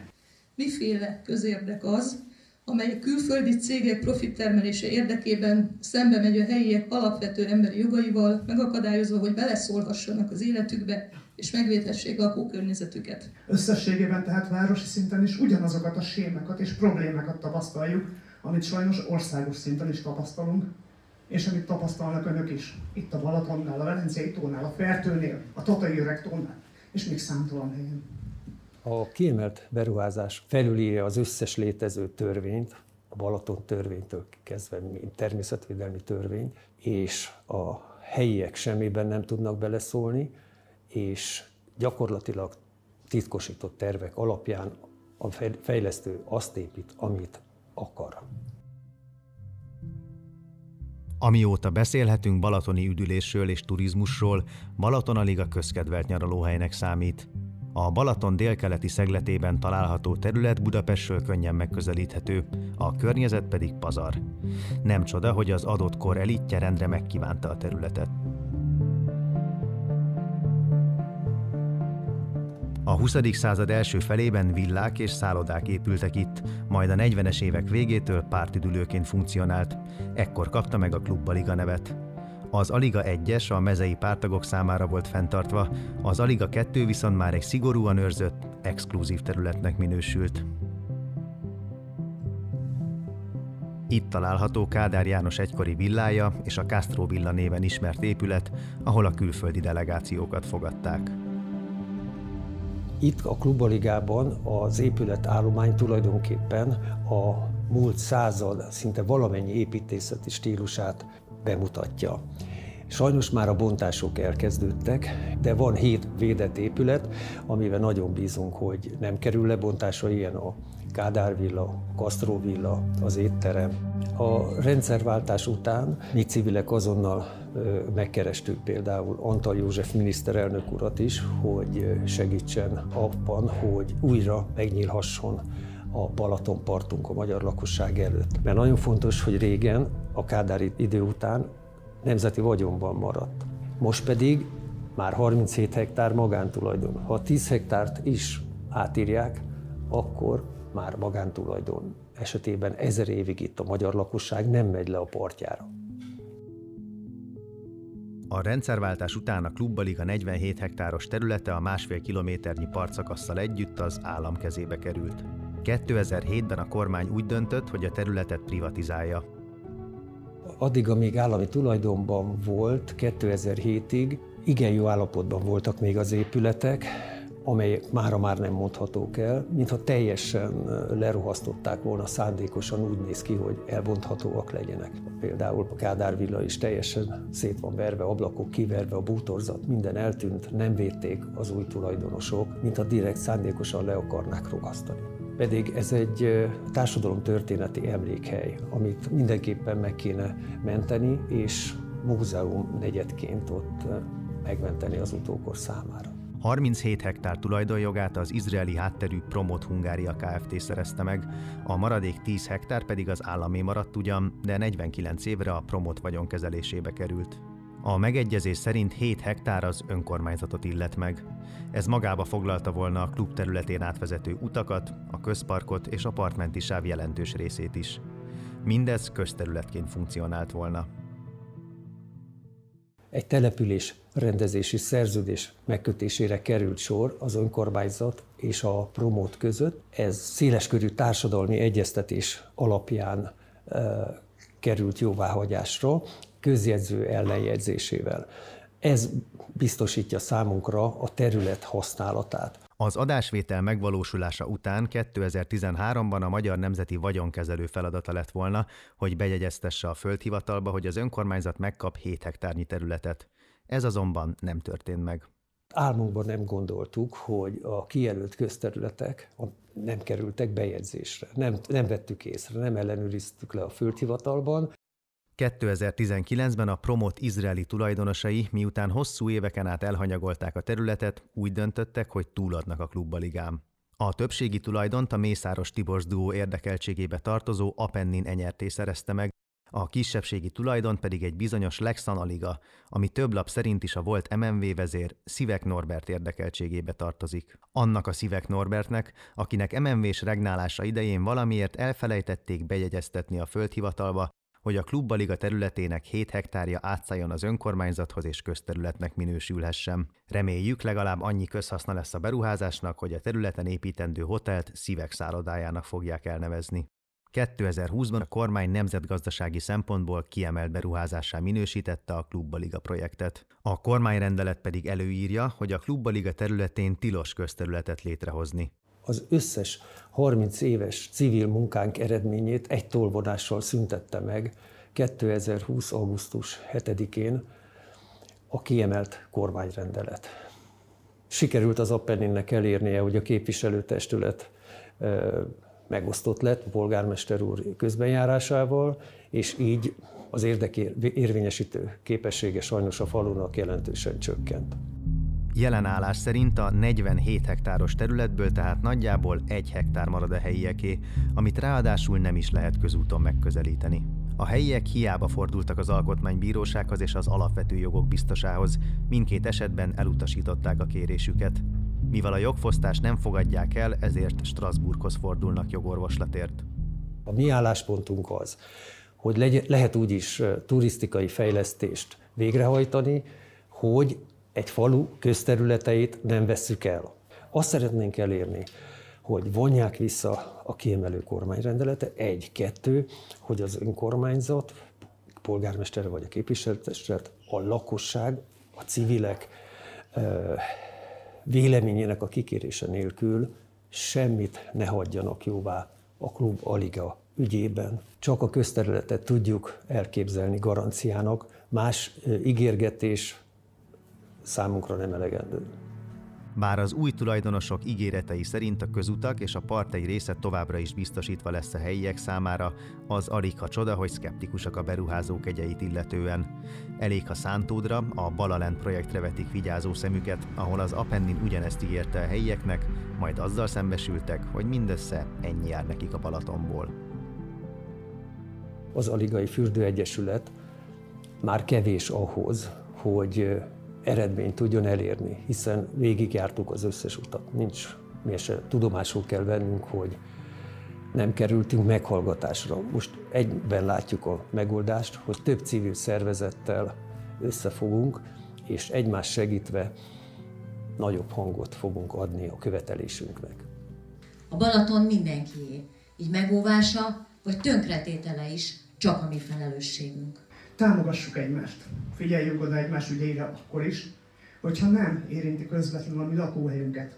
Miféle közérdek az, amely a külföldi cégek profittermelése érdekében szembe megy a helyiek alapvető emberi jogaival, megakadályozva, hogy beleszólhassanak az életükbe, és megvédhessék lakókörnyezetüket. Összességében tehát városi szinten is ugyanazokat a sémákat és problémákat tapasztaljuk, amit sajnos országos szinten is tapasztalunk, és amit tapasztalnak önök is. Itt a Balatonnál, a Velencei tónál, a Fertőnél, a Tatai Öreg tónál, és még számtalan helyen. A kiemelt beruházás felülírja az összes létező törvényt, a Balaton törvénytől kezdve, mint természetvédelmi törvény, és a helyiek semmiben nem tudnak beleszólni, és gyakorlatilag titkosított tervek alapján a fejlesztő azt épít, amit akar. Amióta beszélhetünk balatoni üdülésről és turizmusról, Balaton a közkedvelt nyaralóhelynek számít. A Balaton délkeleti szegletében található terület Budapestről könnyen megközelíthető, a környezet pedig pazar. Nem csoda, hogy az adott kor elitje rendre megkívánta a területet. A 20. század első felében villák és szállodák épültek itt, majd a 40-es évek végétől pártüdülőként funkcionált. Ekkor kapta meg a Klub Liga nevet. Az Aliga 1-es a mezei pártagok számára volt fenntartva, az Aliga 2 viszont már egy szigorúan őrzött, exkluzív területnek minősült. Itt található Kádár János egykori villája és a Castro villa néven ismert épület, ahol a külföldi delegációkat fogadták. Itt a Klubaligában az épület állomány tulajdonképpen a múlt század szinte valamennyi építészeti stílusát bemutatja. Sajnos már a bontások elkezdődtek, de van hét védett épület, amivel nagyon bízunk, hogy nem kerül lebontásra, ilyen a Kádár villa, Castro villa, az étterem. A rendszerváltás után mi civilek azonnal megkerestük például Antal József miniszterelnök urat is, hogy segítsen abban, hogy újra megnyílhasson a Balatonpartunk a magyar lakosság előtt. Mert nagyon fontos, hogy régen, a Kádár idő után nemzeti vagyonban maradt. Most pedig már 37 hektár magántulajdon. Ha 10 hektárt is átírják, akkor már magántulajdon esetében ezer évig itt a magyar lakosság nem megy le a partjára. A rendszerváltás után a klubbaliga 47 hektáros területe a másfél kilométernyi partszakasszal együtt az állam kezébe került. 2007-ben a kormány úgy döntött, hogy a területet privatizálja. Addig, amíg állami tulajdonban volt, 2007-ig, igen jó állapotban voltak még az épületek, amelyek mára már nem mondhatók el, mintha teljesen lerohasztották volna szándékosan, úgy néz ki, hogy elbonthatóak legyenek. Például a Kádár villa is teljesen szét van verve, ablakok kiverve, a bútorzat, minden eltűnt, nem védték az új tulajdonosok, mintha direkt szándékosan le akarnák rogasztani. Pedig ez egy társadalom történeti emlékhely, amit mindenképpen meg kéne menteni, és múzeum negyedként ott megmenteni az utókor számára. 37 hektár tulajdonjogát az izraeli hátterű Promot Hungária Kft. szerezte meg, a maradék 10 hektár pedig az államé maradt ugyan, de 49 évre a Promot vagyonkezelésébe került. A megegyezés szerint 7 hektár az önkormányzatot illet meg. Ez magába foglalta volna a klub területén átvezető utakat, a közparkot és a partmenti sáv jelentős részét is. Mindez közterületként funkcionált volna egy település rendezési szerződés megkötésére került sor az önkormányzat és a promót között. Ez széleskörű társadalmi egyeztetés alapján e, került jóváhagyásra, közjegyző ellenjegyzésével. Ez biztosítja számunkra a terület használatát. Az adásvétel megvalósulása után 2013-ban a Magyar Nemzeti Vagyonkezelő feladata lett volna, hogy bejegyeztesse a földhivatalba, hogy az önkormányzat megkap 7 hektárnyi területet. Ez azonban nem történt meg. Álmunkban nem gondoltuk, hogy a kijelölt közterületek nem kerültek bejegyzésre. Nem, nem vettük észre, nem ellenőriztük le a földhivatalban. 2019-ben a Promot izraeli tulajdonosai, miután hosszú éveken át elhanyagolták a területet, úgy döntöttek, hogy túladnak a klubbaligám. A többségi tulajdont a Mészáros Tibors duó érdekeltségébe tartozó Apennin enyerté szerezte meg, a kisebbségi tulajdon pedig egy bizonyos Lex Analiga, ami több lap szerint is a volt MMV vezér Szivek Norbert érdekeltségébe tartozik. Annak a Szivek Norbertnek, akinek MMV-s regnálása idején valamiért elfelejtették bejegyeztetni a földhivatalba, hogy a klubbaliga területének 7 hektárja átszálljon az önkormányzathoz és közterületnek minősülhessen. Reméljük legalább annyi közhaszna lesz a beruházásnak, hogy a területen építendő hotelt szívek szállodájának fogják elnevezni. 2020-ban a kormány nemzetgazdasági szempontból kiemelt beruházásá minősítette a Klubbaliga projektet. A kormányrendelet pedig előírja, hogy a Klubbaliga területén tilos közterületet létrehozni. Az összes 30 éves civil munkánk eredményét egy tolvonással szüntette meg 2020. augusztus 7-én a kiemelt kormányrendelet. Sikerült az Appenninnek elérnie, hogy a képviselőtestület megosztott lett a polgármester úr közbenjárásával, és így az érdekérvényesítő képessége sajnos a falunak jelentősen csökkent. Jelen állás szerint a 47 hektáros területből tehát nagyjából egy hektár marad a helyieké, amit ráadásul nem is lehet közúton megközelíteni. A helyiek hiába fordultak az alkotmánybírósághoz és az alapvető jogok biztosához, mindkét esetben elutasították a kérésüket. Mivel a jogfosztást nem fogadják el, ezért Strasbourghoz fordulnak jogorvoslatért. A mi álláspontunk az, hogy lehet úgy is turisztikai fejlesztést végrehajtani, hogy egy falu közterületeit nem vesszük el. Azt szeretnénk elérni, hogy vonják vissza a kiemelő kormányrendelete, egy, kettő, hogy az önkormányzat, polgármestere vagy a képviselőtestület, a lakosság, a civilek véleményének a kikérése nélkül semmit ne hagyjanak jóvá a klub Aliga ügyében. Csak a közterületet tudjuk elképzelni garanciának, más ígérgetés számunkra nem elegendő. Bár az új tulajdonosok ígéretei szerint a közutak és a partei része továbbra is biztosítva lesz a helyiek számára, az alig ha csoda, hogy szkeptikusak a beruházók egyeit illetően. Elég, ha Szántódra, a Balalent projektre vetik vigyázó szemüket, ahol az Apennin ugyanezt ígérte a helyieknek, majd azzal szembesültek, hogy mindössze ennyi jár nekik a Balatonból. Az Aligai Fürdőegyesület már kevés ahhoz, hogy eredményt tudjon elérni, hiszen végigjártuk az összes utat. Nincs, mi se tudomásul kell vennünk, hogy nem kerültünk meghallgatásra. Most egyben látjuk a megoldást, hogy több civil szervezettel összefogunk, és egymás segítve nagyobb hangot fogunk adni a követelésünknek. A Balaton mindenkié, így megóvása vagy tönkretétele is csak a mi felelősségünk támogassuk egymást, figyeljünk oda egymás ügyeire akkor is, hogyha nem érinti közvetlenül a mi lakóhelyünket,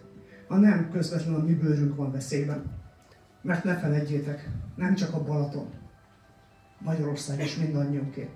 ha nem közvetlenül a mi bőrünk van veszélyben. Mert ne felejtjétek, nem csak a Balaton, Magyarország is mindannyiunké.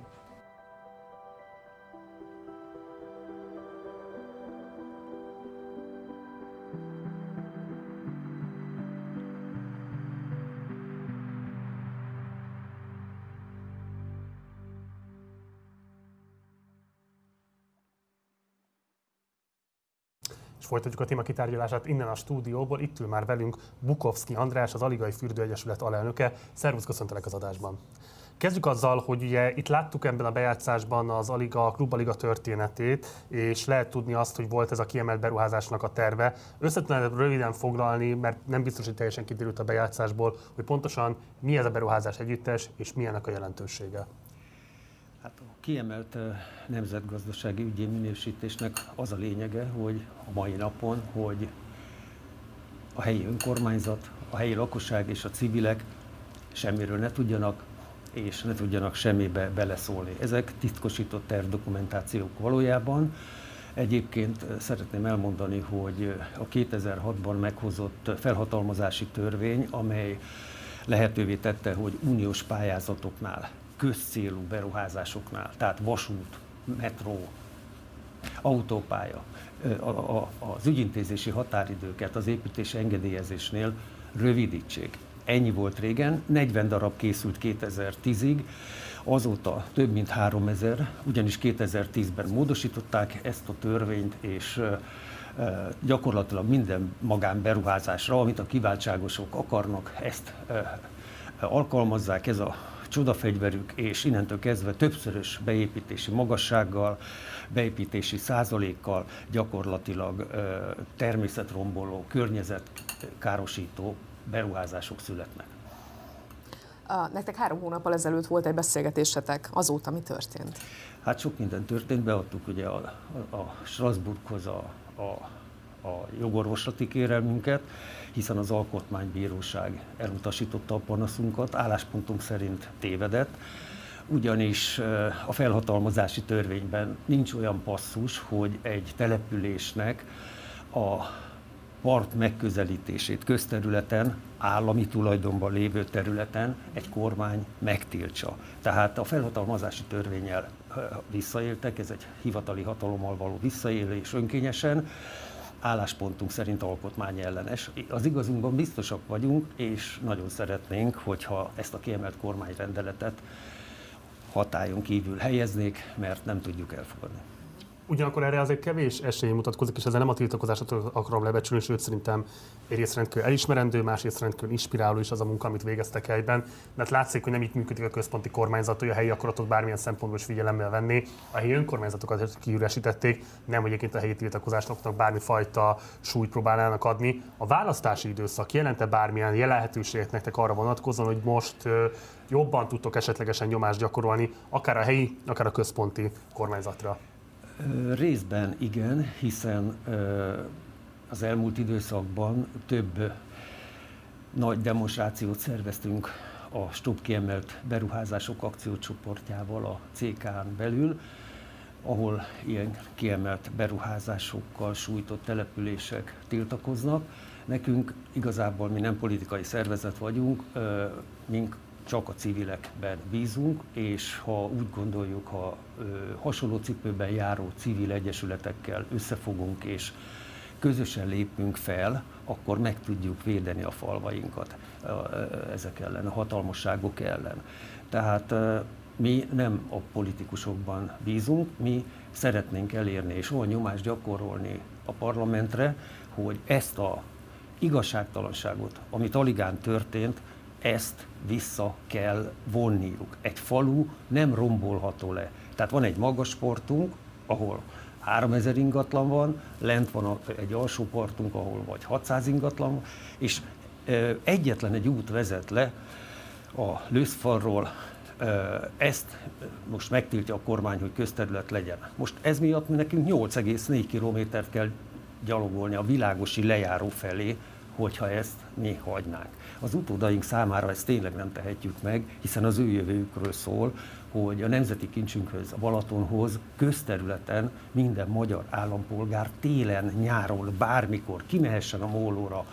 Folytatjuk a téma kitárgyalását innen a stúdióból. Itt ül már velünk Bukovszki András, az Aligai Fürdőegyesület alelnöke. Szervusz, köszöntelek az adásban. Kezdjük azzal, hogy ugye itt láttuk ebben a bejátszásban az Aliga, a Klubaliga történetét, és lehet tudni azt, hogy volt ez a kiemelt beruházásnak a terve. Összetlen röviden foglalni, mert nem biztos, hogy teljesen kiderült a bejátszásból, hogy pontosan mi ez a beruházás együttes, és milyenek a jelentősége. Hát a kiemelt nemzetgazdasági ügyi minősítésnek az a lényege, hogy a mai napon, hogy a helyi önkormányzat, a helyi lakosság és a civilek semmiről ne tudjanak, és ne tudjanak semmibe beleszólni. Ezek titkosított tervdokumentációk valójában. Egyébként szeretném elmondani, hogy a 2006-ban meghozott felhatalmazási törvény, amely lehetővé tette, hogy uniós pályázatoknál, közcélú beruházásoknál, tehát vasút, metró, autópálya, az ügyintézési határidőket az építési engedélyezésnél rövidítsék. Ennyi volt régen, 40 darab készült 2010-ig, azóta több mint 3000, ugyanis 2010-ben módosították ezt a törvényt, és gyakorlatilag minden magánberuházásra, amit a kiváltságosok akarnak, ezt alkalmazzák, ez a csodafegyverük, és innentől kezdve többszörös beépítési magassággal, beépítési százalékkal gyakorlatilag természetromboló, környezetkárosító beruházások születnek. A, nektek három hónappal ezelőtt volt egy beszélgetésetek, azóta mi történt? Hát sok minden történt, beadtuk ugye a, a, a Strasbourghoz a, a, a jogorvoslati kérelmünket, hiszen az Alkotmánybíróság elutasította a panaszunkat, álláspontunk szerint tévedett, ugyanis a felhatalmazási törvényben nincs olyan passzus, hogy egy településnek a part megközelítését közterületen, állami tulajdonban lévő területen egy kormány megtiltsa. Tehát a felhatalmazási törvényel visszaéltek, ez egy hivatali hatalommal való visszaélés önkényesen, álláspontunk szerint alkotmány ellenes. Az igazunkban biztosak vagyunk, és nagyon szeretnénk, hogyha ezt a kiemelt kormányrendeletet hatályon kívül helyeznék, mert nem tudjuk elfogadni. Ugyanakkor erre azért kevés esély mutatkozik, és ezzel nem a tiltakozásot akarom lebecsülni, sőt szerintem egyrészt rendkívül elismerendő, másrészt rendkívül inspiráló is az a munka, amit végeztek helyben. Mert látszik, hogy nem így működik a központi kormányzat, hogy a helyi akaratot bármilyen szempontból is figyelemmel venni. A helyi önkormányzatokat kiüresítették, nem hogy egyébként a helyi tiltakozásoknak bármifajta súlyt próbálnának adni. A választási időszak jelente bármilyen lehetőséget nektek arra vonatkozóan, hogy most jobban tudtok esetlegesen nyomást gyakorolni, akár a helyi, akár a központi kormányzatra? Részben igen, hiszen az elmúlt időszakban több nagy demonstrációt szerveztünk a Stop kiemelt beruházások akciócsoportjával a CK-n belül, ahol ilyen kiemelt beruházásokkal sújtott települések tiltakoznak. Nekünk igazából mi nem politikai szervezet vagyunk, mink csak a civilekben bízunk, és ha úgy gondoljuk, ha ö, hasonló cipőben járó civil egyesületekkel összefogunk és közösen lépünk fel, akkor meg tudjuk védeni a falvainkat ezek ellen, a hatalmasságok ellen. Tehát mi nem a politikusokban bízunk, mi szeretnénk elérni és olyan nyomást gyakorolni a parlamentre, hogy ezt a igazságtalanságot, amit aligán történt, ezt vissza kell vonniuk. Egy falu nem rombolható le. Tehát van egy magas sportunk, ahol 3000 ingatlan van, lent van egy alsó partunk, ahol vagy 600 ingatlan van, és egyetlen egy út vezet le a lőszfalról, ezt most megtiltja a kormány, hogy közterület legyen. Most ez miatt mi nekünk 8,4 kilométert kell gyalogolni a világosi lejáró felé, hogyha ezt mi hagynánk. Az utódaink számára ezt tényleg nem tehetjük meg, hiszen az ő jövőjükről szól, hogy a nemzeti kincsünkhöz, a Balatonhoz közterületen minden magyar állampolgár télen, nyáron, bármikor kimehessen a mólóra,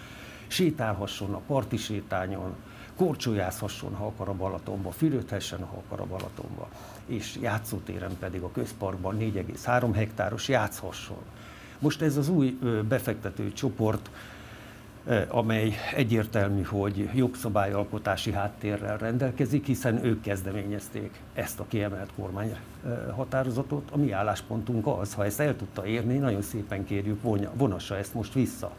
sétálhasson a parti sétányon, korcsolyázhasson, ha akar a Balatonba, fürödhessen, ha akar a Balatonba, és játszótéren pedig a közparkban 4,3 hektáros játszhasson. Most ez az új befektető csoport amely egyértelmű, hogy jogszabályalkotási háttérrel rendelkezik, hiszen ők kezdeményezték ezt a kiemelt kormány határozatot. A mi álláspontunk az, ha ezt el tudta érni, nagyon szépen kérjük, vonassa ezt most vissza.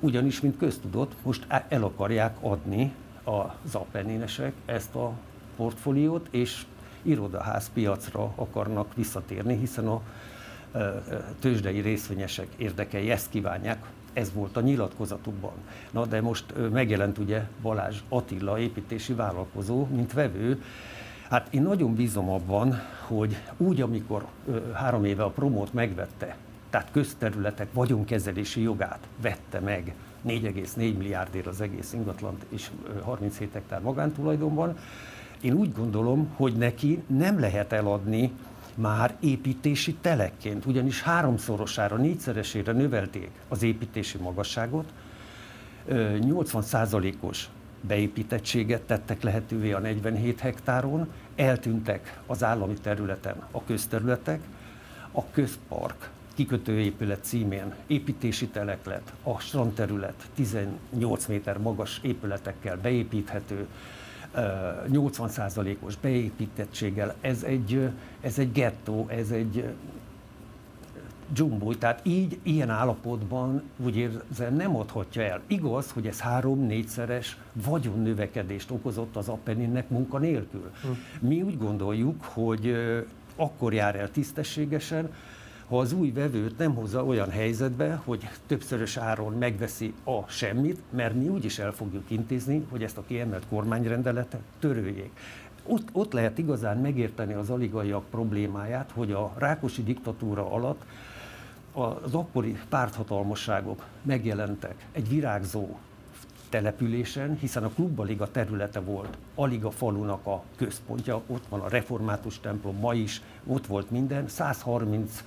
Ugyanis, mint köztudott, most el akarják adni az apenninesek ezt a portfóliót, és irodaház piacra akarnak visszatérni, hiszen a tőzsdei részvényesek érdekei ezt kívánják, ez volt a nyilatkozatukban. Na de most megjelent ugye Balázs Attila építési vállalkozó, mint vevő. Hát én nagyon bízom abban, hogy úgy, amikor három éve a promót megvette, tehát közterületek vagyonkezelési jogát vette meg 4,4 milliárdért az egész ingatlant és 37 hektár magántulajdonban, én úgy gondolom, hogy neki nem lehet eladni már építési telekként, ugyanis háromszorosára, négyszeresére növelték az építési magasságot, 80%-os beépítettséget tettek lehetővé a 47 hektáron, eltűntek az állami területen a közterületek, a közpark kikötőépület címén építési telek lett, a strandterület 18 méter magas épületekkel beépíthető, 80%-os beépítettséggel, ez egy, ez egy gettó, ez egy dzsumbúj, tehát így, ilyen állapotban úgy érzem, nem adhatja el. Igaz, hogy ez három-négyszeres vagyonnövekedést okozott az Apenninnek munkanélkül. Hm. Mi úgy gondoljuk, hogy akkor jár el tisztességesen, ha az új vevőt nem hozza olyan helyzetbe, hogy többszörös áron megveszi a semmit, mert mi úgyis el fogjuk intézni, hogy ezt a kiemelt kormányrendeletet töröljék. Ott, ott lehet igazán megérteni az aligaiak problémáját, hogy a Rákosi diktatúra alatt az akkori párthatalmasságok megjelentek egy virágzó településen, hiszen a Klubbaliga területe volt a Liga falunak a központja, ott van a református templom, ma is ott volt minden, 130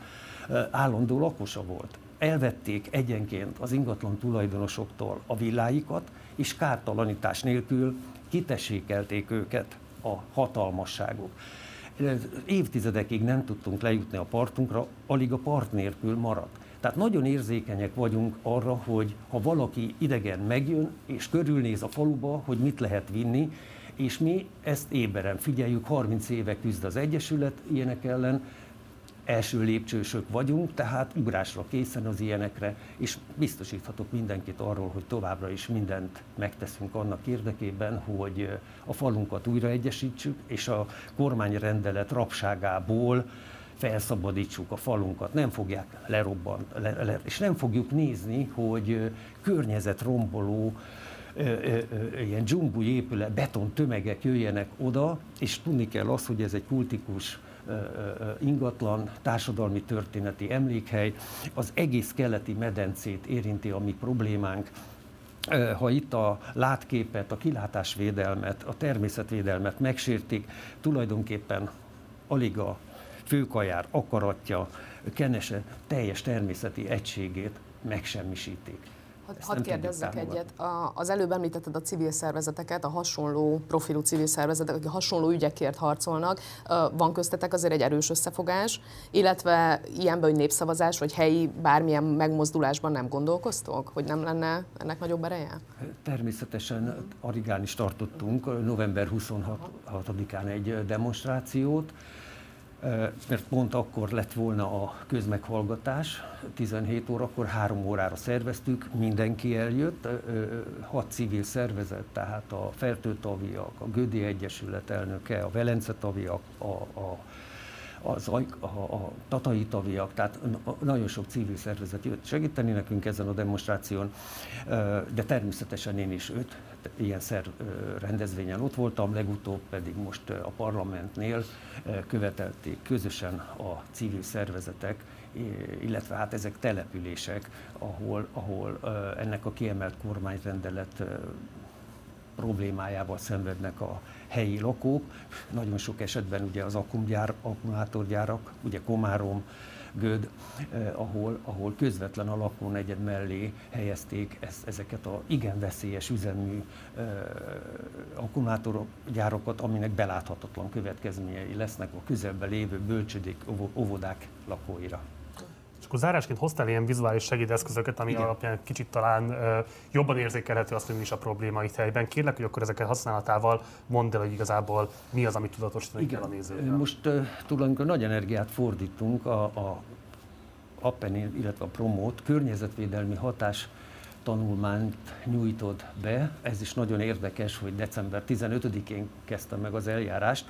állandó lakosa volt. Elvették egyenként az ingatlan tulajdonosoktól a villáikat, és kártalanítás nélkül kitessékelték őket a hatalmasságok. Évtizedekig nem tudtunk lejutni a partunkra, alig a part nélkül maradt. Tehát nagyon érzékenyek vagyunk arra, hogy ha valaki idegen megjön és körülnéz a faluba, hogy mit lehet vinni, és mi ezt éberen figyeljük, 30 éve küzd az Egyesület ilyenek ellen, első lépcsősök vagyunk, tehát ugrásra készen az ilyenekre, és biztosíthatok mindenkit arról, hogy továbbra is mindent megteszünk annak érdekében, hogy a falunkat újra egyesítsük, és a kormányrendelet rapságából felszabadítsuk a falunkat, nem fogják lerobban, le, le, és nem fogjuk nézni, hogy környezetromboló ilyen dzsumbúj épület, beton tömegek jöjjenek oda, és tudni kell azt, hogy ez egy kultikus ingatlan, társadalmi történeti emlékhely, az egész keleti medencét érinti a mi problémánk, ha itt a látképet, a kilátásvédelmet, a természetvédelmet megsértik, tulajdonképpen alig a főkajár akaratja, kenese teljes természeti egységét megsemmisítik. Hadd had kérdezzek egyet. A, az előbb említetted a civil szervezeteket, a hasonló profilú civil szervezetek, akik hasonló ügyekért harcolnak. Van köztetek azért egy erős összefogás, illetve ilyenben, hogy népszavazás vagy helyi bármilyen megmozdulásban nem gondolkoztok, hogy nem lenne ennek nagyobb ereje? Természetesen Arigán is tartottunk november 26-án egy demonstrációt, mert pont akkor lett volna a közmeghallgatás, 17 órakor, három órára szerveztük, mindenki eljött, hat civil szervezet, tehát a Fertőtaviak, a Gödi Egyesület elnöke, a Velence taviak, a, a az, a, a, tatai taviak, tehát nagyon sok civil szervezet jött segíteni nekünk ezen a demonstráción, de természetesen én is öt ilyen szer rendezvényen ott voltam, legutóbb pedig most a parlamentnél követelték közösen a civil szervezetek, illetve hát ezek települések, ahol, ahol ennek a kiemelt kormányrendelet problémájával szenvednek a helyi lakók. Nagyon sok esetben ugye az akkumulátorgyárak, ugye Komárom, Göd, eh, ahol, ahol közvetlen a lakónegyed mellé helyezték ezt, ezeket a igen veszélyes üzemű eh, akkumulátorgyárokat, aminek beláthatatlan következményei lesznek a közelben lévő bölcsödék, óvodák lakóira. És akkor zárásként hoztál ilyen vizuális segédeszközöket, ami Igen. alapján kicsit talán jobban érzékelhető azt, hogy mi is a probléma itt helyben. Kérlek, hogy akkor ezeket használatával mondd el, hogy igazából mi az, amit tudatosítani kell a nézőknek. Most tulajdonképpen nagy energiát fordítunk a, a Appenin, illetve a Promót környezetvédelmi hatás tanulmányt nyújtod be. Ez is nagyon érdekes, hogy december 15-én kezdtem meg az eljárást,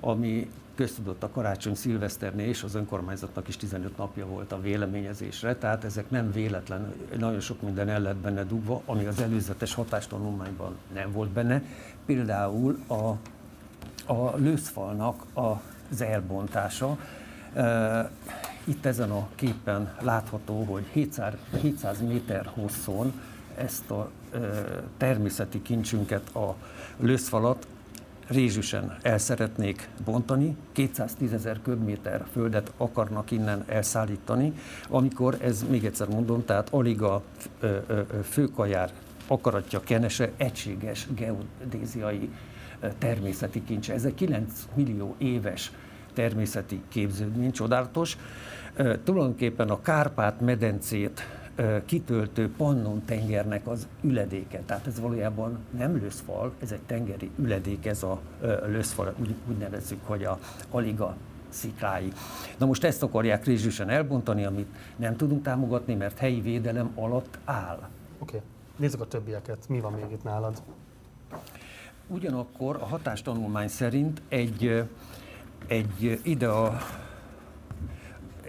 ami köztudott a karácsony szilveszternél, és az önkormányzatnak is 15 napja volt a véleményezésre, tehát ezek nem véletlen, nagyon sok minden el lett benne dugva, ami az előzetes hatástanulmányban nem volt benne. Például a, a lőszfalnak az elbontása. Itt ezen a képen látható, hogy 700, 700 méter hosszon ezt a természeti kincsünket, a lőszfalat rézsüsen el szeretnék bontani, 210 ezer köbméter földet akarnak innen elszállítani, amikor ez, még egyszer mondom, tehát alig a főkajár akaratja kenese egységes geodéziai természeti kincse. Ez egy 9 millió éves természeti képződmény, csodálatos. Tulajdonképpen a Kárpát-medencét kitöltő Pannon tengernek az üledéke. Tehát ez valójában nem löszfal, ez egy tengeri üledék, ez a löszfal, úgy, úgy nevezzük, hogy a Aliga sziklái. Na most ezt akarják rézsűsen elbontani, amit nem tudunk támogatni, mert helyi védelem alatt áll. Oké, okay. nézzük a többieket. Mi van még itt nálad? Ugyanakkor a hatástanulmány szerint egy, egy ide a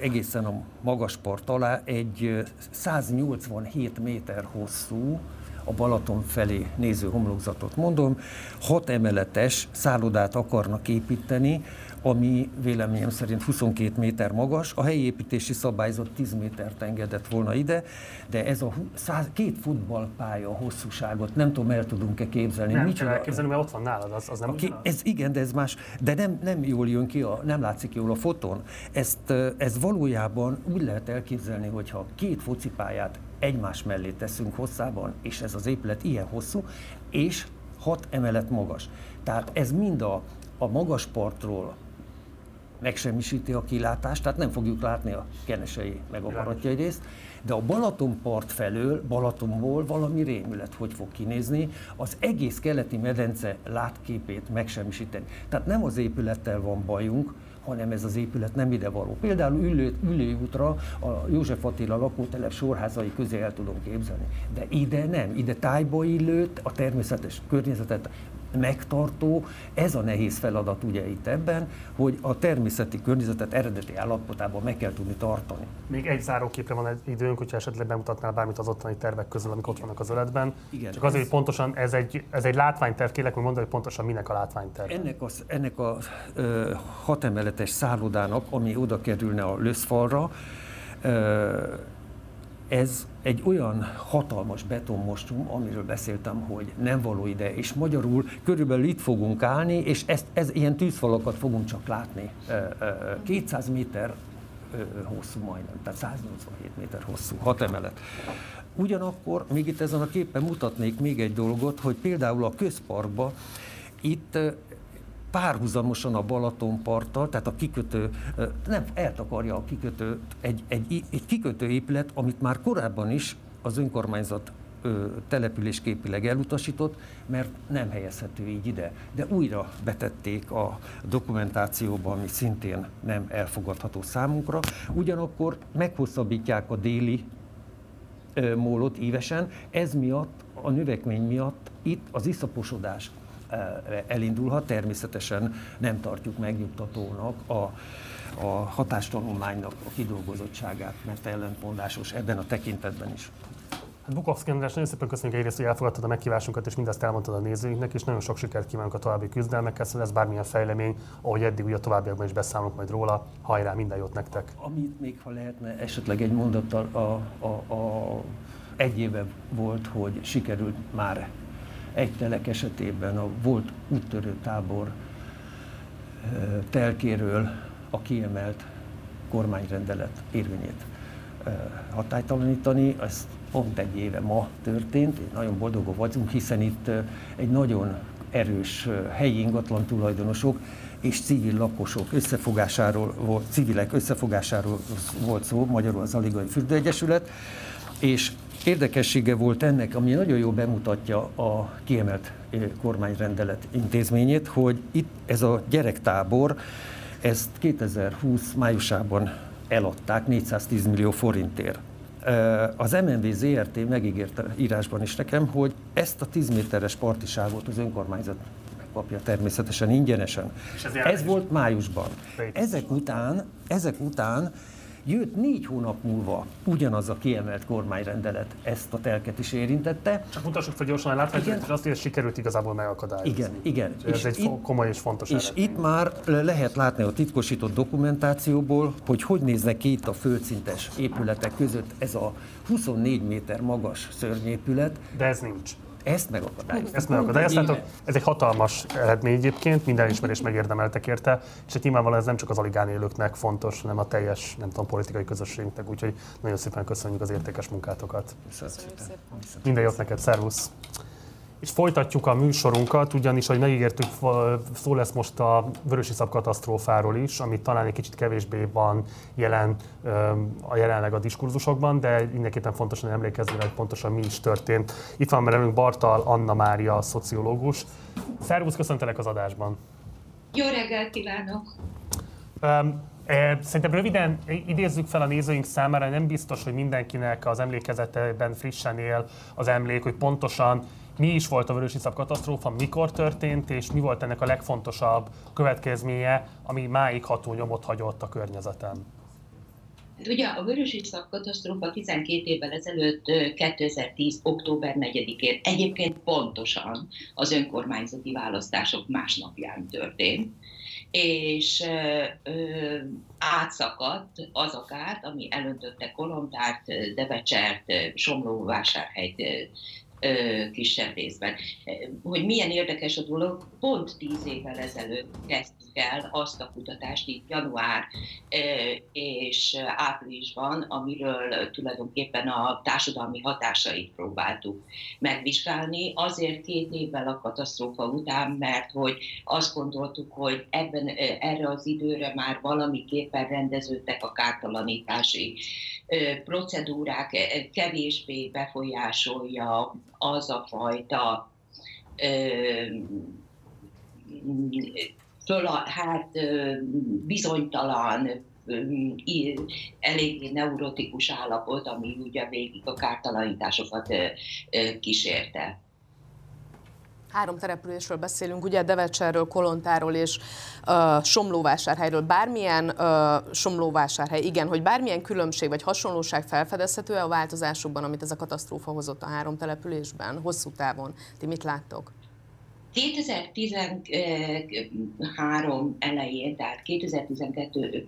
egészen a magas part alá egy 187 méter hosszú, a Balaton felé néző homlokzatot mondom, hat emeletes szállodát akarnak építeni, ami véleményem szerint 22 méter magas, a helyi építési szabályzat 10 métert engedett volna ide, de ez a 100, két futballpálya hosszúságot nem tudom, el tudunk-e képzelni. Nem kell elképzelni, mert ott van nálad, az, az nem Aki, Ez igen, de ez más, de nem, nem jól jön ki, a, nem látszik jól a fotón. Ezt, ez valójában úgy lehet elképzelni, hogyha két focipályát egymás mellé teszünk hosszában, és ez az épület ilyen hosszú, és hat emelet magas. Tehát ez mind a, a magas partról megsemmisíti a kilátást, tehát nem fogjuk látni a kenesei meg a baratjai részt, de a Balatonpart felől, Balatonból valami rémület hogy fog kinézni, az egész keleti medence látképét megsemmisíteni. Tehát nem az épülettel van bajunk, hanem ez az épület nem ide való. Például ülő, ülőútra a József Attila lakótelep sorházai közé el tudom képzelni. De ide nem, ide tájba illőt, a természetes környezetet megtartó, ez a nehéz feladat ugye itt ebben, hogy a természeti környezetet eredeti állapotában meg kell tudni tartani. Még egy záróképre van egy időnk, hogyha esetleg bemutatnál bármit az ottani tervek közül, amik ott vannak az öletben. Igen, Csak azért, hogy pontosan ez egy, ez egy látványterv, kérlek hogy mondani, hogy pontosan minek a látványterv. Ennek a, ennek a ö, hatemeletes szállodának, ami oda kerülne a löszfalra, ö, ez egy olyan hatalmas betonmostrum, amiről beszéltem, hogy nem való ide, és magyarul körülbelül itt fogunk állni, és ezt, ez ilyen tűzfalakat fogunk csak látni. 200 méter hosszú majdnem, tehát 187 méter hosszú, hat emelet. Ugyanakkor még itt ezen a képen mutatnék még egy dolgot, hogy például a közparkba itt párhuzamosan a Balatonparttal, tehát a kikötő, nem eltakarja a kikötő, egy, egy, egy kikötő épület, amit már korábban is az önkormányzat településképileg elutasított, mert nem helyezhető így ide. De újra betették a dokumentációba, ami szintén nem elfogadható számunkra. Ugyanakkor meghosszabbítják a déli mólot évesen, ez miatt, a növekmény miatt itt az iszaposodás elindulhat. Természetesen nem tartjuk megnyugtatónak a, a hatástanulmánynak a kidolgozottságát, mert ellentmondásos ebben a tekintetben is. Hát Bukovszki András, nagyon szépen köszönjük egyrészt, hogy elfogadtad a meghívásunkat, és mindezt elmondtad a nézőinknek, és nagyon sok sikert kívánok a további küzdelmekhez, hogy ez bármilyen fejlemény, ahogy eddig, ugye a továbbiakban is beszámolunk majd róla. Hajrá, minden jót nektek! Amit még, ha lehetne, esetleg egy mondattal, a, a, a, egy éve volt, hogy sikerült már egy telek esetében a volt úttörő tábor telkéről a kiemelt kormányrendelet érvényét hatálytalanítani. Ez pont egy éve ma történt, nagyon boldogok vagyunk, hiszen itt egy nagyon erős helyi ingatlan tulajdonosok és civil lakosok összefogásáról volt, civilek összefogásáról volt szó, magyarul az Aligai Fürdőegyesület, és Érdekessége volt ennek, ami nagyon jól bemutatja a kiemelt eh, kormányrendelet intézményét, hogy itt ez a gyerektábor, ezt 2020 májusában eladták 410 millió forintért. Eh, az MNV ZRT megígérte írásban is nekem, hogy ezt a 10 méteres partiságot az önkormányzat megkapja természetesen ingyenesen. Ez, ez volt májusban. Ezek után, ezek után Jött négy hónap múlva ugyanaz a kiemelt kormányrendelet ezt a telket is érintette. Csak mutassuk fel gyorsan a látványos, és azt, hogy sikerült igazából megakadályozni. Igen, igen. Ez és egy itt, komoly és fontos És eredmény. itt már lehet látni a titkosított dokumentációból, hogy hogy néznek ki itt a földszintes épületek között ez a 24 méter magas szörnyépület. De ez nincs. Ezt megakadályoztuk. Ezt megakadályoztátok. Ez egy hatalmas eredmény egyébként, minden ismerés megérdemeltek érte, és egy nyilvánvalóan ez nem csak az aligán élőknek fontos, hanem a teljes, nem tudom, politikai közösségnek, úgyhogy nagyon szépen köszönjük az értékes munkátokat. Köszönöm szépen. Minden jót neked, szervusz! És folytatjuk a műsorunkat, ugyanis, ahogy megígértük, szó lesz most a Vörösiszap katasztrófáról is, ami talán egy kicsit kevésbé van jelen a jelenleg a diskurzusokban, de mindenképpen fontosan emlékezni, hogy pontosan mi is történt. Itt van velünk Bartal Anna Mária, szociológus. Szervusz, köszöntelek az adásban! Jó reggelt kívánok! Um, Szerintem röviden idézzük fel a nézőink számára, nem biztos, hogy mindenkinek az emlékezetében frissen él az emlék, hogy pontosan mi is volt a vörösiszap katasztrófa, mikor történt, és mi volt ennek a legfontosabb következménye, ami máig ható nyomot hagyott a környezeten? Hát ugye a vörösiszap katasztrófa 12 évvel ezelőtt, 2010. október 4-én egyébként pontosan az önkormányzati választások másnapján történt és ö, átszakadt az a kárt, ami elöntötte Kolontárt, Debecsert, Somlóvásárhelyt, kisebb részben. Hogy milyen érdekes a dolog, pont tíz évvel ezelőtt kezdtük el azt a kutatást itt január és áprilisban, amiről tulajdonképpen a társadalmi hatásait próbáltuk megvizsgálni. Azért két évvel a katasztrófa után, mert hogy azt gondoltuk, hogy ebben, erre az időre már valamiképpen rendeződtek a kártalanítási procedúrák, kevésbé befolyásolja az a fajta hát bizonytalan, eléggé neurotikus állapot, ami ugye végig a kártalanításokat kísérte. Három településről beszélünk, ugye Devecserről, Kolontáról és uh, Somlóvásárhelyről. Bármilyen uh, Somlóvásárhely, igen, hogy bármilyen különbség vagy hasonlóság felfedezhető-e a változásokban, amit ez a katasztrófa hozott a három településben, hosszú távon? Ti mit láttok? 2013 elején, tehát 2012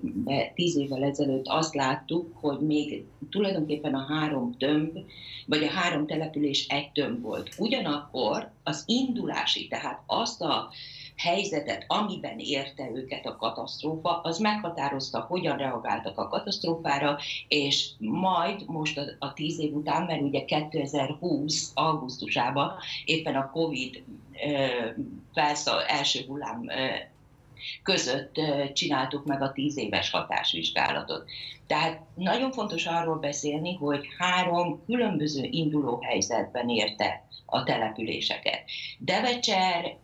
10 évvel ezelőtt azt láttuk, hogy még tulajdonképpen a három tömb, vagy a három település egy tömb volt. Ugyanakkor az indulási, tehát azt a helyzetet, amiben érte őket a katasztrófa, az meghatározta, hogyan reagáltak a katasztrófára, és majd most a, a tíz év után, mert ugye 2020. augusztusában éppen a Covid felszal első hullám között csináltuk meg a tíz éves hatásvizsgálatot. Tehát nagyon fontos arról beszélni, hogy három különböző induló helyzetben érte a településeket. Devecser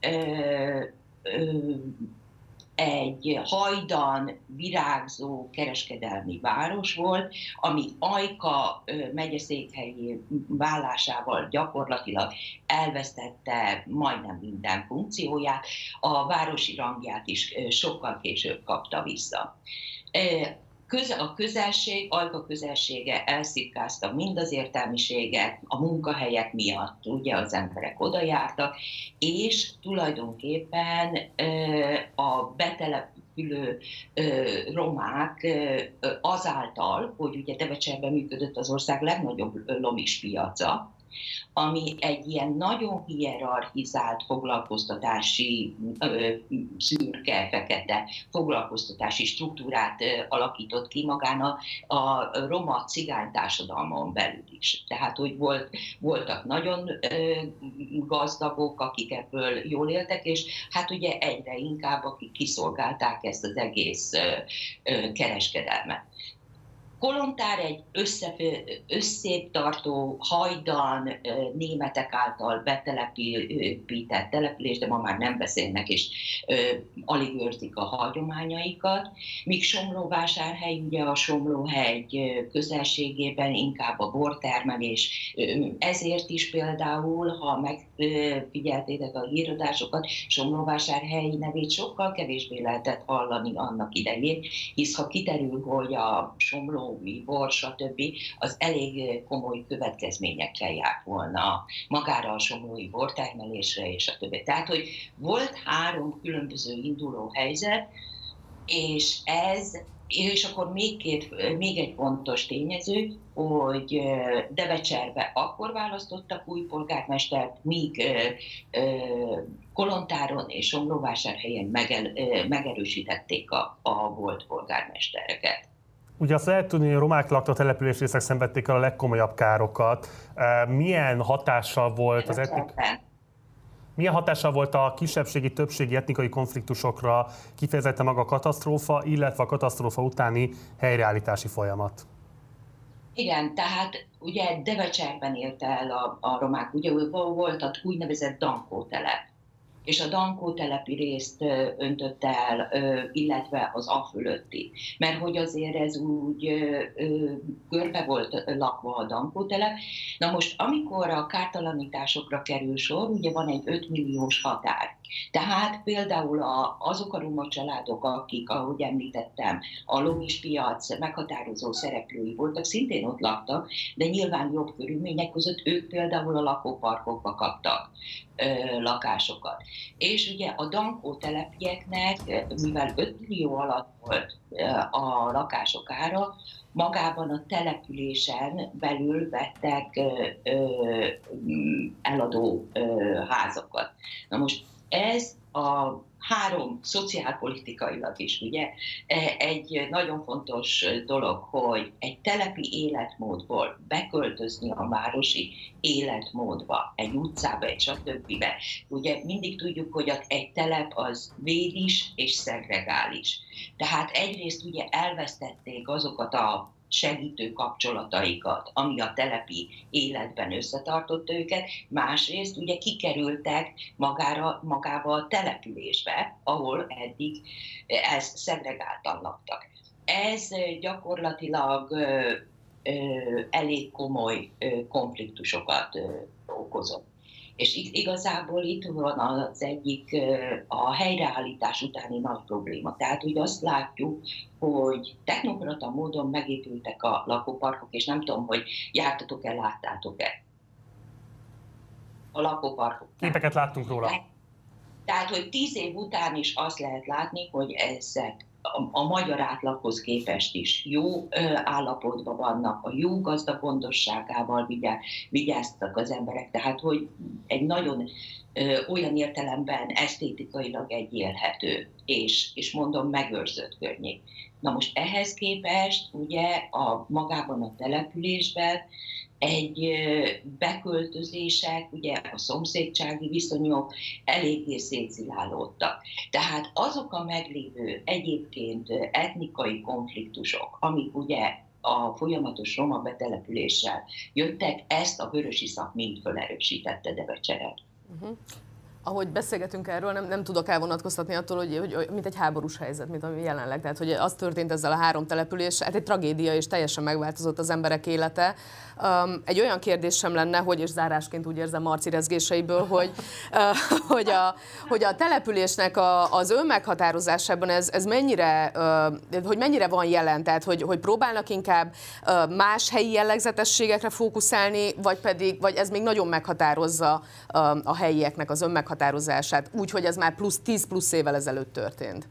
egy hajdan virágzó kereskedelmi város volt, ami Ajka megyeszékhelyé válásával gyakorlatilag elvesztette majdnem minden funkcióját, a városi rangját is sokkal később kapta vissza köze, a közelség, Alka közelsége elszipkázta mind az értelmiséget a munkahelyek miatt, ugye az emberek oda jártak, és tulajdonképpen a betelepülő romák azáltal, hogy ugye Devecserben működött az ország legnagyobb lomis piaca, ami egy ilyen nagyon hierarchizált foglalkoztatási szürke, fekete foglalkoztatási struktúrát alakított ki magán a, a roma cigány társadalmon belül is. Tehát, hogy volt, voltak nagyon gazdagok, akik ebből jól éltek, és hát ugye egyre inkább, akik kiszolgálták ezt az egész kereskedelmet. Kolontár egy összéptartó, hajdan németek által betelepített település, de ma már nem beszélnek, és alig őrzik a hagyományaikat. Míg Somlóvásárhely, ugye a Somlóhegy közelségében inkább a bortermelés, ezért is például, ha megfigyeltétek a híradásokat, Somlóvásárhely nevét sokkal kevésbé lehetett hallani annak idején, hisz ha kiterül, hogy a Somló Nóvi, bor, stb., az elég komoly következményekkel járt volna magára a somlói bortermelésre és a többi. Tehát, hogy volt három különböző induló helyzet, és ez És akkor még, két, még egy fontos tényező, hogy Devecserbe akkor választottak új polgármestert, míg Kolontáron és Somlóvásárhelyen megel, megerősítették a, a volt polgármestereket. Ugye azt lehet tudni, hogy a romák lakta településrészek szenvedték el a legkomolyabb károkat. Milyen hatással volt az etnik... Milyen hatással volt a kisebbségi, többségi etnikai konfliktusokra kifejezetten maga a katasztrófa, illetve a katasztrófa utáni helyreállítási folyamat? Igen, tehát ugye Devecserben élte el a, a romák, ugye volt a úgynevezett Dankó telep, és a Dankó telepi részt öntött el, illetve az a fölötti. Mert hogy azért ez úgy görbe volt lakva a Dankó telep. Na most, amikor a kártalanításokra kerül sor, ugye van egy 5 milliós határ. Tehát például a, azok a roma családok, akik, ahogy említettem, a lomis piac meghatározó szereplői voltak, szintén ott laktak, de nyilván jobb körülmények között ők például a lakóparkokba kaptak lakásokat. És ugye a Dankó telepieknek, mivel 5 millió alatt volt a lakások ára, magában a településen belül vettek eladó házakat. Na most ez a három szociálpolitikailag is, ugye, e, egy nagyon fontos dolog, hogy egy telepi életmódból beköltözni a városi életmódba, egy utcába, egy stb. Ugye mindig tudjuk, hogy egy telep az védis és szegregális. Tehát egyrészt ugye elvesztették azokat a segítő kapcsolataikat, ami a telepi életben összetartotta őket, másrészt ugye kikerültek magára, magába a településbe, ahol eddig ez szegregáltan laktak. Ez gyakorlatilag elég komoly konfliktusokat okozott. És igazából itt van az egyik a helyreállítás utáni nagy probléma. Tehát hogy azt látjuk, hogy technokrata módon megépültek a lakóparkok, és nem tudom, hogy jártatok-e, láttátok-e a lakóparkok. Képeket láttunk róla. Tehát, hogy tíz év után is azt lehet látni, hogy ezek a, magyar átlaghoz képest is jó állapotban vannak, a jó gazdagondosságával vigyáztak az emberek, tehát hogy egy nagyon olyan értelemben esztétikailag egy élhető, és, és mondom megőrzött környék. Na most ehhez képest ugye a magában a településben egy beköltözések, ugye a szomszédsági viszonyok eléggé szétszilálódtak. Tehát azok a meglévő egyébként etnikai konfliktusok, amik ugye a folyamatos roma betelepüléssel jöttek, ezt a vörösi szak mind felerősítette Debecseret. Uh-huh ahogy beszélgetünk erről, nem, nem tudok elvonatkoztatni attól, hogy, hogy, mint egy háborús helyzet, mint ami jelenleg. Tehát, hogy az történt ezzel a három település, hát egy tragédia, és teljesen megváltozott az emberek élete. Um, egy olyan kérdés sem lenne, hogy és zárásként úgy érzem Marci rezgéseiből, hogy, uh, hogy, a, hogy a településnek a, az önmeghatározásában ez, ez mennyire, uh, hogy mennyire van jelen, tehát hogy, hogy próbálnak inkább uh, más helyi jellegzetességekre fókuszálni, vagy pedig, vagy ez még nagyon meghatározza uh, a helyieknek az önmeghatározását, úgy, hogy ez már plusz 10 plusz évvel ezelőtt történt?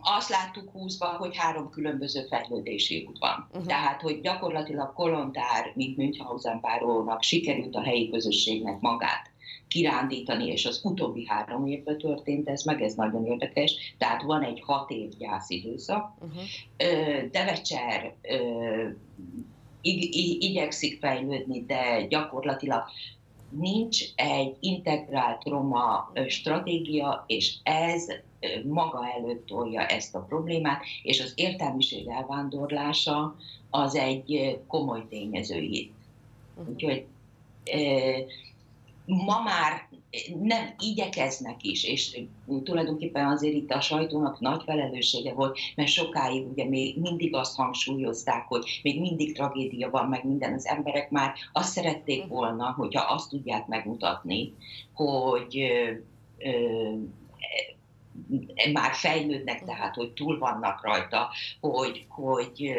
azt láttuk 20-ban, hogy három különböző fejlődési út van. Uh-huh. Tehát, hogy gyakorlatilag Kolontár, mint Münchhausen párónak sikerült a helyi közösségnek magát kirándítani, és az utóbbi három évben történt ez meg, ez nagyon érdekes. Tehát van egy hat év gyászidőszak. Uh-huh. Devecser igyekszik fejlődni, de gyakorlatilag nincs egy integrált roma stratégia, és ez maga előtt tolja ezt a problémát, és az értelmiség elvándorlása az egy komoly tényező itt. Úgyhogy ma már nem igyekeznek is, és tulajdonképpen azért itt a sajtónak nagy felelőssége volt, mert sokáig ugye még mindig azt hangsúlyozták, hogy még mindig tragédia van, meg minden, az emberek már azt szerették volna, hogyha azt tudják megmutatni, hogy már fejlődnek, tehát hogy túl vannak rajta, hogy, hogy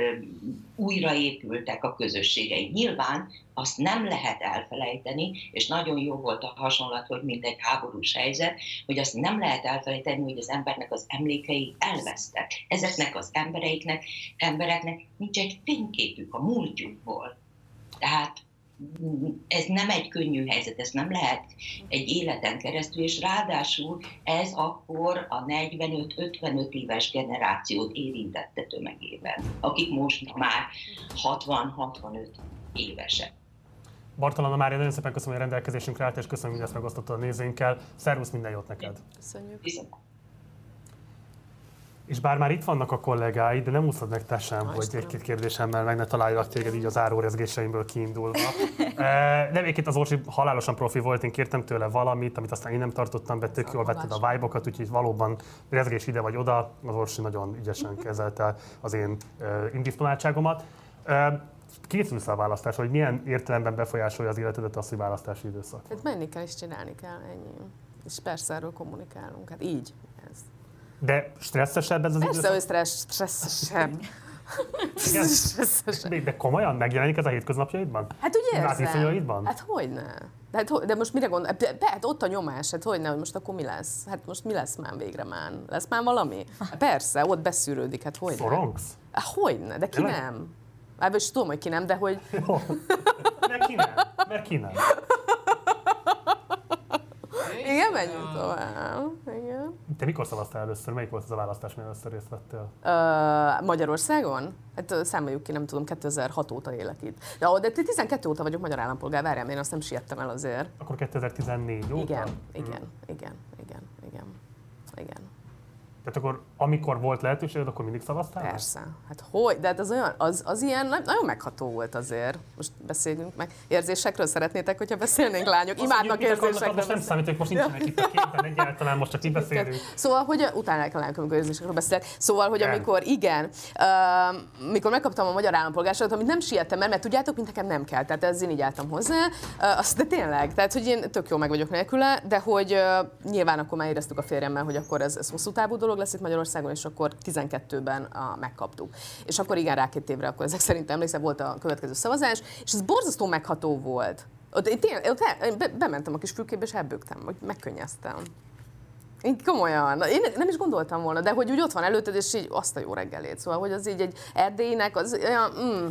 újraépültek a közösségei. Nyilván azt nem lehet elfelejteni, és nagyon jó volt a hasonlat, hogy mint egy háborús helyzet, hogy azt nem lehet elfelejteni, hogy az embernek az emlékei elvesztek. Ezeknek az embereiknek, embereknek nincs egy fényképük a múltjukból. Tehát ez nem egy könnyű helyzet, ez nem lehet egy életen keresztül, és ráadásul ez akkor a 45-55 éves generációt érintette tömegében, akik most már 60-65 évesek. Bartalana Mária, nagyon szépen köszönöm, hogy a rendelkezésünkre állt, és köszönöm, hogy ezt megosztottad a nézőinkkel. Szervusz, minden jót neked! Köszönjük! Viszont. És bár már itt vannak a kollégáid, de nem úszod meg te sem, Ha, hogy egy-két kérdésemmel meg ne találjalak téged így az árórezgéseimből kiindulva. Eh, Nem, egyébként az Orsi halálosan profi volt, én kértem tőle valamit, amit aztán én nem tartottam be, tök jól vetted a vibe úgyhogy valóban rezgés ide vagy oda, az Orsi nagyon ügyesen kezelte az én eh, indisponáltságomat. Eh, Készülsz a választás, hogy milyen értelemben befolyásolja az életedet az, hogy választási időszak? Hát menni kell és csinálni kell, ennyi. És persze erről kommunikálunk, hát így. De stresszesebb ez az Persze, időszak? stressz, stresszesebb. Igen? Stresszesebb. De, de komolyan megjelenik ez a hétköznapjaidban? Hát úgy érzem. Látviszonyaidban? Hát hogyne. De, hát, de most mire gondol? De, de, hát ott a nyomás, hát hogyne, hogy most akkor mi lesz? Hát most mi lesz már végre már? Lesz már valami? Persze, ott beszűrődik, hát hogyne. Szorongsz? Hát hogyne, de ki Tényleg? nem? Hát is tudom, hogy ki nem, de hogy... Mert ki nem? Mert ki nem? Igen, menjünk tovább. Igen. Te mikor szavaztál először? Melyik volt az a választás, melyen először részt vettél? Ö, Magyarországon? Hát számoljuk ki, nem tudom, 2006 óta élek itt. De, ó, de 12 óta vagyok magyar állampolgár, várjál, én azt nem siettem el azért. Akkor 2014 óta? Igen, igen, igen, igen, igen, igen. Tehát akkor amikor volt lehetőséged, akkor mindig szavaztál? Persze. Hát hogy? De hát az olyan, az, az ilyen na- nagyon megható volt azért. Most beszéljünk meg. Érzésekről szeretnétek, hogyha beszélnénk, lányok? Azt Imádnak érzésekről Most nem számít, hogy most nincsenek itt a képen egyáltalán, most csak itt beszélünk. Szóval, hogy utálják a lányok, amikor érzésekről beszélek. Szóval, hogy Igen. amikor, igen, uh, mikor megkaptam a magyar állampolgárságot, amit nem siettem el, mert tudjátok, mint nekem nem kell. Tehát ez én így álltam hozzá. Uh, azt, de tényleg, tehát hogy én tök jó meg vagyok nélküle, de hogy uh, nyilván akkor már éreztük a férjemmel, hogy akkor ez, ez hosszú távú dolog lesz itt Magyarországon, és akkor 12-ben uh, megkaptuk. És akkor igen, rá két évre, akkor ezek szerint emlékszem, volt a következő szavazás, és ez borzasztó megható volt. Ott én tényleg, ott be, bementem a kis fülkébe, és elbőgtem, hogy megkönnyeztem. Én komolyan, én nem is gondoltam volna, de hogy úgy ott van előtted, és így azt a jó reggelét. Szóval, hogy az így egy erdélynek, az olyan, mm,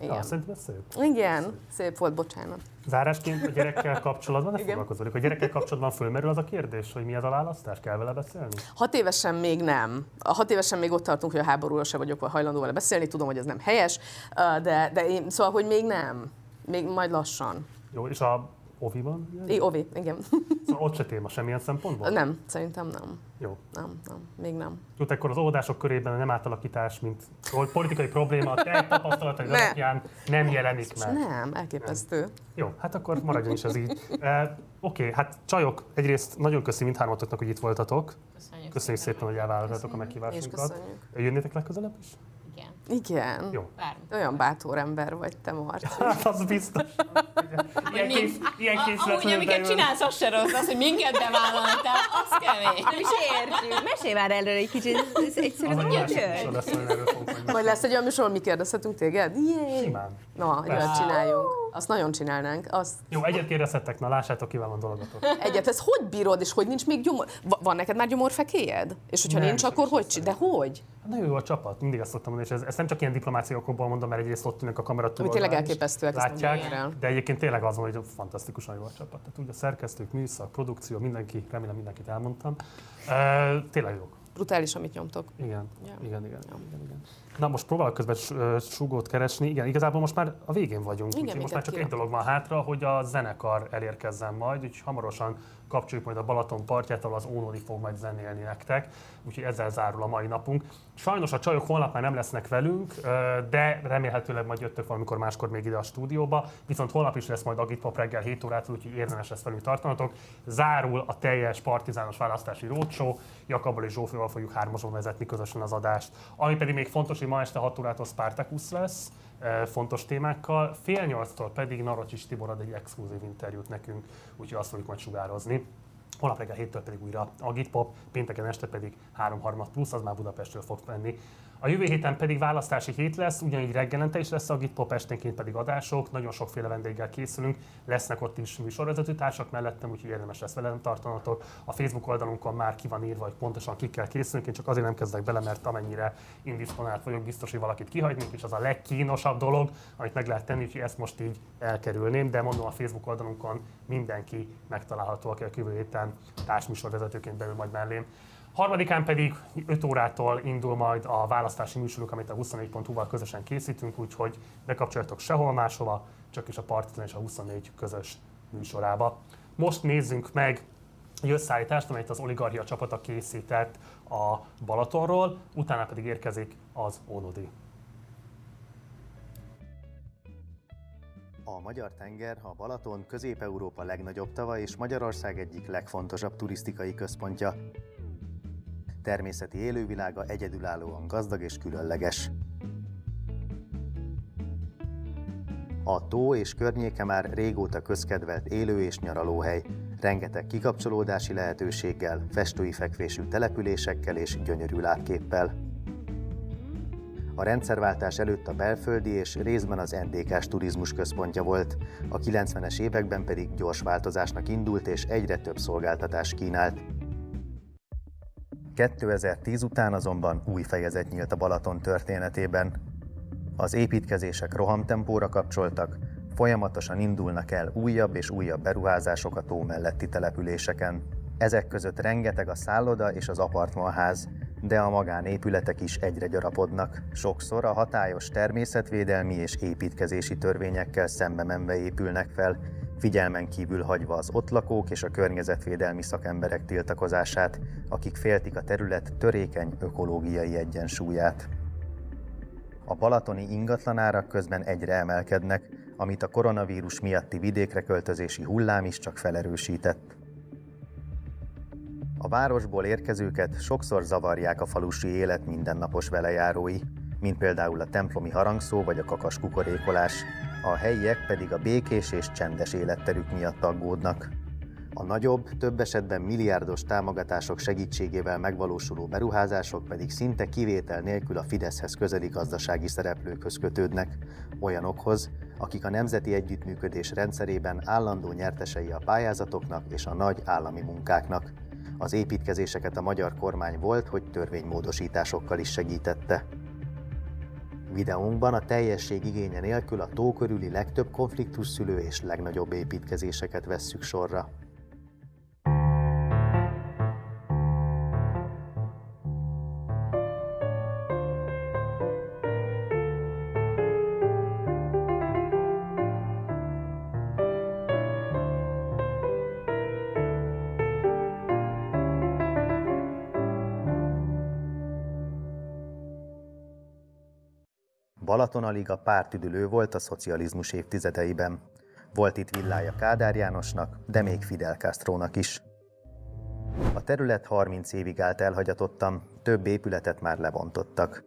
igen. Ja, szerintem ez szép. Igen, szép volt, bocsánat. Zárásként a gyerekkel kapcsolatban, ne Igen. foglalkozoljuk, a gyerekkel kapcsolatban fölmerül az a kérdés, hogy mi az a választás? Kell vele beszélni? Hat évesen még nem. A hat évesen még ott tartunk, hogy a háborúról se vagyok hajlandó vele beszélni, tudom, hogy ez nem helyes, de, de én, szóval, hogy még nem. Még majd lassan. Jó, és a Ovi-ban? I, Ovi, igen. Szóval ott se téma semmilyen szempontból? Nem, szerintem nem. Jó. Nem, nem, még nem. Jó, akkor az óvodások körében a nem átállakítás, mint politikai probléma, a te tapasztalataid Ne. alapján nem jelenik meg. Nem, elképesztő. Jó, hát akkor maradjon is ez így. E, Oké, hát csajok, egyrészt nagyon köszi mindhármatoknak, hogy itt voltatok. Köszönjük, Köszönjük szépen, hogy elvállaltatok a És meghívásunkat. köszönjük. Jönnétek legközelebb is? Igen. Jó. Bármit. Olyan bátor ember vagy te, Marci. Hát az biztos. Ilyen, kész, ilyen készületlenül Amúgy, amiket csinálsz, az se rossz, az, hogy minket bevállaltál, az kemény. Nem is értjük. Mesélj már erről egy kicsit. Ez egyszerűen hogy jön. hogy majd lesz egy olyan műsor, mi kérdezhetünk téged? Yay! Simán. Na, egy Persze. olyat csináljunk. Azt nagyon csinálnánk. Azt Jó, egyet kérdezhettek, na lássátok, ki van dolgotok. egyet. Ez hogy bírod, és hogy nincs még gyomor? Va- Van neked már gyomorfekélyed? És hogyha Nem, nincs, akkor hogy csinál? De hogy? Hát Nagyon jó a csapat, mindig ezt szoktam mondani, és ez, ezt nem csak ilyen diplomáciai okokból mondom, mert egyrészt ott ülnek a kamera Ami tényleg elképesztőek, látják, de egyébként tényleg az van, hogy fantasztikusan jó a csapat. Tehát úgy a szerkesztők, műszak, produkció, mindenki, remélem mindenkit elmondtam. Uh, tényleg jók. Brutális, amit nyomtok. Igen, Ja. igen, igen, igen, igen. Na most próbálok közben súgót keresni. Igen, igazából most már a végén vagyunk. Igen, úgyhogy most már csak egy kirakok. dolog van hátra, hogy a zenekar elérkezzen majd, úgyhogy hamarosan kapcsoljuk majd a Balaton partját, ahol az Ónodi fog majd zenélni nektek. Úgyhogy ezzel zárul a mai napunk. Sajnos a csajok holnap már nem lesznek velünk, de remélhetőleg majd jöttök valamikor máskor még ide a stúdióba. Viszont holnap is lesz majd Agitpop reggel 7 órától, úgyhogy érdemes lesz velünk tartanatok. Zárul a teljes partizános választási roadshow. Jakabbal és Zsófival fogjuk hármason vezetni közösen az adást. Ami pedig még fontos, hogy ma este 6 órától Spartacus lesz, fontos témákkal, fél nyolctól pedig Narocsis Tibor ad egy exkluzív interjút nekünk, úgyhogy azt fogjuk majd sugározni. holnap reggel 7-től pedig újra Agitpop, pénteken este pedig 3.30 plusz, az már Budapestről fog menni. A jövő héten pedig választási hét lesz, ugyanígy reggelente is lesz a Gitpop, esténként pedig adások, nagyon sokféle vendéggel készülünk, lesznek ott is műsorvezető társak mellettem, úgyhogy érdemes lesz velem tartanatok. A Facebook oldalunkon már ki van írva, hogy pontosan kikkel készülünk, én csak azért nem kezdek bele, mert amennyire indisponált vagyok, biztos, hogy valakit kihagynék, és az a legkínosabb dolog, amit meg lehet tenni, úgyhogy ezt most így elkerülném, de mondom a Facebook oldalunkon mindenki megtalálható, aki a jövő héten társműsorvezetőként belül majd mellém. Harmadikán pedig 5 órától indul majd a választási műsoruk, amit a 24.hu-val közösen készítünk, úgyhogy bekapcsoljatok sehol máshova, csak is a Partizan és a 24 közös műsorába. Most nézzünk meg egy összeállítást, amelyet az oligarchia csapata készített a Balatonról, utána pedig érkezik az Onodi. A Magyar Tenger, a Balaton Közép-Európa legnagyobb tava és Magyarország egyik legfontosabb turisztikai központja természeti élővilága egyedülállóan gazdag és különleges. A tó és környéke már régóta közkedvelt élő és nyaralóhely, rengeteg kikapcsolódási lehetőséggel, festői fekvésű településekkel és gyönyörű látképpel. A rendszerváltás előtt a belföldi és részben az NDK-s turizmus központja volt, a 90-es években pedig gyors változásnak indult és egyre több szolgáltatás kínált, 2010 után azonban új fejezet nyílt a Balaton történetében. Az építkezések rohamtempóra kapcsoltak, folyamatosan indulnak el újabb és újabb beruházások a tó melletti településeken. Ezek között rengeteg a szálloda és az apartmanház, de a magánépületek is egyre gyarapodnak. Sokszor a hatályos természetvédelmi és építkezési törvényekkel szembe menve épülnek fel, figyelmen kívül hagyva az ott lakók és a környezetvédelmi szakemberek tiltakozását, akik féltik a terület törékeny ökológiai egyensúlyát. A balatoni ingatlanárak közben egyre emelkednek, amit a koronavírus miatti vidékre költözési hullám is csak felerősített. A városból érkezőket sokszor zavarják a falusi élet mindennapos velejárói, mint például a templomi harangszó vagy a kakas kukorékolás, a helyiek pedig a békés és csendes életterük miatt aggódnak. A nagyobb, több esetben milliárdos támogatások segítségével megvalósuló beruházások pedig szinte kivétel nélkül a Fideszhez közeli gazdasági szereplőkhöz kötődnek, olyanokhoz, akik a nemzeti együttműködés rendszerében állandó nyertesei a pályázatoknak és a nagy állami munkáknak. Az építkezéseket a magyar kormány volt, hogy törvénymódosításokkal is segítette. Videónkban a teljesség igénye nélkül a tó körüli legtöbb konfliktus szülő és legnagyobb építkezéseket vesszük sorra. Balaton alig a pártüdülő volt a szocializmus évtizedeiben. Volt itt villája Kádár Jánosnak, de még Fidel Castrónak is. A terület 30 évig állt elhagyatottan, több épületet már lebontottak.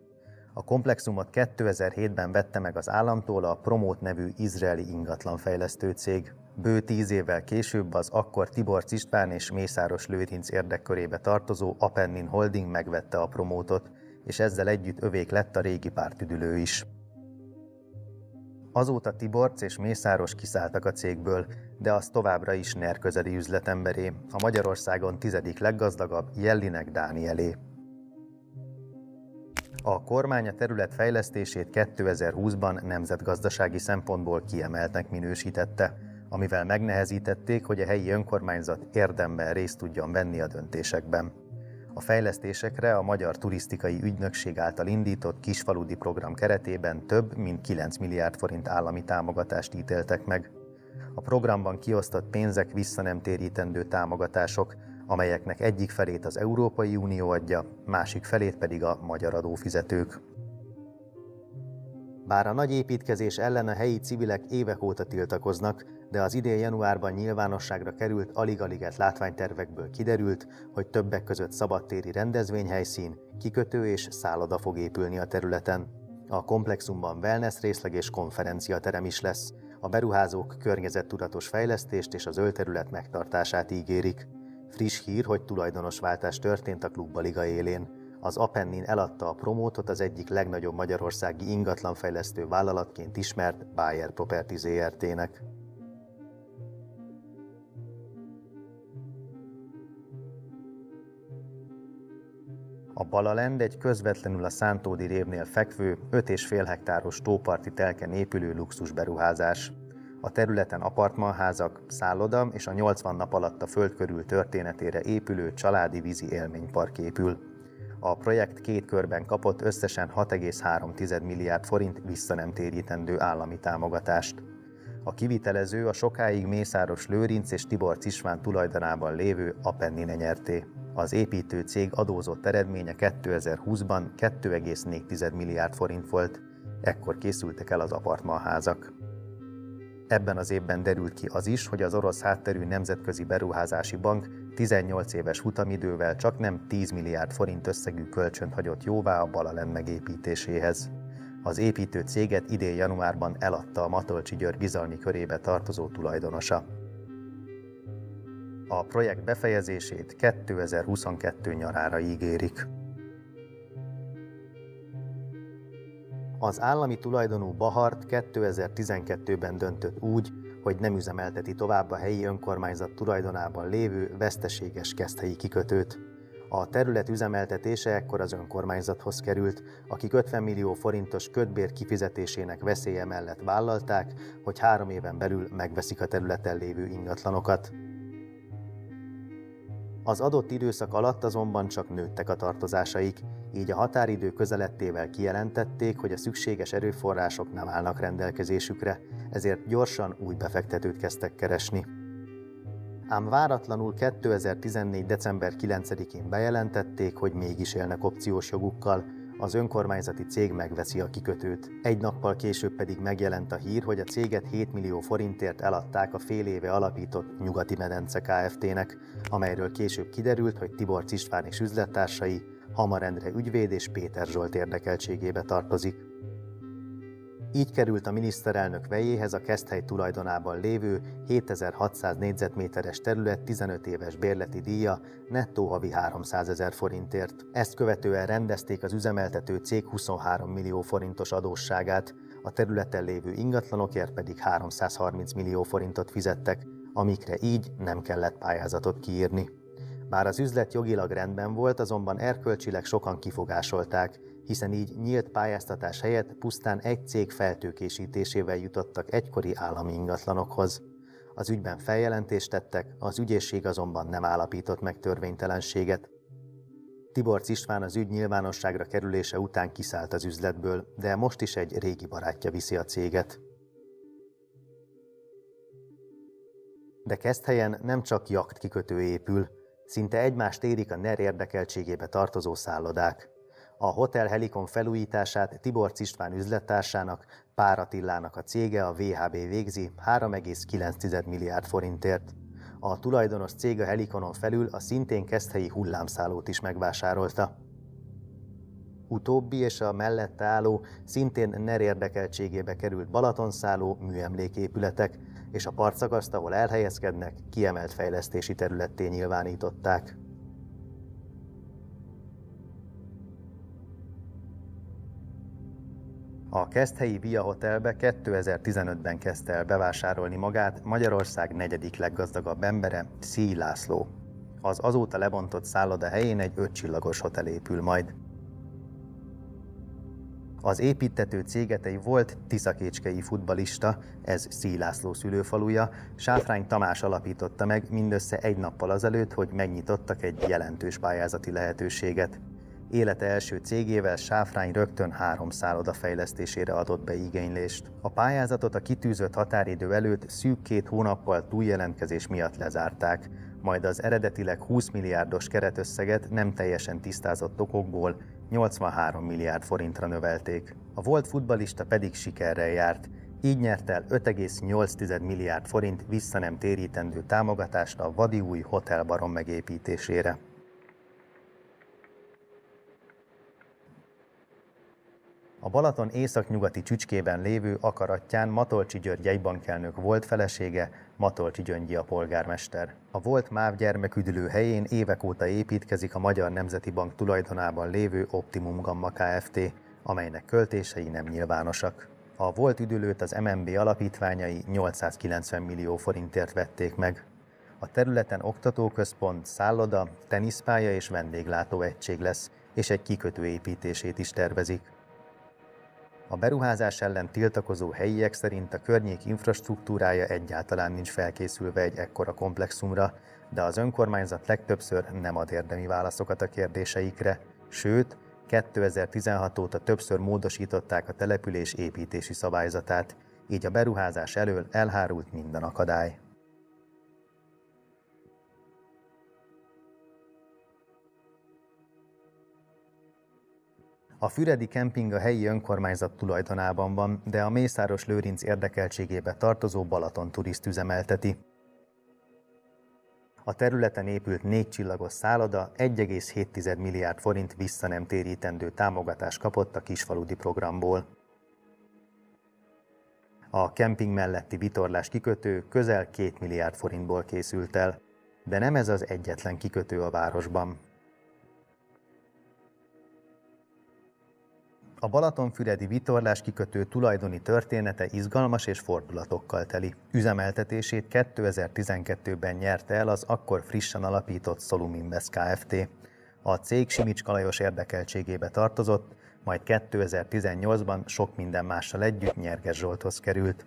A komplexumot 2007-ben vette meg az államtól a Promót nevű izraeli ingatlanfejlesztő cég. Bő tíz évvel később az akkor Tibor István és Mészáros Lőrinc érdekkörébe tartozó Apennin Holding megvette a promótot, és ezzel együtt övék lett a régi pártüdülő is. Azóta Tiborc és Mészáros kiszálltak a cégből, de az továbbra is NER közeli üzletemberé, a Magyarországon tizedik leggazdagabb Jellinek Dánielé. A kormány a terület fejlesztését 2020-ban nemzetgazdasági szempontból kiemeltnek minősítette, amivel megnehezítették, hogy a helyi önkormányzat érdemben részt tudjon venni a döntésekben. A fejlesztésekre a Magyar Turisztikai Ügynökség által indított kisfaludi program keretében több mint 9 milliárd forint állami támogatást ítéltek meg. A programban kiosztott pénzek visszanemtérítendő támogatások, amelyeknek egyik felét az Európai Unió adja, másik felét pedig a magyar adófizetők. Bár a nagy építkezés ellen a helyi civilek évek óta tiltakoznak, de az idén januárban nyilvánosságra került alig-aliget látványtervekből kiderült, hogy többek között szabadtéri rendezvényhelyszín, kikötő és szálloda fog épülni a területen. A komplexumban wellness részleg és konferenciaterem is lesz. A beruházók környezettudatos fejlesztést és az ölterület megtartását ígérik. Friss hír, hogy tulajdonosváltás történt a klubbaliga élén. Az Apennin eladta a promótot az egyik legnagyobb magyarországi ingatlanfejlesztő vállalatként ismert Bayer Property ZRT-nek. A Balalend egy közvetlenül a Szántódi révnél fekvő, 5,5 hektáros tóparti telken épülő luxusberuházás. A területen apartmanházak, szálloda és a 80 nap alatt a föld körül történetére épülő családi vízi élménypark épül. A projekt két körben kapott összesen 6,3 milliárd forint visszanemtérítendő állami támogatást. A kivitelező a sokáig Mészáros Lőrinc és Tibor Cisván tulajdonában lévő Apennine nyerté. Az építő cég adózott eredménye 2020-ban 2,4 milliárd forint volt, ekkor készültek el az apartmanházak. Ebben az évben derült ki az is, hogy az orosz hátterű Nemzetközi Beruházási Bank 18 éves futamidővel csak nem 10 milliárd forint összegű kölcsönt hagyott jóvá a Balalen megépítéséhez. Az építő céget idén januárban eladta a Matolcsi György bizalmi körébe tartozó tulajdonosa. A projekt befejezését 2022 nyarára ígérik. Az állami tulajdonú Bahart 2012-ben döntött úgy, hogy nem üzemelteti tovább a helyi önkormányzat tulajdonában lévő veszteséges keszthelyi kikötőt. A terület üzemeltetése ekkor az önkormányzathoz került, akik 50 millió forintos kötbér kifizetésének veszélye mellett vállalták, hogy három éven belül megveszik a területen lévő ingatlanokat. Az adott időszak alatt azonban csak nőttek a tartozásaik, így a határidő közelettével kijelentették, hogy a szükséges erőforrások nem állnak rendelkezésükre, ezért gyorsan új befektetőt kezdtek keresni. Ám váratlanul 2014. december 9-én bejelentették, hogy mégis élnek opciós jogukkal, az önkormányzati cég megveszi a kikötőt. Egy nappal később pedig megjelent a hír, hogy a céget 7 millió forintért eladták a fél éve alapított Nyugati Medence Kft-nek, amelyről később kiderült, hogy Tibor István és üzlettársai Hamarendre ügyvéd és Péter Zsolt érdekeltségébe tartozik. Így került a miniszterelnök vejéhez a Keszthely tulajdonában lévő 7600 négyzetméteres terület 15 éves bérleti díja nettó havi 300 ezer forintért. Ezt követően rendezték az üzemeltető cég 23 millió forintos adósságát, a területen lévő ingatlanokért pedig 330 millió forintot fizettek, amikre így nem kellett pályázatot kiírni. Bár az üzlet jogilag rendben volt, azonban erkölcsileg sokan kifogásolták, hiszen így nyílt pályáztatás helyett pusztán egy cég feltőkésítésével jutottak egykori állami ingatlanokhoz. Az ügyben feljelentést tettek, az ügyészség azonban nem állapított meg törvénytelenséget. Tibor István az ügy nyilvánosságra kerülése után kiszállt az üzletből, de most is egy régi barátja viszi a céget. De helyen nem csak jakt kikötő épül, szinte egymást érik a NER érdekeltségébe tartozó szállodák. A Hotel Helikon felújítását Tibor István üzlettársának, Pár Attilának a cége, a VHB végzi 3,9 milliárd forintért. A tulajdonos cég a Helikonon felül a szintén keszthelyi hullámszállót is megvásárolta. Utóbbi és a mellette álló, szintén NER érdekeltségébe került Balatonszálló műemléképületek, és a partszakaszt, ahol elhelyezkednek, kiemelt fejlesztési területté nyilvánították. A Keszthelyi Via Hotelbe 2015-ben kezdte el bevásárolni magát Magyarország negyedik leggazdagabb embere, Szíj László. Az azóta lebontott szálloda helyén egy ötcsillagos hotel épül majd. Az építető céget egy volt tiszakécskei futbalista, ez Szíj László szülőfaluja, Sáfrány Tamás alapította meg mindössze egy nappal azelőtt, hogy megnyitottak egy jelentős pályázati lehetőséget. Élete első cégével Sáfrány rögtön három szálloda fejlesztésére adott be igénylést. A pályázatot a kitűzött határidő előtt szűk két hónappal túljelentkezés miatt lezárták, majd az eredetileg 20 milliárdos keretösszeget nem teljesen tisztázott okokból 83 milliárd forintra növelték. A volt futbalista pedig sikerrel járt, így nyert el 5,8 milliárd forint vissza nem térítendő támogatást a vadi új hotelbarom megépítésére. A Balaton északnyugati csücskében lévő akaratján Matolcsi György jegybankelnök volt felesége, Matolcsi Gyöngyi a polgármester. A volt MÁV gyermeküdülő helyén évek óta építkezik a Magyar Nemzeti Bank tulajdonában lévő Optimum Gamma Kft., amelynek költései nem nyilvánosak. A volt üdülőt az MNB alapítványai 890 millió forintért vették meg. A területen oktatóközpont, szálloda, teniszpálya és vendéglátó egység lesz, és egy kikötő építését is tervezik. A beruházás ellen tiltakozó helyiek szerint a környék infrastruktúrája egyáltalán nincs felkészülve egy ekkora komplexumra, de az önkormányzat legtöbbször nem ad érdemi válaszokat a kérdéseikre, sőt, 2016 óta többször módosították a település építési szabályzatát, így a beruházás elől elhárult minden akadály. A Füredi kemping a helyi önkormányzat tulajdonában van, de a Mészáros Lőrinc érdekeltségébe tartozó Balaton turiszt üzemelteti. A területen épült négy csillagos szálloda 1,7 milliárd forint vissza nem térítendő támogatást kapott a kisfaludi programból. A kemping melletti vitorlás kikötő közel 2 milliárd forintból készült el, de nem ez az egyetlen kikötő a városban. A Balatonfüredi vitorlás kikötő tulajdoni története izgalmas és fordulatokkal teli. Üzemeltetését 2012-ben nyerte el az akkor frissen alapított Solum Invest Kft. A cég Simics Kalajos érdekeltségébe tartozott, majd 2018-ban sok minden mással együtt Nyerges Zsolthoz került.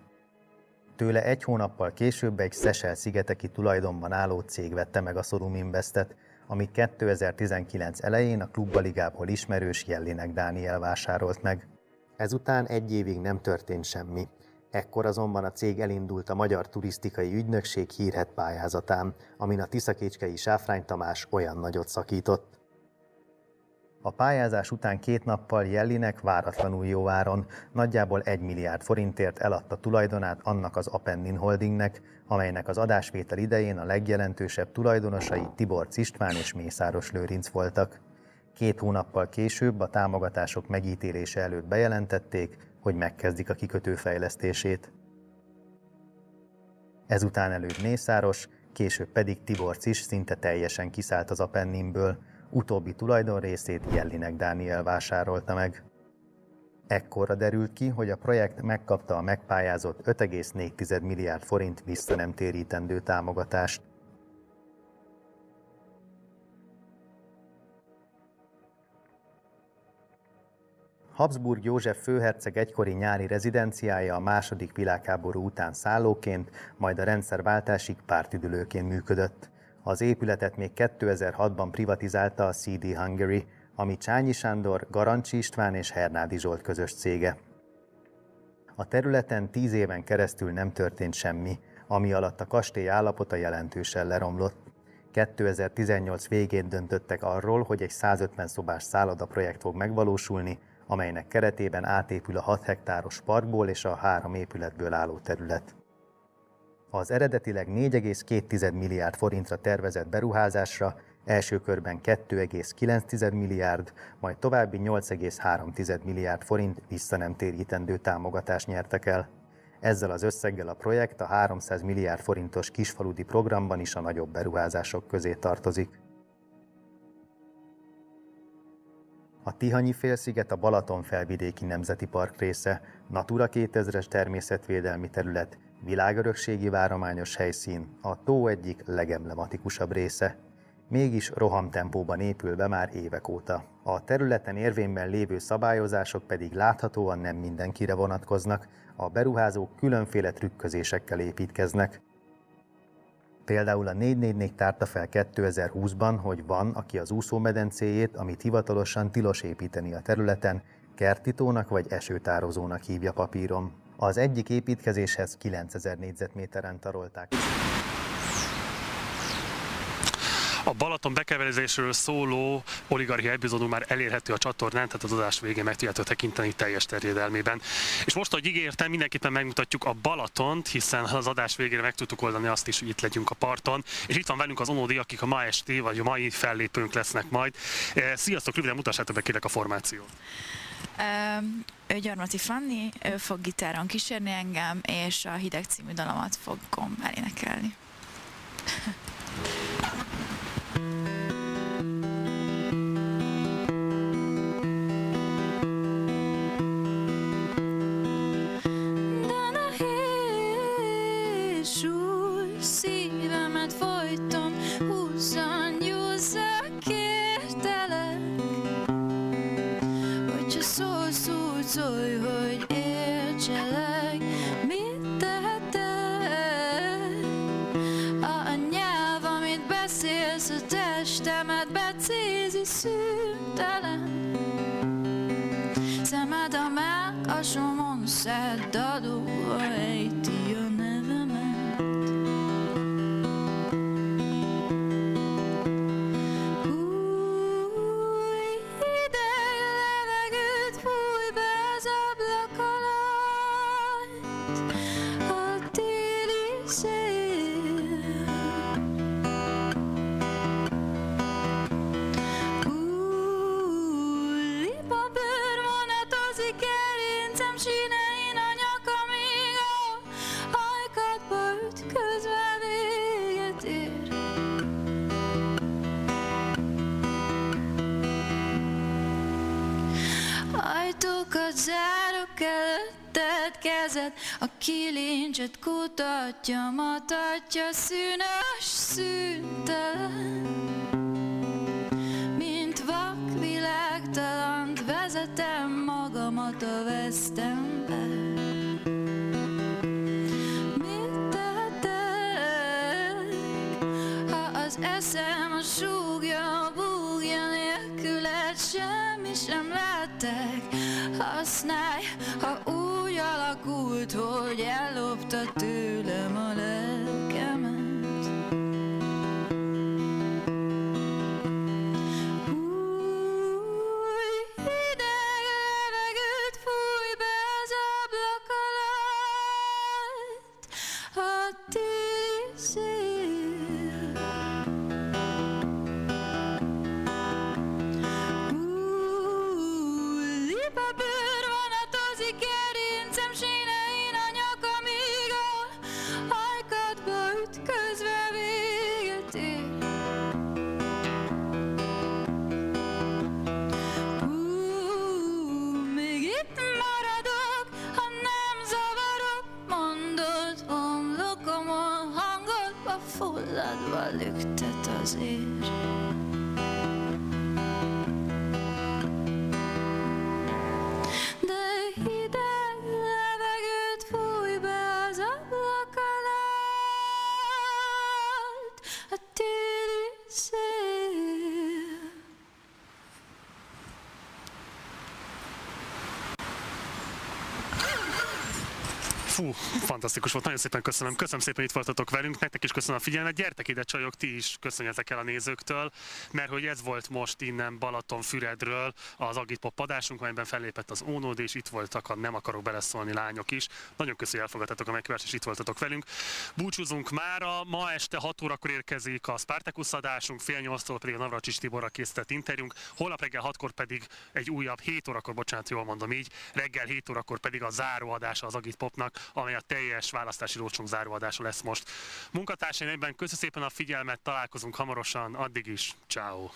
Tőle egy hónappal később egy Szesel szigeteki tulajdonban álló cég vette meg a Solum Investet, amit 2019 elején a klubbaligából ismerős Jellinek Dániel vásárolt meg. Ezután egy évig nem történt semmi. Ekkor azonban a cég elindult a Magyar Turisztikai Ügynökség hírhet pályázatán, amin a Tiszakécskei Sáfrány Tamás olyan nagyot szakított. A pályázás után két nappal Jellinek váratlanul jó áron, nagyjából 1 milliárd forintért eladta tulajdonát annak az Apennin Holdingnek, amelynek az adásvétel idején a legjelentősebb tulajdonosai Tibor István és Mészáros Lőrinc voltak. Két hónappal később a támogatások megítélése előtt bejelentették, hogy megkezdik a kikötő fejlesztését. Ezután előtt Mészáros, később pedig Tibor is szinte teljesen kiszállt az Apenninből, utóbbi tulajdonrészét Jellinek Dániel vásárolta meg. Ekkorra derült ki, hogy a projekt megkapta a megpályázott 5,4 milliárd forint vissza nem térítendő támogatást. Habsburg József főherceg egykori nyári rezidenciája a második világháború után szállóként, majd a rendszerváltásig pártüdülőként működött. Az épületet még 2006-ban privatizálta a CD Hungary, ami Csányi Sándor, Garancsi István és Hernádi Zsolt közös cége. A területen tíz éven keresztül nem történt semmi, ami alatt a kastély állapota jelentősen leromlott. 2018 végén döntöttek arról, hogy egy 150 szobás szálloda projekt fog megvalósulni, amelynek keretében átépül a 6 hektáros parkból és a három épületből álló terület. Az eredetileg 4,2 milliárd forintra tervezett beruházásra első körben 2,9 milliárd, majd további 8,3 milliárd forint vissza nem térítendő támogatást nyertek el. Ezzel az összeggel a projekt a 300 milliárd forintos kisfaludi programban is a nagyobb beruházások közé tartozik. A Tihanyi félsziget a Balaton felvidéki nemzeti park része, Natura 2000-es természetvédelmi terület, világörökségi várományos helyszín, a tó egyik legemblematikusabb része. Mégis rohamtempóban épül be már évek óta. A területen érvényben lévő szabályozások pedig láthatóan nem mindenkire vonatkoznak, a beruházók különféle trükközésekkel építkeznek. Például a 444 tárta fel 2020-ban, hogy van, aki az úszómedencéjét, amit hivatalosan tilos építeni a területen, kertitónak vagy esőtározónak hívja papíron. Az egyik építkezéshez 9000 négyzetméteren tarolták. A Balaton bekeverezésről szóló oligarchia epizódunk már elérhető a csatornán, tehát az adás végén meg tudjátok tekinteni teljes terjedelmében. És most, ahogy ígértem, mindenképpen megmutatjuk a Balatont, hiszen az adás végére meg tudtuk oldani azt is, hogy itt legyünk a parton. És itt van velünk az Onódi, akik a ma esti, vagy a mai fellépőnk lesznek majd. Eh, sziasztok, röviden mutassátok be kérlek a formációt. Ő Gyarmati Fanni, ő fog gitáron kísérni engem, és a Hideg című dalomat fogom elénekelni. harcolj, hogy értselek. Mit tehetek? A nyelv, amit beszélsz, a testemet becézi szüntelen Szemed a melkasomon szedd adó, ha kezed, a kilincset kutatja, matatja szűnös szüntelen. Mint vak világtalant vezetem magamat a vesztembe. Mit tettek, ha az eszem a súgja, a búgja nélküled semmi sem lettek. Használj, ha úgy alakult, hogy ellopta tőlem a lelkemet. Fantasztikus volt, nagyon szépen köszönöm. Köszönöm szépen, hogy itt voltatok velünk, nektek is köszönöm a figyelmet. Gyertek ide, csajok, ti is köszönjetek el a nézőktől, mert hogy ez volt most innen Balatonfüredről az Agitpop adásunk, amelyben fellépett az Ónód, és itt voltak a Nem akarok beleszólni lányok is. Nagyon köszönjük, hogy elfogadtatok a meghívást, és itt voltatok velünk. Búcsúzunk mára, ma este 6 órakor érkezik a Spartacus adásunk, fél nyolctól pedig a Navracsis Tiborra készített interjúnk, holnap reggel 6-kor pedig egy újabb 7 órakor, bocsánat, jól mondom így, reggel 7 órakor pedig a záróadása az Agitpopnak, amely a teljes választási rócsunk záróadása lesz most. Munkatársaim egyben köszönöm szépen a figyelmet, találkozunk hamarosan, addig is, ciao.